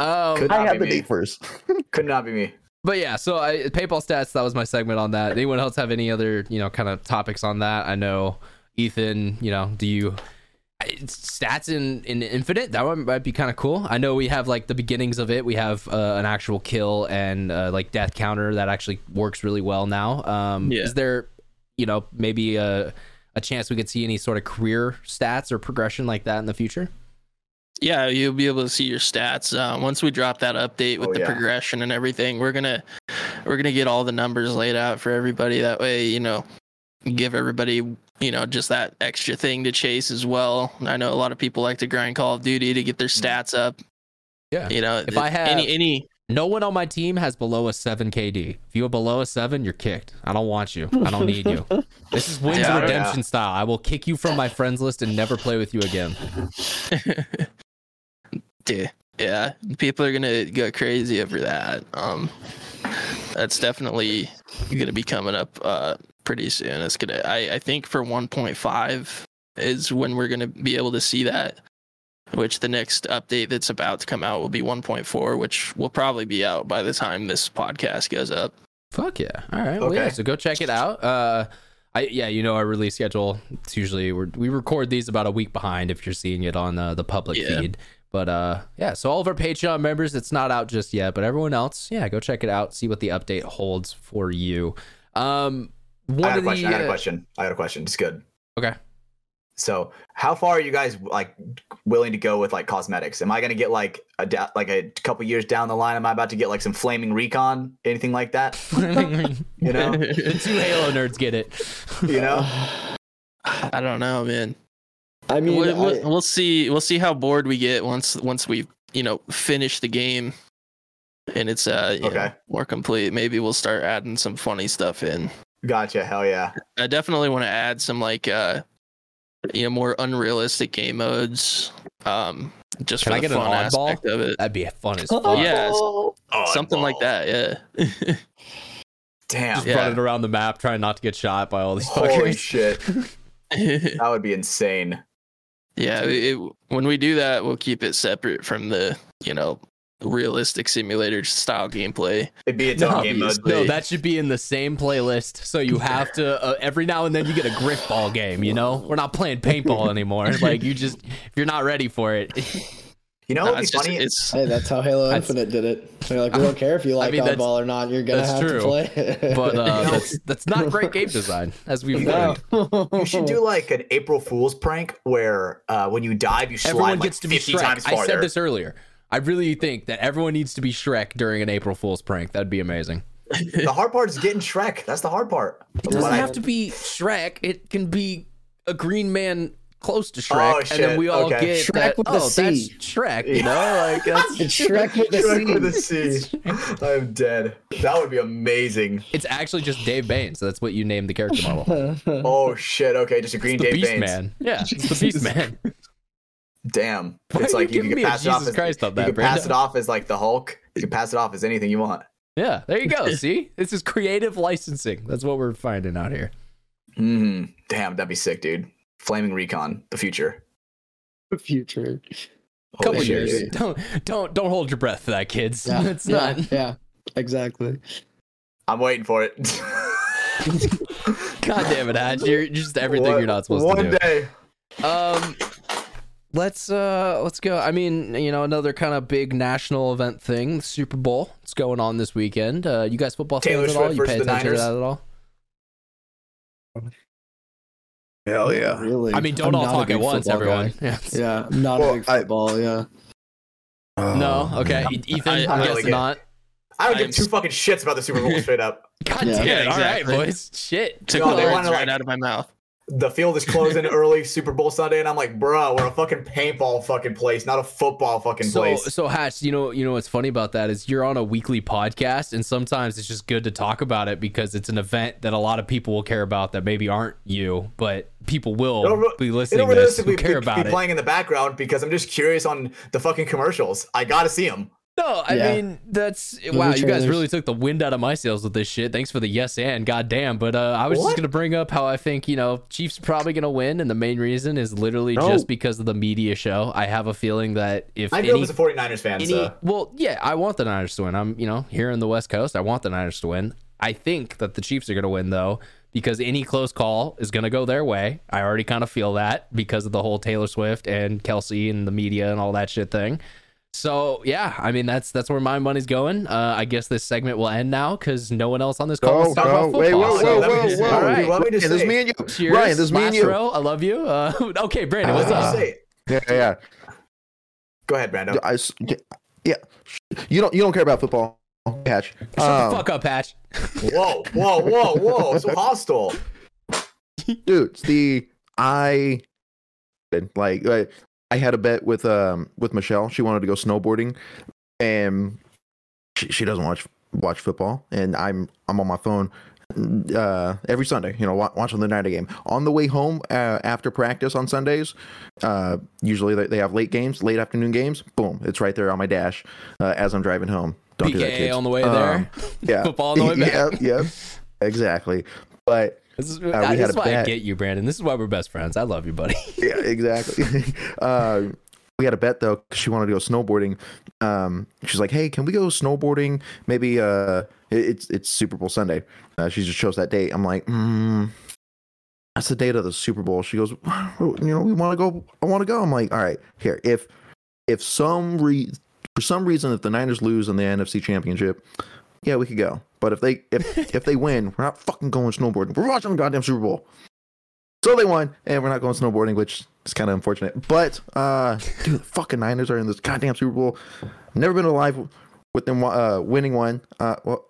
Um, Could I not had be the me. date first. Could not be me. but yeah, so I, paintball stats. That was my segment on that. Anyone else have any other you know kind of topics on that? I know Ethan. You know, do you stats in in Infinite? That one might be kind of cool. I know we have like the beginnings of it. We have uh, an actual kill and uh, like death counter that actually works really well now. Um, Yeah. Is there you know maybe a a chance we could see any sort of career stats or progression like that in the future? Yeah, you'll be able to see your stats uh, once we drop that update with Oh, the yeah. progression and everything. We're gonna we're gonna get all the numbers laid out for everybody. That way, you know, give everybody you know just that extra thing to chase as well. I know a lot of people like to grind Call of Duty to get their stats up. Yeah. You know, If I have- any any No one on my team has below a seven KD. If you are below a seven, you're kicked. I don't want you. I don't need you. This is wins Yeah, I don't- redemption style. I will kick you from my friends list and never play with you again. Yeah, yeah. People are gonna go crazy over that. Um, that's definitely gonna be coming up uh pretty soon. It's gonna. I I think for 1.5 is when we're gonna be able to see that. Which the next update that's about to come out will be 1.4, which will probably be out by the time this podcast goes up. Fuck yeah. All right. Well, yeah. Okay. So go check it out. Uh, I yeah, you know our release schedule. It's usually we're, we record these about a week behind if you're seeing it on uh, the public Yeah. feed. But uh, yeah. So all of our Patreon members, it's not out just yet. But everyone else, yeah, go check it out. See what the update holds for you. Um, one I got a question. the I got a uh, question. I got a question. It's good. okay. So, how far are you guys like willing to go with like cosmetics? Am I gonna get like a da- like a couple years down the line? Am I about to get like some flaming recon, anything like that? You know, the two Halo nerds get it. you know. I don't know, man. I mean, we'll, we'll, I- we'll see. We'll see how bored we get once once we you know finish the game, and it's uh you know, more complete. Maybe we'll start adding some funny stuff in. Gotcha. Hell yeah. I definitely want to add some like uh you know more unrealistic game modes. Um, just Can for I the get an fun oddball? aspect of it. That'd be fun as fuck. Yeah, Oh, Something like ball. that. Yeah. Damn. Just Yeah. running around the map trying not to get shot by all these Holy fuckers. shit. That would be insane. Yeah, it, when we do that, we'll keep it separate from the, you know, realistic simulator style gameplay. It'd be its own No, game mode. No, that should be in the same playlist. So you have to uh, every now and then you get a Grifball game. You know, we're not playing paintball anymore. Like you just if you're not ready for it. You know No, what'd be it's just funny? it's hey, that's how Halo Infinite did it. They're like, we don't care if you like mean, oddball or not. You're gonna that's have true. to play. it." But uh, that's that's not great game design, as we've No. learned. you should do like an April Fool's prank where uh, when you dive, you slide Everyone like gets to be 50 Shrek. times I said this earlier. I really think that everyone needs to be Shrek during an April Fool's prank. That'd be amazing. the hard part is getting Shrek. That's the hard part. It doesn't I- have to be Shrek. It can be a green man close to Shrek, Oh, and then we all Okay. get Shrek that. with a oh, that's Shrek. You know, like that's It's Shrek with the Shrek C. with a C. I'm dead. That would be amazing. It's actually just Dave Baines. So that's what you named the character model. Oh shit. Okay, just a green the Dave Beast Baines. Man. Yeah, it's the Beast Man. Damn. Why it's are you like you, giving can me a pass it off Jesus as Christ you that, can pass it off as like the Hulk. You can pass it off as anything you want. Yeah, there you go. See, this is creative licensing. That's what we're finding out here. hmm Damn, that'd be sick, dude. Flaming Recon, the future. The future. Holy Couple shit, years. dude. Don't don't don't hold your breath for that, kids. Yeah, it's yeah, not. yeah, exactly. I'm waiting for it. God damn it, Hatch. You're just everything One- you're not supposed one to do. One day. Um, let's uh let's go. I mean, you know, another kind of big national event thing, the Super Bowl. It's going on this weekend. Uh, you guys football Taylor fans at all? Swift You pay versus the attention to Niners. that at all? Hell yeah. Really? I mean, don't I'm all talk at once, football everyone. guy. Yeah. Yeah, I'm not Well, a big I- football. Yeah. Oh, no. Oh, Okay. man. Ethan, I- I, I'm guess really good. not. I don't I'm give two fucking shits about the Super Bowl straight up. God Yeah. damn Yeah, it! All right, boys. Shit. Took No, the they words wanna, right like- out of my mouth. The field is closing early Super Bowl Sunday, and I'm like, bro, we're a fucking paintball fucking place, not a football fucking So, place. so Hatch, you know, you know what's funny about that is you're on a weekly podcast, and sometimes it's just good to talk about it because it's an event that a lot of people will care about that maybe aren't you, but people will It'll be listening to this who care be, about be it. playing in the background because I'm just curious on the fucking commercials. I gotta see them. No, I Yeah. mean that's wow. You guys really took the wind out of my sails with this shit. Thanks for the yes and goddamn. But uh, I was What? just gonna bring up how I think you know Chiefs probably gonna win, and the main reason is literally No. just because of the media show. I have a feeling that if I grew any, up as a 49ers fan, any so well, yeah, I want the Niners to win. I'm you know here in the West Coast, I want the Niners to win. I think that the Chiefs are gonna win though. Because any close call is going to go their way. I already kind of feel that because of the whole Taylor Swift and Kelce and the media and all that shit thing. So yeah, I mean that's that's where my money's going. Uh, I guess this segment will end now because no one else on this call Oh, wants to talk oh, about wait, football. whoa, So whoa, let me whoa, just- whoa. all right. What me to Ryan, this is me and you. Cheers, Ryan, this is me and last you. row. I love you. Uh, okay, Brandon, what's What did up? you say? Yeah, yeah. Go ahead, Brandon. I, yeah. You don't you don't care about football, Patch. Shut Um, the fuck up, Patch. Whoa, whoa, whoa, whoa! So hostile. dude it's the i like I, I had a bet with um with michelle she wanted to go snowboarding and she, she doesn't watch watch football and i'm i'm on my phone uh every sunday you know watching the night game on the way home uh, after practice on sundays uh usually they, they have late games late afternoon games boom it's right there on my dash uh, as i'm driving home don't do that kids. on the way Um, there. yeah Football on the way back. yeah yeah exactly but This is, uh, had this is why I get you, Brandon. This is why we're best friends. I love you, buddy. yeah, exactly. uh, we had a bet though. Cause She wanted to go snowboarding. Um, she's like, "Hey, can we go snowboarding? Maybe uh, it- it's it's Super Bowl Sunday." Uh, she just chose that date. I'm like, mm, "That's the date of the Super Bowl." She goes, "You know, we want to go. I want to go." I'm like, "All right, here. If if some re for some reason if the Niners lose in the NFC Championship, yeah, we could go. But if they if if they win, we're not fucking going snowboarding. We're watching the goddamn Super Bowl." So they won, and we're not going snowboarding, which is kind of unfortunate. But uh, dude, the fucking Niners are in this goddamn Super Bowl. Never been alive with them uh, winning one. Uh, well,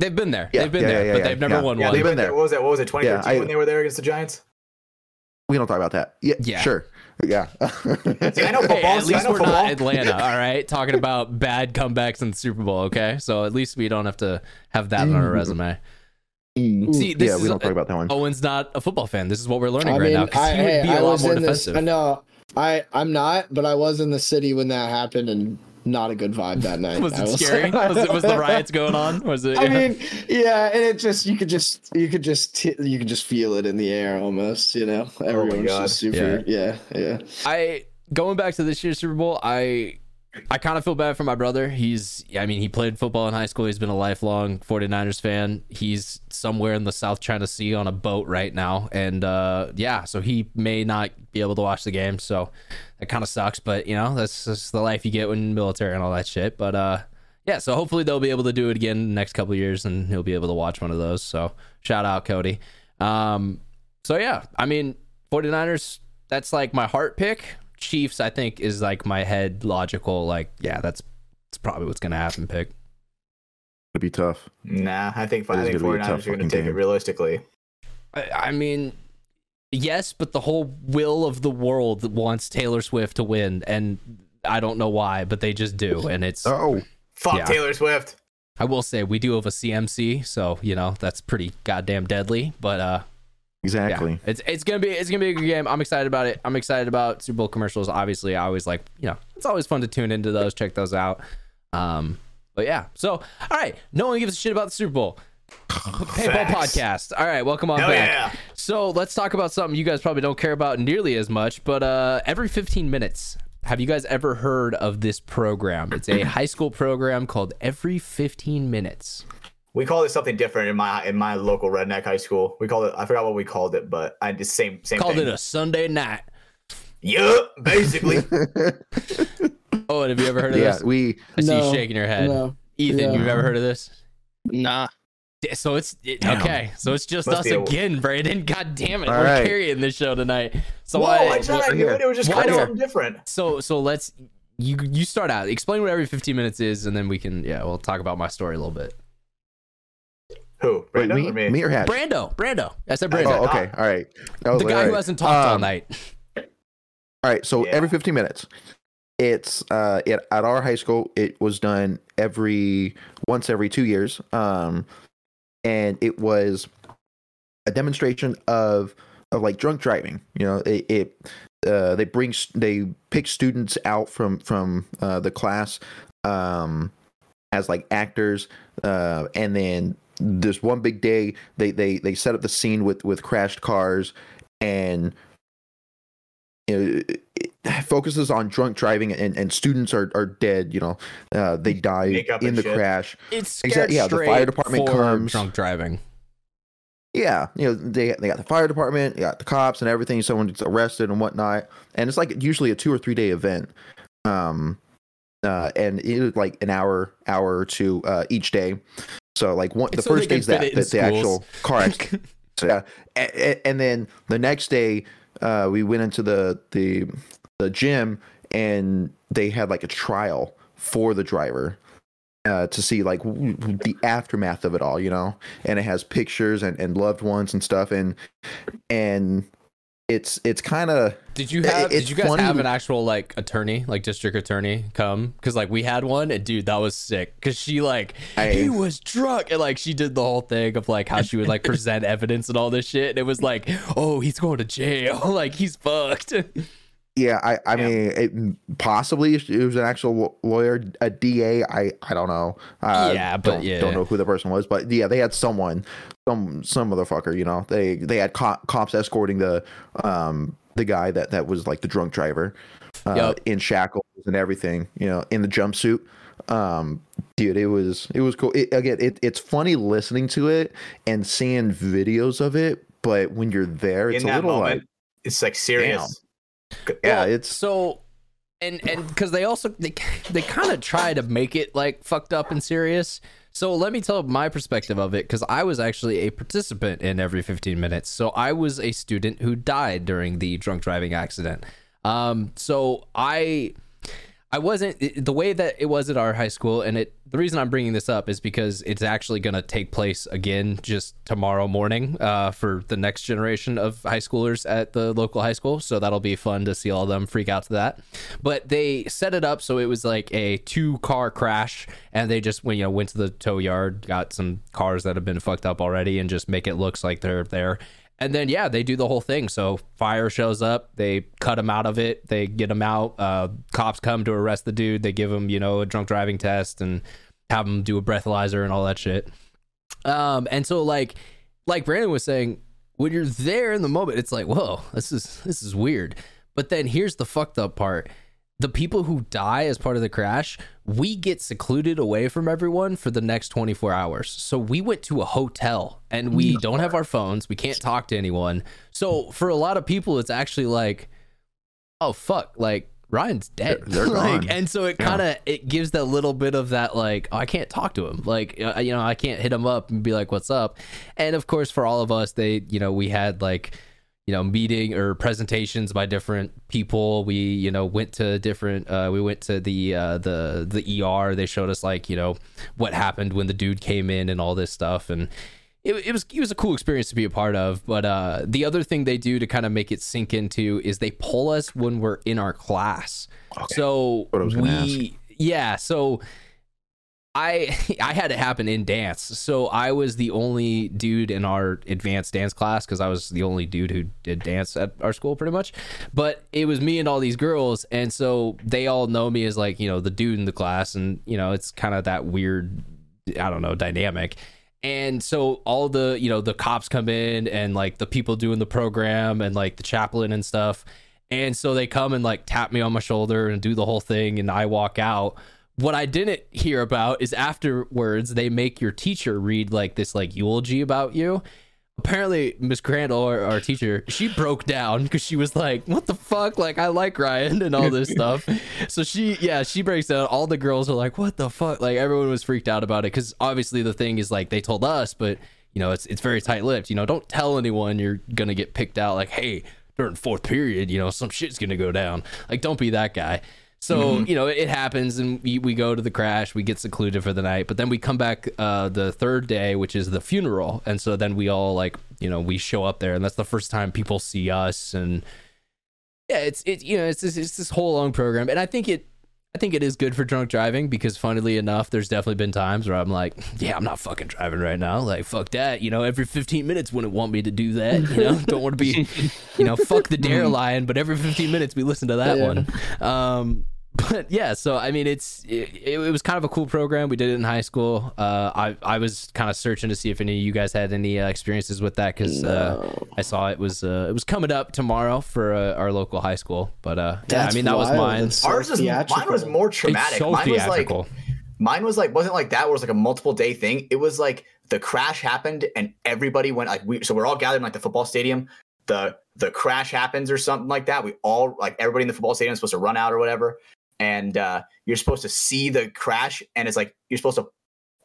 They've been there. Yeah, they've been yeah, there, yeah, but yeah, they've never yeah. won Yeah, one. They've been there. there. What was that? What was it? 2013 I- when they were there against the Giants. we don't talk about that. Yeah, Yeah. sure. Yeah. See, I know Hey, at least we're football. not Atlanta, all right? Talking about bad comebacks in the Super Bowl, okay? So at least we don't have to have that on our Mm. resume. See, this yeah, is we don't talk about that one. Owen's not a football fan. This is what we're learning I right mean, now. 'cause I, he would hey, be a I lot more in this. defensive. No, I I'm not, but I was in the city when that happened, and not a good vibe that night. Was it will scary? say. Was it was the riots going on? Was it? I mean, yeah, and it just you could just you could just t- you could just feel it in the air almost. You know, oh everyone's God. just super. Yeah, yeah. I going back to this year's Super Bowl, I I kind of feel bad for my brother. He's I mean, he played football in high school. He's been a lifelong 49ers fan. He's somewhere in the South China Sea on a boat right now. And uh yeah, so he may not be able to watch the game. So that kind of sucks, but you know, that's just the life you get when military and all that shit. But uh yeah, so hopefully they'll be able to do it again next couple years and he'll be able to watch one of those. So shout out Cody. Um so yeah, I mean 49ers that's like my heart pick. Chiefs I think is like my head logical like yeah, that's that's probably what's going to happen pick. It'd be tough. Nah, I think It I is think gonna 49ers are going to take it realistically. I, I mean yes, but the whole will of the world wants Taylor Swift to win and I don't know why, but they just do and it's Oh, Fuck Yeah. Taylor Swift. I will say we do have a CMC, so you know, that's pretty goddamn deadly, but uh exactly. Yeah, it's it's gonna be it's gonna be a good game. I'm excited about it. I'm excited about Super Bowl commercials. Obviously, I always like you know it's always fun to tune into those, check those out. Um, but yeah. So all right, no one gives a shit about the Super Bowl. Paintball podcast. All right, welcome on Hell back. yeah. So let's talk about something you guys probably don't care about nearly as much, but uh, every 15 minutes. Have you guys ever heard of this program? It's a high school program called Every 15 Minutes. We call it something different in my in my local redneck high school. We called it. I forgot what we called it, but I just same same Called thing. it a Sunday night. Yup, basically. Oh, and have you ever heard of yeah, this? we I see No, you shaking your head. No. Ethan, Yeah. you've ever heard of this? Nah. So it's it, okay. So it's just Must us again, Brandon. God damn it, All we're right. carrying this show tonight. So Whoa, I, I tried. I knew it. It was just Why called don't- something different. so so let's you you start out. Explain what every 15 minutes is, and then we can yeah we'll talk about my story a little bit. Who? wait, me, or me? me or Hatch? Brando, Brando. I said Brando. Oh, okay. All right. I the like, guy all who hasn't talked all Um, night. All right, so Yeah. every 15 minutes. It's uh it, at our high school it was done every once every 2 years. Um and it was a demonstration of of like drunk driving. You know, it, it uh they bring they pick students out from from uh the class um, as like actors, uh, and then this one big day they they they set up the scene with with crashed cars and you know, it focuses on drunk driving and, and students are, are dead you know uh, they die in the shit. crash It's scared Exactly, yeah, the fire department comes. drunk driving. Yeah, you know they they got the fire department, you got the cops and everything. Someone gets arrested and whatnot, and it's like usually a two or three day event. Um, uh, and it was like an hour, hour or two uh, each day. So like one, the So first day fit that the, the actual car accident. So, yeah, and, and then the next day, uh, we went into the the the gym and they had like a trial for the driver uh, to see like w- w- the aftermath of it all, you know, and it has pictures and, and loved ones and stuff, and and it's it's kind of Did you have? it's did you guys funny- have an actual like attorney, like district attorney, come? Because like we had one, and dude, that was sick. Because she like I- he was drunk, and like she did the whole thing of like how she would like present evidence and all this shit. And it was like, oh, he's going to jail, like he's fucked. yeah. I I Yeah. mean, it, possibly it was an actual lawyer, a DA. I I don't know. Uh, Yeah, but don't, yeah. don't know who the person was, but yeah, they had someone, some some motherfucker. You know, they they had co- cops escorting the um the guy that that was like the drunk driver, uh, Yup. in shackles and everything. You know, in the jumpsuit. Um, dude, it was it was cool. It, again, it, it's funny listening to it and seeing videos of it, but when you're there, it's in a little moment, like it's like serious. Yeah, Well, it's so and and because they also they they kind of try to make it like fucked up and serious. So let me tell my perspective of it because I was actually a participant in every 15 minutes. So I was a student who died during the drunk driving accident. Um, so I I wasn't the way that it was at our high school, and it. The reason I'm bringing this up is because it's actually going to take place again just tomorrow morning uh, for the next generation of high schoolers at the local high school. So that'll be fun to see all of them freak out to that. But they set it up so it was like a two car crash, and they just when you know went to the tow yard, got some cars that have been fucked up already, and just make it looks like they're there. And then yeah, they do the whole thing. So fire shows up, they cut him out of it, they get him out. Uh, cops come to arrest the dude. They give him you know a drunk driving test and have him do a breathalyzer and all that shit. Um, and so like like Brandon was saying, when you're there in the moment, it's like whoa, this is this is weird. But then here's the fucked up part. The people who die as part of the crash, we get secluded away from everyone for the next 24 hours. So we went to a hotel and we don't have our phones. We can't talk to anyone. So for a lot of people, it's actually like, oh fuck, like Ryan's dead. They're- they're like, gone. and so it kind of it gives that little bit of that like oh, I can't talk to him. Like uh, you know I can't hit him up and be like what's up. And of course for all of us, they you know we had like you know meeting or presentations by different people. We you know went to different uh we went to the uh the the ER they showed us like you know what happened when the dude came in and all this stuff. And it, it was it was a cool experience to be a part of. But uh the other thing they do to kind of make it sink into is they pull us when we're in our class. So was gonna we yeah. So I I had it happen in dance. So I was the only dude in our advanced dance class because I was the only dude who did dance at our school pretty much. But it was me and all these girls, and so they all know me as like you know the dude in the class, and you know it's kind of that weird I don't know dynamic. And so all the you know the cops come in and like the people doing the program and like the chaplain and stuff. And so they come and like tap me on my shoulder and do the whole thing, and I walk out what I didn't hear about is afterwards they make your teacher read like this like eulogy about you. Apparently, Miss Crandall, our, our teacher, she broke down because she was like, "What the fuck? Like, I like Ryan and all this stuff." So she, yeah, she breaks down. All the girls are like, "What the fuck?" Like, everyone was freaked out about it because obviously the thing is like they told us, but you know, it's it's very tight lipped. You know, don't tell anyone you're gonna get picked out. Like, hey, during fourth period, you know, some shit's gonna go down. Like, don't be that guy. So you know it happens, and we, we go to the crash. We get secluded for the night, but then we come back uh, the third day, which is the funeral, and so then we all like you know we show up there, and that's the first time people see us, and yeah, it's it you know it's this, it's this whole long program, and I think it I think it is good for drunk driving because funnily enough, there's definitely been times where I'm like, yeah, I'm not fucking driving right now. Like, fuck that. You know, every 15 minutes wouldn't want me to do that. You know, don't want to be, you know, fuck the D.A.R.E. lion, but every 15 minutes we listen to that Yeah. one. Um, but yeah, so I mean, it's it, it was kind of a cool program. We did it in high school. Uh, I I was kind of searching to see if any of you guys had any uh, experiences with that because uh, I saw it was uh, it was coming up tomorrow for uh, our local high school. But uh, yeah, I mean that was mine. So Ours was mine was theatrical. more It's traumatic. so mine was like mine was like wasn't like that where it was like a multiple day thing. It was like the crash happened and everybody went like we so we're all gathered in like the football stadium. The the crash happens or something like that. We all like everybody in the football stadium is supposed to run out or whatever. And uh you're supposed to see the crash and it's like you're supposed to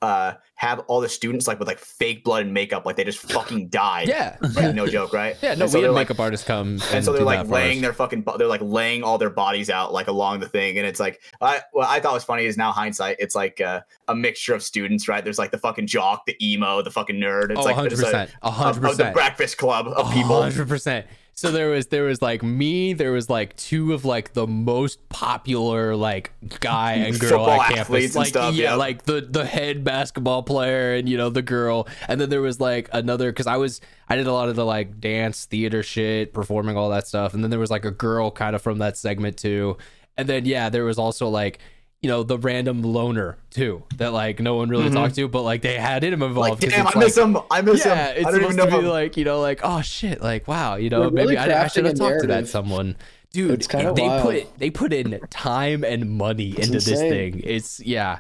uh have all the students like with like fake blood and makeup like they just fucking died. yeah, Like, no joke, right? yeah. No, And so we had like, makeup artists come and, and so they're like laying their fucking they're like laying all their bodies out like along the thing and it's like I what I thought was funny is now hindsight it's like uh, a mixture of students right there's like the fucking jock the emo the fucking nerd it's Oh, like 100 there's a- percent, hundred of the breakfast club of people hundred percent. So there was there was like me, there was like two of like the most popular like guy and girl Football at campus. like stuff, yeah, yeah. like the the head basketball player and you know the girl, and then there was like another because I was I did a lot of the like dance theater shit, performing all that stuff, and then there was like a girl kind of from that segment too, and then yeah, there was also like. You know the random loner too that like no one really talked to, but like they had him involved. Mm-hmm. like damn I miss like- him I miss yeah, him it's I don't even know to be like you know, like oh shit, like wow, you know, We're really maybe I, I should have talked to that someone, dude. It's they wild. put they put in time and money into this thing. It's yeah,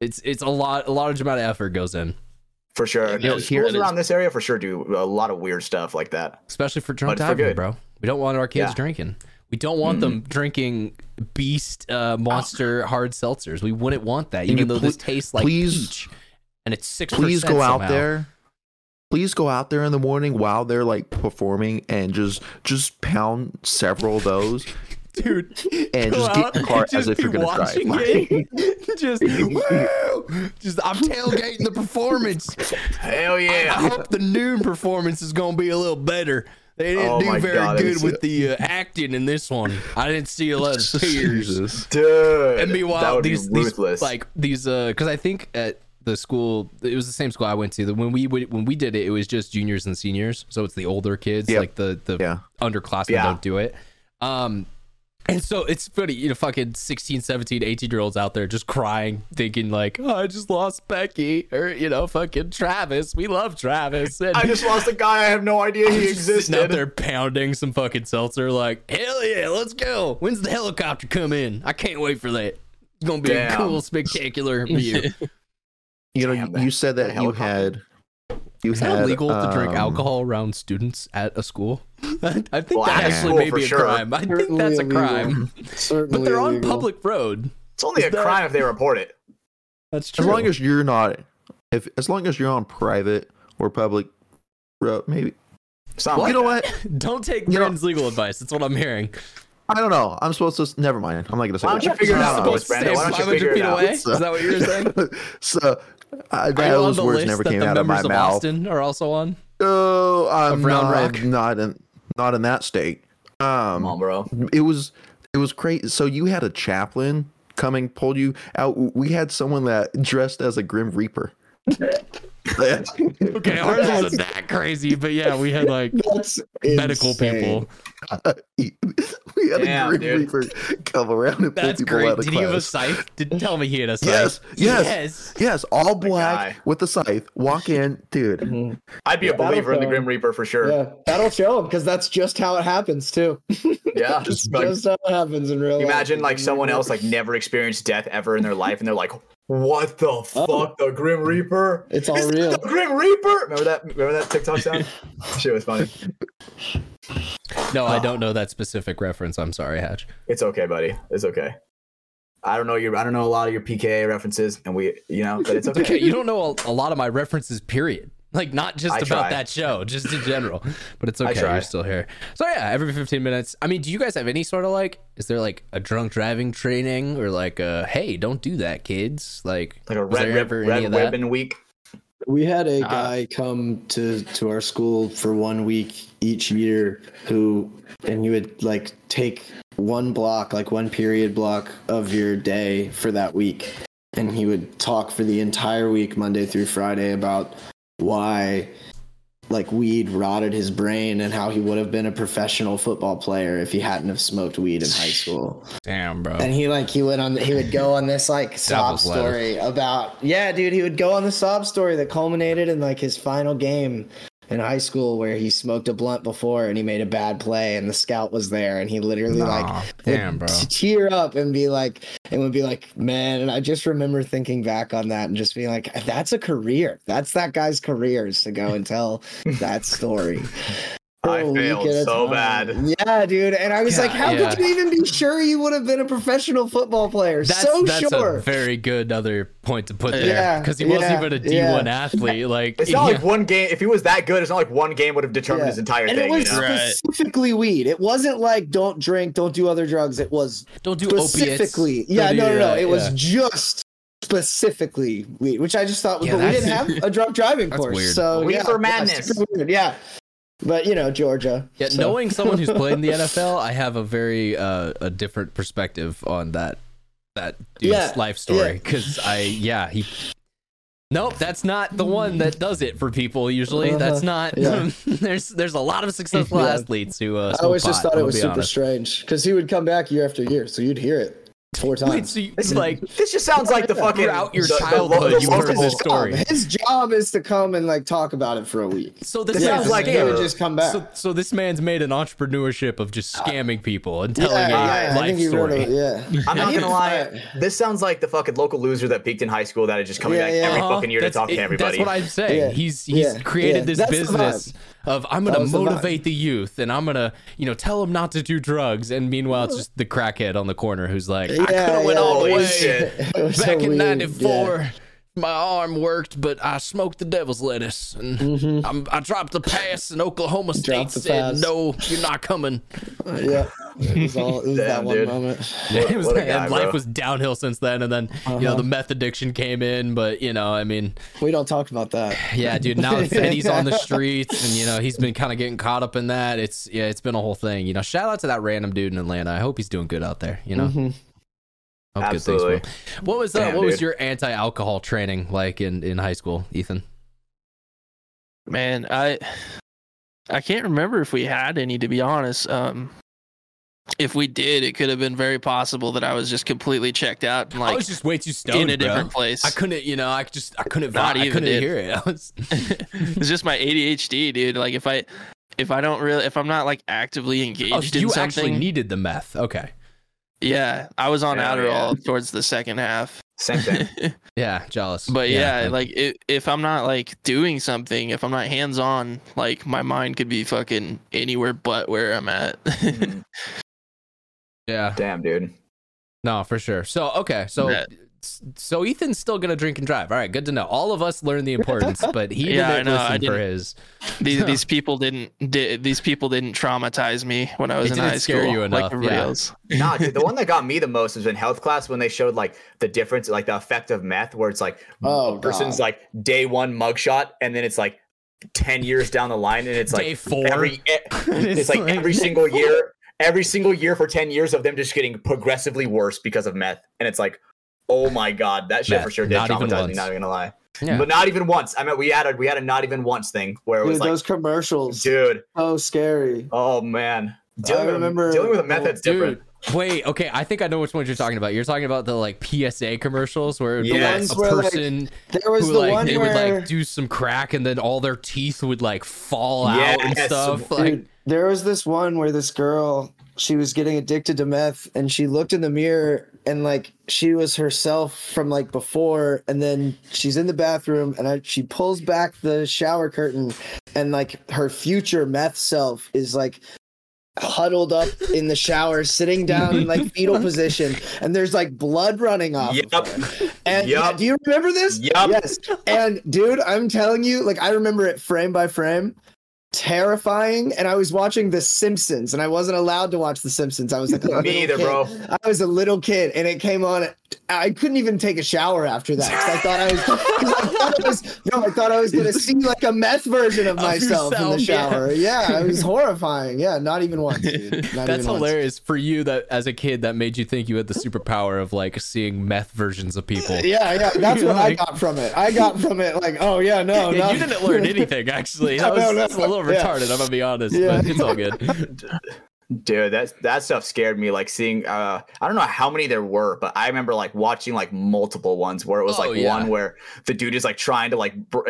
it's it's a lot a large amount of effort goes in, for sure you know, schools around this area for sure do a lot of weird stuff like that especially for drunk But it's for diving, good. bro. We don't want our kids Yeah. drinking. We don't want them drinking beast uh, monster hard seltzers. We wouldn't want that, even though this tastes like please- peach, and it's six. please go out there please go out there in the morning while they're like performing and just just pound several of those dude. and just get in the car as if you're gonna watching drive it. just, woo! just I'm tailgating the performance. hell yeah! I yeah hope the noon performance is gonna be a little better. They didn't Oh do very God, good it's- with the uh, acting in this one. I didn't see a lot of tears. Dude And that meanwhile, would be these, these ruthless like these uh, because I think at the school it was the same school I went to. That when we would, when we did it, it was just juniors and seniors. So it's the older kids, Yep. like the the Yeah. underclassmen Yeah. don't do it. Um, and so it's funny, you know, fucking 16, 17, 18 year olds out there just crying, thinking like, oh, I just lost Becky or, you know, fucking Travis. We love Travis. And I just lost a guy I have no idea he just sitting out existed there pounding some fucking seltzer, like, hell yeah, let's go. When's the helicopter come in? I can't wait for that. It's gonna be a cool, spectacular view. You know, Damn, you said that that you had you Is had that illegal to drink um, alcohol around students at a school? I think Well, that actually school, may be a sure. crime. I think that's a illegal. crime. Certainly But they're on illegal. public road. it's only Is a that- crime if they report it That's true. As long as you're not, if as long as you're on private or public road, maybe. Something you know that. what? Don't take You know- Brandon's legal advice. That's what I'm hearing. I don't know. I'm supposed to. Never mind. I'm not gonna say. Why don't you figure it out, No, Louis Brandon? Why don't you 500 figure it feet out? away? Is that what you're saying? so uh, Are those the words list never came out of my members of mouth. Austin are also on? Oh, I'm not, not in not in that state. Come on, Um, bro. it was it was crazy. So you had a chaplain coming, pulled you out. We had someone that dressed as a Grim Reaper. Okay, ours wasn't that crazy, but yeah, we had like That's medical insane. people. we had Damn, a Grim dude. Reaper come around and pull That's people great. out of Did he have a scythe? Did tell me he had a scythe. yes. yes. Yes, all black guy. with a scythe. Walk in, dude. Mhm. I'd be a Yeah, that'll believer in the. Grim Reaper for sure. Yeah, that'll show them because that's just how it happens too. Yeah. Just, Like, just how it happens in real life. imagine like someone else like never experienced death ever in their life, and they're like, "What the oh. fuck, the Grim Reaper? It's all Is real. The Grim Reaper? Remember that? Remember that TikTok sound? Shit was funny. No, I ah. don't know that specific reference. I'm sorry, Hatch. It's okay, buddy. It's okay. I don't know your. I don't know a lot of your PKA references, and we, you know, but it's okay. Okay, you don't know a, a lot of my references, period. Like not just I about try. that show, just in general. But it's okay. You're still here. So yeah, every 15 minutes. I mean, do you guys have any sort of like? Is there like a drunk driving training or like a hey, don't do that, kids? Like, Like a was red there rib, ever any red of that? ribbon week. We had a Uh, guy come to to our school for one week each year who and he would like take one block, like one period block of your day for that week. And he would talk for the entire week, Monday through Friday, about why like weed rotted his brain and how he would have been a professional football player if he hadn't have smoked weed in high school. Damn, bro. And he like he went on he would go on this like sob story about yeah, dude, he would go on the sob story that culminated in like his final game in high school where he smoked a blunt before and he made a bad play and the scout was there and he literally Nah, like damn, bro. tear up and be like and would be like man and I just remember thinking back on that and just being like that's a career that's that guy's career is to go and tell that story I For failed so time. bad. Yeah, dude. And I was like, how Yeah. could you even be sure you would have been a professional football player? That's, so that's sure. a very good other point to put there Yeah, because he wasn't yeah, even a D1 yeah. athlete. Like, It's not yeah. like one game. If he was that good, it's not like one game would have determined Yeah. his entire and thing. it was you know? Right. specifically weed. It wasn't like don't drink, don't do other drugs. It was don't do opiates. specifically. Don't Yeah, no, no, no. uh, It was yeah. just specifically weed, which I just thought was. Yeah, but we didn't have a drunk driving course, weird. so Weed yeah, for yeah, madness. super Yeah, but you know Georgia. Yeah, so- knowing someone who's played in the NFL, I have a very uh, a different perspective on that that dude's Yeah, life story because I yeah he. Nope, that's not the one that does it for people. Usually, Uh-huh, that's not. yeah. there's there's a lot of successful Yeah. athletes who. Uh, I always just pot, thought it was super honest. strange because he would come back year after year, so you'd hear it four times. Wait, so you, This, like this just sounds like the fucking Throughout your the- the childhood, the you've heard this story. His job is to come and like talk about it for a week. so this This sounds like he a- would just come back. So, so this man's made an entrepreneurship of just scamming people and telling yeah, a yeah, I life think he wrote story. a- yeah. I'm not gonna lie. This sounds like the fucking local loser that peaked in high school that is just coming Yeah, back yeah. every Uh-huh. fucking year to talk it- to everybody. That's what I'm saying. Yeah. He's he's Yeah. created Yeah. this That's business of I'm gonna That was the motivate the youth and I'm gonna you know tell them not to do drugs and meanwhile it's just the crackhead on the corner who's like I could have went yeah. all the way shit. It was so back in weird, '94. My arm worked, but I smoked the devil's lettuce, and I'm, I dropped the pass, and Oklahoma State Dropped said, pass. "No, you're not coming." Yeah, yeah. It was all. It was that one dude. moment. It was- what a and guy, life bro. was downhill since then, and then you know Uh-huh. the meth addiction came in, but you know, I mean, We don't talk about that. Yeah, dude. Now Fetty's on the streets, and you know he's been kind of getting caught up in that. It's yeah, it's been a whole thing. You know, shout out to that random dude in Atlanta. I hope he's doing good out there. You know, Mhm. Hope good Absolutely. things for. What was uh, Damn, what was your anti-alcohol training like in in high school, Ethan? Man, I I can't remember if we had any to be honest. Um if we did, it could have been very possible that I was just completely checked out and I like was just way too stoned, in a bro. different place. I couldn't, you know, I just I couldn't Not vibe. I even, couldn't dude. hear it. I was, it's just my ADHD, dude. Like if I if I don't really if I'm not like actively engaged oh, in you something, actually needed the meth. Okay. Yeah, I was on Hell Adderall towards the second half. Same thing. Yeah, jealous. But yeah, like i if I'm not like doing something, if I'm not hands on, like my mind could be fucking anywhere but where I'm at. yeah, Damn, dude. no, for sure. So okay, so. Yeah. So Ethan's still gonna drink and drive. All right, good to know. All of us learned the importance, but he Yeah, didn't know, I listen for didn't- his. these these people didn't di- these people didn't traumatize me when I was It in didn't high scare school you enough, like everybody yeah. else. Nah, dude, the one that got me the most was in health class when they showed like the difference, like the effect of meth, where it's like Oh, a person's God. like day one mugshot, and then it's like ten years down the line, and it's like Day four. Every, e- It's eh, it's like like- every single year, every single year for ten years of them just getting progressively worse because of meth, and it's like, oh my god, that shit Meth, for sure did not even traumatize me. once. Not even gonna lie, Yeah. but not even once. I mean, we had a we had a not even once thing where it Dude, was like, those commercials, dude, Oh, scary. oh man, dealing, remember- with, dealing with a meth head's different. Wait, okay. I think I know which ones you're talking about. You're talking about the like PSA commercials where it'd be, Yes. like, a where, like, person There was who the like one they where would like do some crack and then all their teeth would like fall out and stuff. Dude, Like there was this one where this girl she was getting addicted to meth and she looked in the mirror and like she was herself from like before and then she's in the bathroom and I, she pulls back the shower curtain and like her future meth self is like huddled up in the shower sitting down in like fetal position and there's like blood running off of Yep. her. and Yup. do you remember this Yup. yes and dude i'm telling you like i remember it frame by frame terrifying. And I was watching The Simpsons, and I wasn't allowed to watch The Simpsons. I was like, Me either, kid. bro. I was a little kid, and it came on. I couldn't even take a shower after that 'cause I thought I was. 'cause I thought I was no, I thought I was gonna see like a meth version of myself in the yourself, yeah. shower. Yeah, it was horrifying. Yeah, not even once. Dude. Not That's even once. hilarious for you. That as a kid, that made you think you had the superpower of like seeing meth versions of people. Yeah, yeah, that's You're what I got from it. I got from it like, oh yeah, no, Yeah, no. you didn't learn anything actually. That No, was, no, no. that's a little Yeah. retarded. I'm gonna be honest, Yeah. but it's all good. Dude, that that stuff scared me. Like seeing, uh, I don't know how many there were, but I remember like watching like multiple ones where it was Oh, like yeah. one where the dude is like trying to like. Br-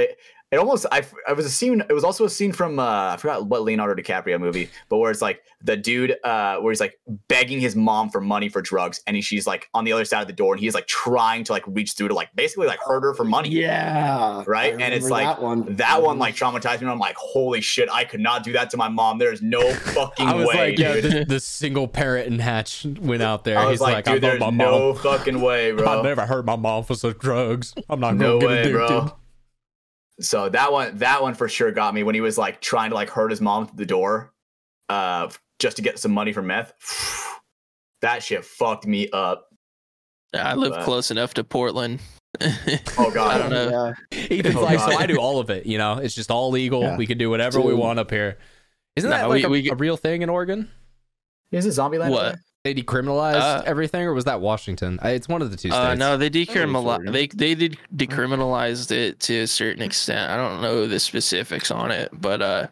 it, it almost, I, I was a scene. It was also a scene from uh, I forgot what Leonardo DiCaprio movie, but where it's like the dude, uh, where he's like begging his mom for money for drugs, and he, she's like on the other side of the door, and he's like trying to like reach through to like basically like hurt her for money. Yeah, Right? And it's like that one. That one like traumatized me. I'm like, holy shit, I could not do that to my mom. There's no fucking I was way, like, yeah, the, the single parent and Hatch went out there. I was He's like, like, dude, I there's love my no mom. fucking way, bro. I never hurt my mom for such drugs. I'm not no gonna get way, addicted. bro. So that one, that one for sure got me when he was like trying to like hurt his mom through the door, uh, just to get some money from meth. that shit fucked me up. I live But- close enough to Portland. Oh god, I don't know. Yeah. Ethan's Oh, like, so I do all of it. You know, it's just all legal. Yeah. We can do whatever we want up here. Isn't No, that like we- a, we- a real thing in Oregon? Is it Zombie Land? What? They decriminalized Uh, everything, or was that Washington? I, it's one of the two states. Uh, no, they decriminalized. They they did decriminalized it to a certain extent. I don't know the specifics on it, but uh,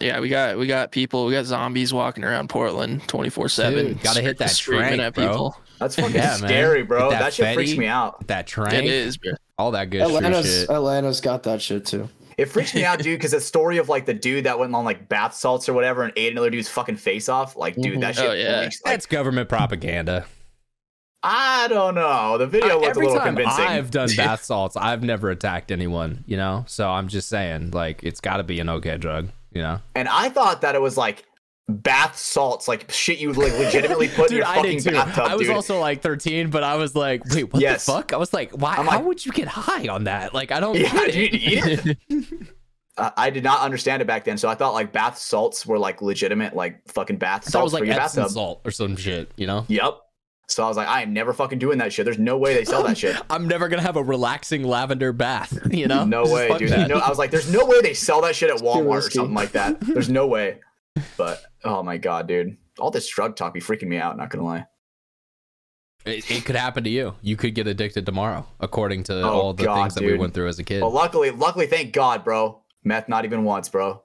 yeah, we got we got people, we got zombies walking around Portland twenty four seven. Gotta hit that trank, bro. People. That's fucking Yeah, scary, bro. That, that shit freaks me out. That It trank, is, bro. all that good street Atlanta's shit. Atlanta's got that shit too. It freaks me out, dude, because the story of like the dude that went on like bath salts or whatever and ate another dude's fucking face off. Like, dude, that Mhm. shit. Oh, yeah. freaks- like, That's government propaganda. I don't know. The video I- looked a little time convincing. I've done bath salts, I've never attacked anyone. You know, so I'm just saying, like, it's got to be an okay drug. You know, and I thought that it was like bath salts, like shit you would like legitimately put in your I fucking did too. bathtub, I was dude. also like 13, but I was like, wait, what Yes. the fuck? I was like, why? I'm how like- would you get high on that? Like, I don't. yeah, get dude, it. eat it. Uh, I did not understand it back then, so I thought like bath salts were like legitimate, like fucking bath I thought was salts like for your Epsom bathtub. salt or some shit. You know. Yep. So I was like, I am never fucking doing that shit. There's no way they sell that shit. I'm never gonna have a relaxing lavender bath. You know? No Just way, dude. that. No, I was like, there's no way they sell that shit at Walmart or something like that. There's no way. But oh my god, dude, all this drug talk be freaking me out. Not gonna lie. It, it could happen to you. You could get addicted tomorrow, according to Oh, all the God, things that we went through as a kid. Well, luckily, luckily, thank God, bro. Meth, not even once, bro.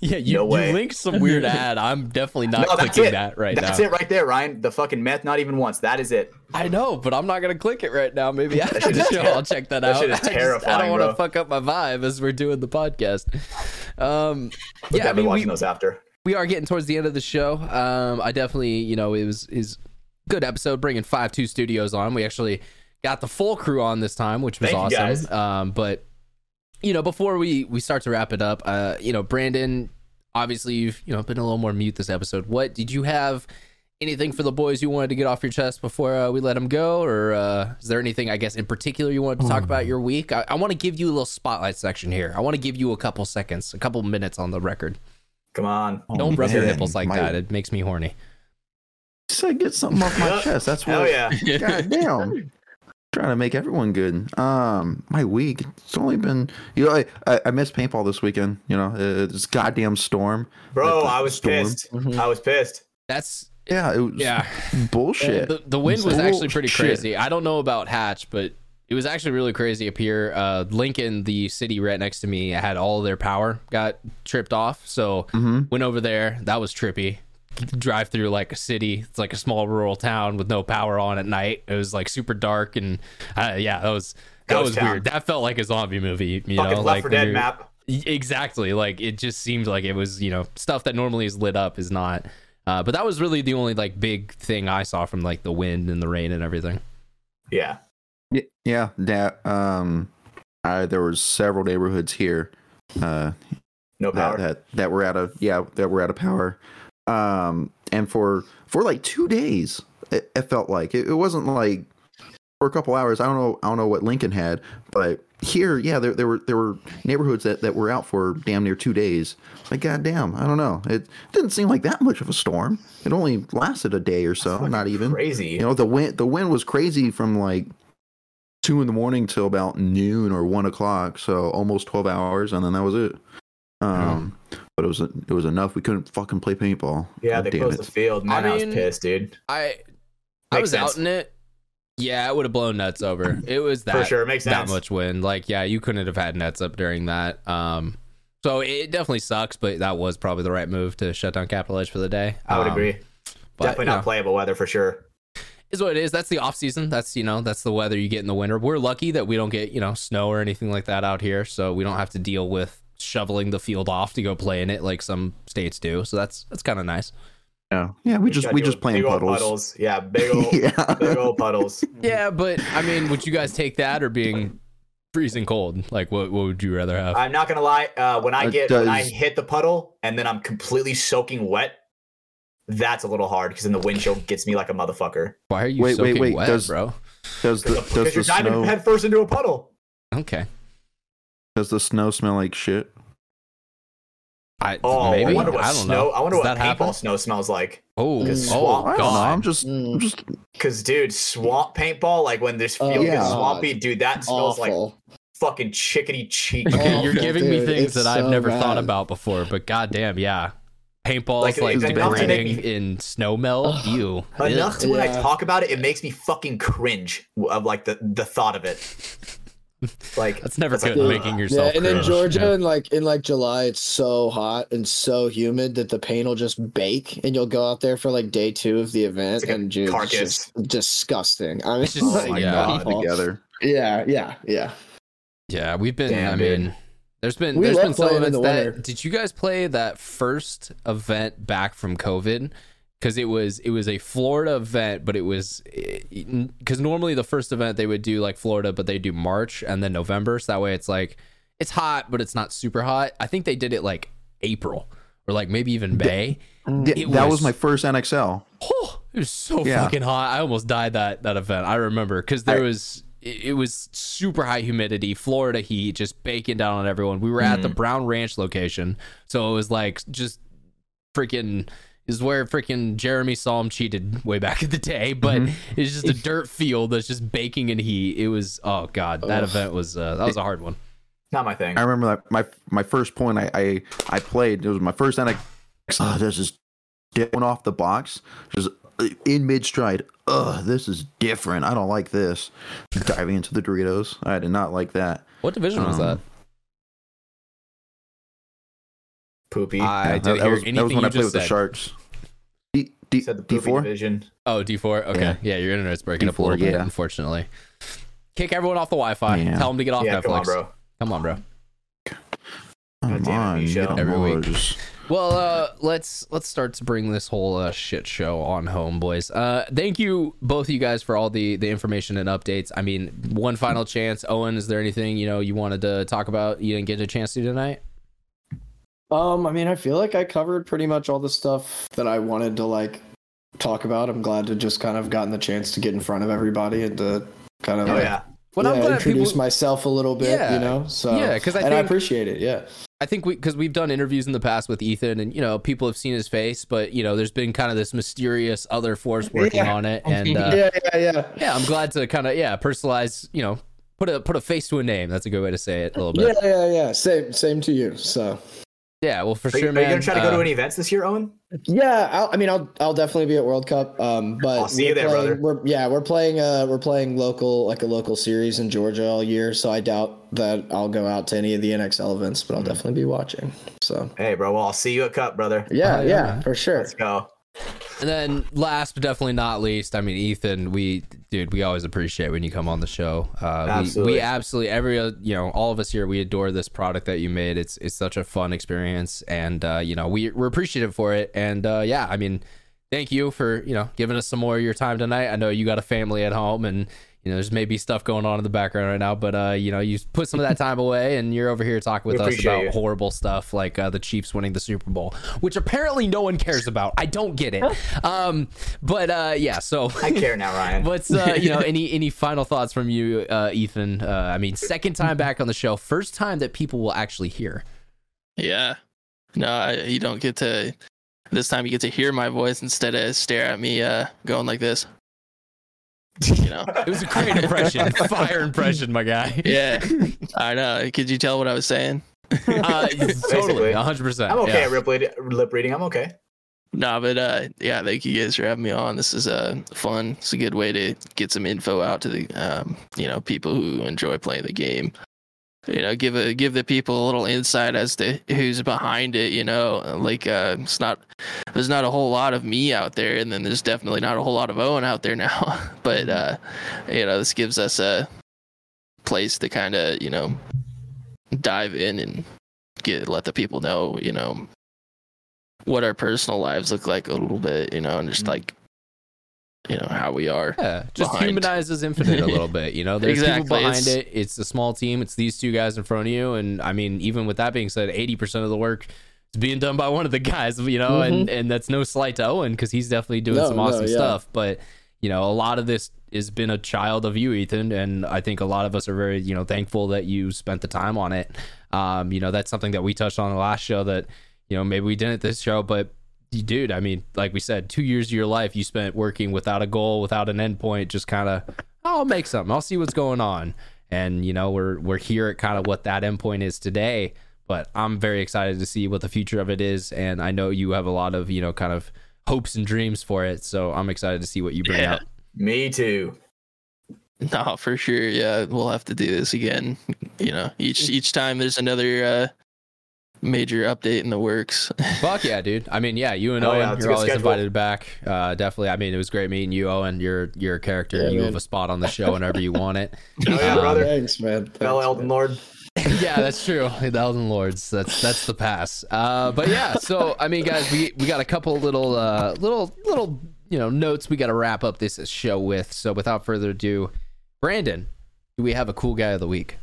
yeah, you, no way. you linked some weird ad. I'm definitely not no, that's clicking it. that right that's now. That's it right there, Ryan. The fucking meth, not even once. That is it. I know, but I'm not gonna click it right now. Maybe after the show, ter- I'll check that, that out. shit is I just- I don't want to fuck up my vibe as we're doing the podcast. Um, We're yeah, I definitely mean, we, watching those after. We are getting towards the end of the show. Um, I definitely, you know, it was is good episode bringing five two studios on. We actually got the full crew on this time, which was Thank you, awesome. guys. Um, but you know, before we we start to wrap it up, uh, you know, Brandon, obviously you've you know been a little more mute this episode. What did you have? Anything for the boys you wanted to get off your chest before uh, we let them go, or uh, is there anything I guess in particular you wanted to talk about your week? I, I want to give you a little spotlight section here. I want to give you a couple seconds, a couple minutes on the record. Come on. Oh, Don't rub your nipples like my- that. It makes me horny. Say get something off my chest. That's Hell what. yeah. God damn. Trying to make everyone good. Um, my week. It's only been. You know, I I, I missed paintball this weekend. You know, uh, this goddamn storm. Bro, Like the I was storm. pissed. Mm-hmm. I was pissed. That's Yeah, it was yeah. bullshit. The, the wind was actually pretty crazy. I don't know about Hatch, but it was actually really crazy up here. Uh, Lincoln, the city right next to me, had all their power got tripped off. So Mhm. went over there. That was trippy. Drive through like a city. It's like a small rural town with no power on at night. It was like super dark and uh, yeah, that was that Ghost was town. weird. That felt like a zombie movie. You Fucking know, Left like 4 when Dead map. Exactly. Like it just seemed like it was, you know, stuff that normally is lit up is not. Uh, but that was really the only like big thing I saw from like the wind and the rain and everything. Yeah. Yeah, that um, I, there was several neighborhoods here, uh, No that, power. that that were out of yeah that were out of power, um, and for for like two days, it, it felt like it, it wasn't like for a couple hours. I don't know. I don't know what Lincoln had, but here, yeah, there, there were there were neighborhoods that, that were out for damn near two days. Like, goddamn, I don't know. It didn't seem like that much of a storm. It only lasted a day or so, not even. Crazy. You know, the wind the wind was crazy from like two in the morning till about noon or one o'clock. So almost twelve hours, and then that was it. Um, but it was it was enough. We couldn't fucking play paintball. yeah, God they damn closed it. the field. Man, I I, was pissed, dude. I I Makes was sense. out in it. Yeah, it would have blown nets over. It was that For sure, makes that much wind. Like, yeah, you couldn't have had nets up during that. Um, so it definitely sucks, but that was probably the right move to shut down Capital Edge for the day. I would Um, agree. but, Definitely you not know, playable weather for sure. Is what it is. That's the off season. That's you know that's the weather you get in the winter. We're lucky that we don't get you know snow or anything like that out here, so we don't have to deal with shoveling the field off to go play in it like some states do. So that's that's kind of nice. Yeah, yeah. We just we just playing big old puddles. Yeah, big old, Yeah. big old puddles. Yeah, but I mean, would you guys take that or being freezing cold? Like, what what would you rather have? I'm not gonna lie. Uh, when I It get when I hit the puddle and then I'm completely soaking wet, that's a little hard because then the windshield gets me like a motherfucker. Why are you Wait, wait, soaking wait, wet, does- bro? Does the Because does you're the diving snow head first into a puddle. Okay. does the snow smell like shit? I Oh, maybe I wonder what I don't snow. know. I wonder Does what paintball happen? snow smells like. Oh, Because oh swamp- I don't know. god. I'm just Mm. I'm just Because dude, swamp paintball, like when this Oh, field yeah. gets swampy, dude, that smells like fucking chickeny cheek. Okay, you're Awful, giving me things It's that I've so never thought about before, but goddamn, yeah. Paintballs Like, like, enough to make degrading me- in snow melt. Ugh. You Enough to when I talk about it, it makes me fucking cringe of like the the thought of it. Like That's never it's like, good. ugh. Making yourself. Yeah, and in. Georgia, Yeah. in like in like July, it's so hot and so humid that the paint will just bake, and you'll go out there for like day two of the event, It's like a and dude, it's carcass. just disgusting. I mean, It's just- oh like, my yeah. god together. Yeah, yeah, yeah. Yeah, we've been. Damn, I dude. Mean, there's been We there's love been some events that. winter. Did you guys play that first event back from COVID? Because it was it was a Florida event, but it was eh, eh, because normally the first event they would do like Florida, but they do March and then November, so that way it's like it's hot, but it's not super hot. I think they did it like April or like maybe even May. Yeah, It that was, was- my first NXL. Oh, it was so Yeah. fucking hot. I almost died that that event. I remember because there I- was it, it was super high humidity, Florida heat, just baking down on everyone. We were at the Brown Ranch location, so it was like just freaking. Is where freaking Jeremy Psalm cheated way back in the day, but it's just a dirt field that's just baking in heat. It was oh god, that Ugh. event was uh, that was a hard one. not my thing. I remember that my my first point I I, I played. It was my first NXL. Oh, this is going off the box, just in mid stride. Ugh, this is different. I don't like this. Diving into the Doritos. I did not like that. What division was Um, that? Poopy. I Yeah, didn't that, that hear was, that anything was when you I played just with the. Sharks. D D said the D four division. Oh, D4. Okay. Yeah, Yeah. your internet's breaking up a D4, little bit, yeah. unfortunately. Kick everyone off the Wi-Fi. Yeah. Tell them to get off Yeah, Netflix. come on, bro. Come on, bro. Come damn it, on, Michelle. get on Every week. Just- Well, uh, let's let's start to bring this whole uh, shit show on home, boys. Uh, thank you both of you guys for all the the information and updates. I mean, one final chance. Owen, is there anything you know you wanted to talk about you didn't get a chance to tonight? Um, I mean, I feel like I covered pretty much all the stuff that I wanted to like talk about. I'm glad to just kind of gotten the chance to get in front of everybody and to kind of Oh like, yeah. Well, I'm yeah, glad introduce people- myself a little bit, Yeah. you know. So Yeah, 'cause I and I appreciate it. Yeah. I think we because we've done interviews in the past with Ethan, and you know people have seen his face, but you know there's been kind of this mysterious other force working Yeah. on it, and uh, yeah, yeah, yeah. yeah, I'm glad to kind of yeah personalize, you know, put a put a face to a name. That's a good way to say it a little bit. Yeah, yeah, yeah. Same, same to you. So Yeah, well for Are, you, sure, are you gonna try to go uh, to any events this year, Owen? yeah, I'll, I mean, I'll, I'll definitely be at World Cup. Um, but I'll see you there, playing, brother. We're yeah, we're playing uh, we're playing local like a local series in Georgia all year. So I doubt that I'll go out to any of the NXL events, but I'll definitely be watching. So Hey, bro. Well, I'll see you at Cup, brother. yeah, Oh, yeah, yeah, for sure. Let's go. And then last but definitely not least, I mean Ethan, we dude, we always appreciate when you come on the show. Uh, Absolutely. We, we absolutely every uh, you know all of us here we adore this product that you made. It's it's such a fun experience, and uh, you know we we're appreciative for it. And uh, yeah, I mean, thank you for you know giving us some more of your time tonight. I know you got a family at home, and you know, there's maybe stuff going on in the background right now, but uh, you know, you put some of that time away, and you're over here talking with us about you. horrible stuff like uh, the Chiefs winning the Super Bowl, which apparently no one cares about. I don't get it. Um, but uh, yeah, so I care now, Ryan. What's uh, you know any any final thoughts from you, uh, Ethan? Uh, I mean, second time back on the show, first time that people will actually hear. Yeah. No, I, you don't get to. This time you get to hear my voice instead of stare at me uh, going like this. You know. It was a great impression, fire impression, my guy. yeah. I know. Could you tell what I was saying? Uh, totally, hundred percent. I'm okay at lip, read- lip reading. I'm okay. No, but uh, yeah, thank you guys for having me on. This is uh, fun. It's a good way to get some info out to the um, you know people who enjoy playing the game. You know, give a give the people a little insight as to who's behind it. You know, like uh, it's not there's not a whole lot of me out there, and then there's definitely not a whole lot of Owen out there now. but uh, you know, this gives us a place to kind of you know dive in and get let the people know you know what our personal lives look like a little bit, you know, and just like you know how we are. Yeah, just behind. humanizes Infinite a little bit. You know, there's Exactly, people behind it's- it. It's a small team. It's these two guys in front of you, and I mean, even with that being said, eighty percent of the work is being done by one of the guys. You know, and and that's no slight to Owen because he's definitely doing No, some no, awesome yeah. stuff. But you know, a lot of this has been a child of you, Ethan, and I think a lot of us are very you know thankful that you spent the time on it. Um, you know, that's something that we touched on the last show that you know maybe we didn't this show, but dude, I mean, like we said, two years of your life you spent working without a goal, without an endpoint, just kind of, I'll make something, I'll see what's going on, and you know, we're we're here at kind of what that endpoint is today. But I'm very excited to see what the future of it is, and I know you have a lot of you know kind of hopes and dreams for it. So I'm excited to see what you bring Yeah. out. Me too. No, for sure. Yeah, we'll have to do this again. You know, each each time there's another uh, major update in the works. Fuck yeah, dude. I mean, yeah, you and Oh, Owen, yeah, you're always schedule. invited back. Uh, definitely. I mean, it was great meeting you, Owen. You're you're character. Yeah, you man. have a spot on the show whenever you want it. Oh yeah, Um, brother. Thanks, man. Bell Elden. Lord. yeah, that's true. The Elden Lords. That's that's the pass. Uh, but yeah, so I mean, guys, we we got a couple little uh, little little you know notes we got to wrap up this show with. So without further ado, Brandon, do we have a cool guy of the week?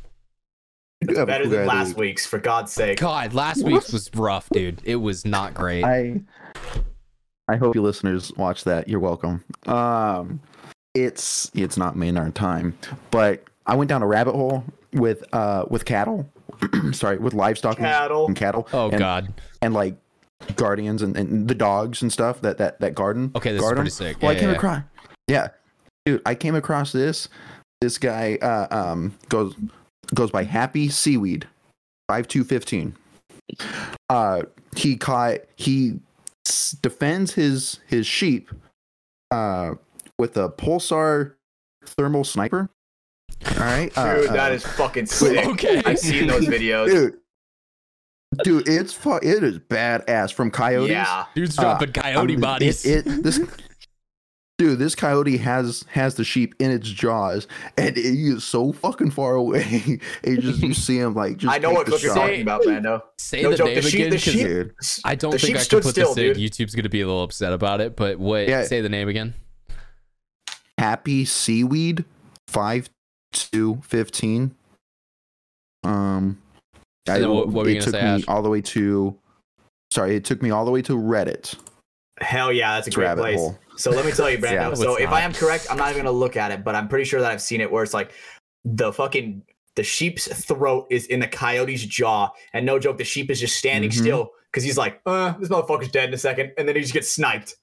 You Better than guy of the last week's, for God's sake. God, last week's was rough, dude. It was not great. I I hope you listeners watch that. You're welcome. Um, it's it's not Maynard time, but I went down a rabbit hole with uh with cattle. sorry, with livestock and- Cattle. and cattle. oh and, God. and like guardians and, and the dogs and stuff that that that garden. Okay, this is pretty sick. Well, Yeah, I came yeah, yeah. across. Yeah, dude, I came across this. This guy uh, um goes goes by Happy Seaweed, five two fifteen. Uh, he caught he s- defends his his sheep, uh, with a pulsar thermal sniper. All right, uh, Dude, uh, that is fucking sick. Okay. I've seen those videos. dude. Dude, it's fu- it is badass from coyotes. Yeah. Dude's Uh, dropping coyote I'm- bodies. It, it, this, dude, this coyote has has the sheep in its jaws, and he is so fucking far away. you just you see him like just. I know what clip you're talking about, Brando. Say no the joke, name the sheep- again. the 'cause sheep- I don't the think I can stood put still, this in. dude. YouTube's gonna be a little upset about it. But what? Yeah. Say the name again. Happy seaweed, five two fifteen. Um, I, And then what- what were you it gonna took say, me Ash? all the way to. Sorry, it took me all the way to Reddit. Hell yeah, that's a It's great rabbit place. hole. So let me tell you, Brando. Yeah, so if not. I am correct, I'm not even gonna look at it, but I'm pretty sure that I've seen it where it's like the fucking the sheep's throat is in the coyote's jaw, and no joke, the sheep is just standing Mhm. still because he's like, uh, this motherfucker's dead in a second, and then he just gets sniped.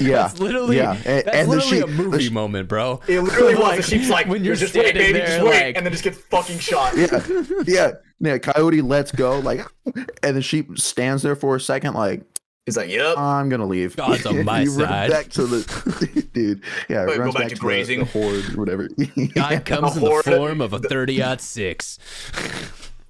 Yeah, That's literally. yeah, and, That's and the literally sheep, a the movie sh- moment, bro. It literally was. Like, the sheep's like, when you're just wait, standing baby, there, just wait, like- and then just gets fucking shot. yeah, yeah, yeah. Coyote lets go, like, and the sheep stands there for a second, like, He's like, yep. I'm gonna leave. God's on my He runs side. Back to the dude. Yeah, Wait, go runs back back, to to, grazing. The, the horde, or whatever. God comes A in the form of a 30 six.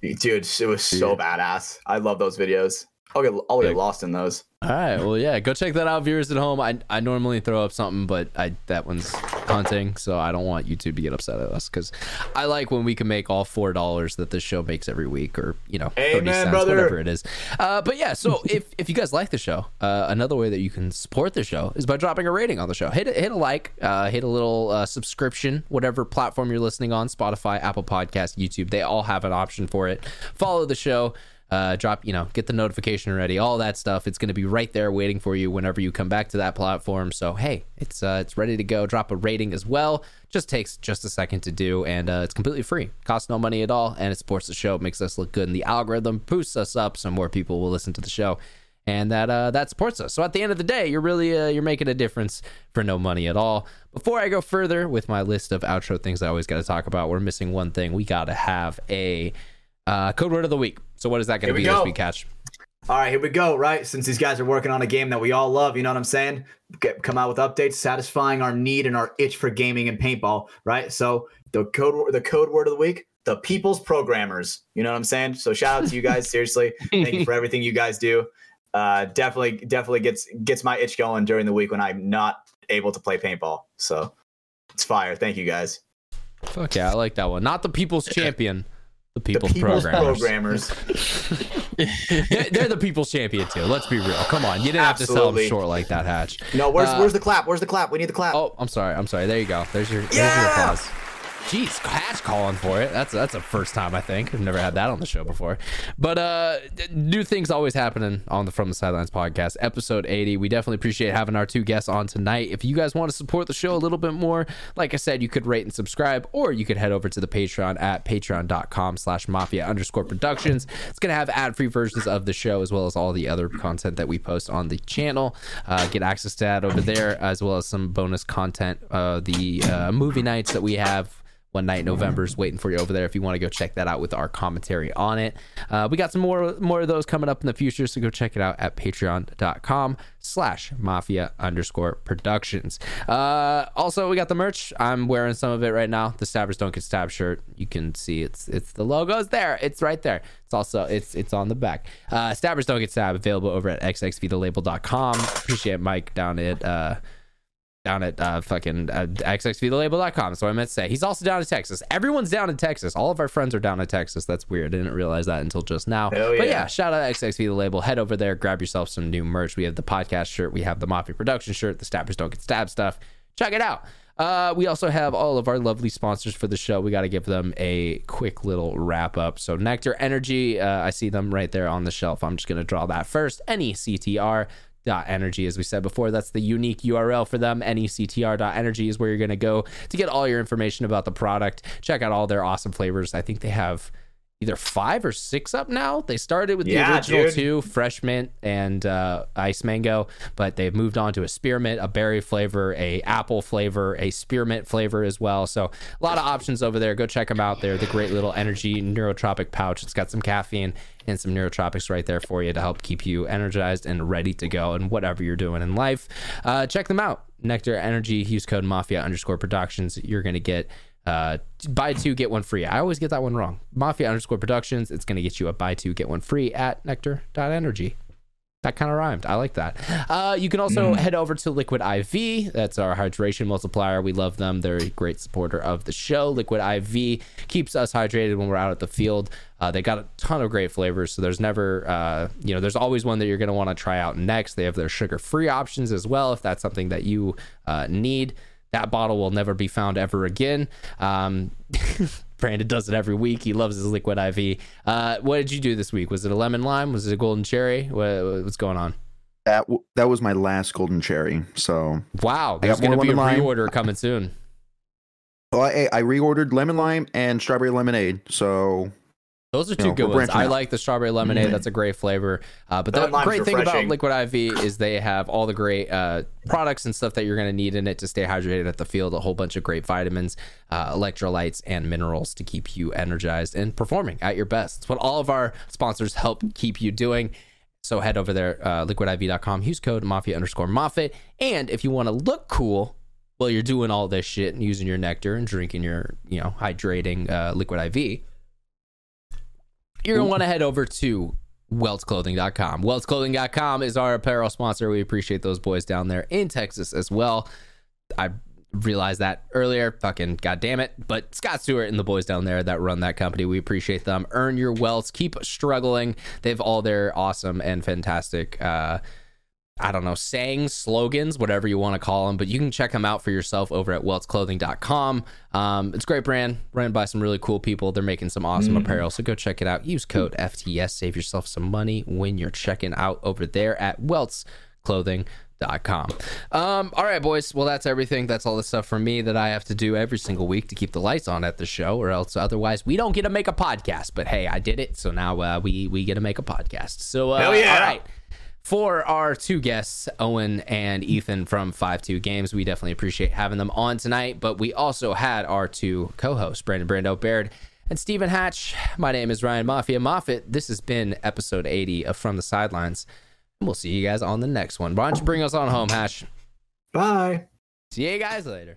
Dude, it was so badass. I love those videos. I'll get I'll get lost in those. All right. Well, yeah. Go check that out, viewers at home. I, I normally throw up something, but I that one's hunting, so I don't want YouTube to get upset at us because I like when we can make all four dollars that this show makes every week, or you know, thirty cents, brother. whatever it is. Uh, but yeah. So if if you guys like the show, uh, another way that you can support the show is by dropping a rating on the show. Hit a, hit a like, uh, hit a little uh, subscription, whatever platform you're listening on, Spotify, Apple Podcast, YouTube. They all have an option for it. Follow the show uh, drop, you know, get the notification ready, all that stuff. It's going to be right there waiting for you whenever you come back to that platform. So hey, it's uh, it's ready to go. Drop a rating as well. Just takes just a second to do, and uh, it's completely free. Costs no money at all, and it supports the show, It makes us look good in the algorithm, boosts us up, so more people will listen to the show. And that uh, that supports us. So at the end of the day, you're really uh, you're making a difference for no money at all. Before I go further with my list of outro things I always got to talk about, we're missing one thing. We got to have a uh, code word of the week. So what is that going to be this go. week, Hatch? All right, here we go. Right, since these guys are working on a game that we all love, you know what I'm saying? Get, come out with updates, satisfying our need and our itch for gaming and paintball. Right. So the code the code word of the week: the people's programmers. You know what I'm saying? So shout out to you guys. Seriously, thank you for everything you guys do. Uh, definitely, definitely gets gets my itch going during the week when I'm not able to play paintball. So it's fire. Thank you guys. Fuck yeah, I like that one. Not the people's champion, the The people's, people's programmers. programmers. they're, they're the people's champion too. Let's be real. Come on, you didn't have to sell them short like that, Hatch. No, where's Uh, where's the clap? Where's the clap? We need the clap. Oh, I'm sorry. I'm sorry. There you go. There's your there's Yeah! your applause. Jeez, Hatch calling for it. That's that's a first time I think. I've never had that on the show before. But uh new things always happening on the From the Sidelines podcast, episode 80. We definitely appreciate having our two guests on tonight. If you guys want to support the show a little bit more, like I said, you could rate and subscribe, or you could head over to the Patreon at patreon.com slash mafia underscore productions. It's gonna have ad-free versions of the show as well as all the other content that we post on the channel. Uh, get access to that over there, as well as some bonus content, uh, the uh, movie nights that we have one night in November is waiting for you over there if you want to go check that out with our commentary on it. Uh, we got some more more of those coming up in the future, so go check it out at patreon.com slash mafia underscore productions. Uh, also, we got the merch. I'm wearing some of it right now. The Stabbers Don't Get Stabbed shirt. You can see it's it's the logo's there. It's right there. It's also it's it's on the back. Uh, Stabbers Don't Get Stabbed available over at xxvthelabel.com. Appreciate Mike down at uh down at uh, fucking uh, xxvthelabel.com. So I meant to say he's also down in Texas. Everyone's down in Texas. All of our friends are down in Texas. That's weird. I didn't realize that until just now. But yeah. shout out XXV the label. Head over there, grab yourself some new merch. We have the podcast shirt, we have the Mafia production shirt, the Stabbers Don't Get Stabbed stuff. Check it out. Uh, we also have all of our lovely sponsors for the show. We got to give them a quick little wrap up. So NECTR Energy, uh, I see them right there on the shelf. I'm just gonna draw that first. NECTR energy as we said before. That's the unique url for them. Nectr dot energy is where you're going to go to get all your information about the product. Check out all their awesome flavors. I think they have either five or six up now they started with the Yeah, original dude. two fresh mint and uh, ice mango but they've moved on to a spearmint a berry flavor a apple flavor a spearmint flavor as well so a lot of options over there go check them out they're the great little energy neurotropic pouch it's got some caffeine and some neurotropics right there for you to help keep you energized and ready to go and whatever you're doing in life. Uh, check them out. NECTR Energy, use code Mafia underscore Productions. You're going to get uh, buy two, get one free. I always get that one wrong. Mafia underscore Productions. It's going to get you a buy two, get one free at nectr.energy. That kind of rhymed. I like that. Uh, you can also head over to Liquid IV. That's our hydration multiplier. We love them. They're a great supporter of the show. Liquid IV keeps us hydrated when we're out at the field. Uh, they got a ton of great flavors, so there's never, uh, you know, there's always one that you're going to want to try out next. They have their sugar-free options as well, if that's something that you uh, need. That bottle will never be found ever again. Um, Brandon does it every week. He loves his liquid IV. Uh, what did you do this week? Was it a lemon lime? Was it a golden cherry? What, what's going on? That w- that was my last golden cherry. So Wow, there's going to be a lime. pre-order coming soon. well, I, I reordered lemon lime and strawberry lemonade. So Those are two No, good we're ones. I out. like the strawberry lemonade. That's a great flavor. Uh, but the Lemon lime's great thing about. Liquid IV is they have all the great uh, products and stuff that you're going to need in it to stay hydrated at the field. A whole bunch of great vitamins, uh, electrolytes, and minerals to keep you energized and performing at your best. It's what all of our sponsors help keep you doing. So head over there, uh, liquidiv.com, use code mafia underscore Moffitt. And if you want to look cool while you're doing all this shit and using your nectar and drinking your, you know, hydrating uh, liquid IV, you're gonna want to head over to weltzclothing.com. Weltzclothing.com is our apparel sponsor. We appreciate those boys down there in Texas as well. I realized that earlier. Fucking goddamn it. But Scott Stewart and the boys down there that run that company, we appreciate them. Earn your welts. Keep struggling. They have all their awesome and fantastic uh I don't know, sayings, slogans, whatever you want to call them, but you can check them out for yourself over at weltzclothing.com. Um, it's a great brand, run by some really cool people. They're making some awesome Mm. apparel, so go check it out. Use code FTS, save yourself some money when you're checking out over there at weltzclothing.com. Um, all right, boys. Well, that's everything. That's all the stuff for me that I have to do every single week to keep the lights on at the show, or else otherwise we don't get to make a podcast. But hey, I did it, so now uh, we we get to make a podcast. So uh, Hell yeah. all right for our two guests, Owen and Ethan from 5 2 Games. We definitely appreciate having them on tonight. But we also had our two co hosts, Brandon Brando Baird and Stephen Hatch. My name is Ryan Mafia Moffitt. This has been episode 80 of From the Sidelines. We'll see you guys on the next one. Why don't you bring us on home, Hatch? Bye. See you guys later.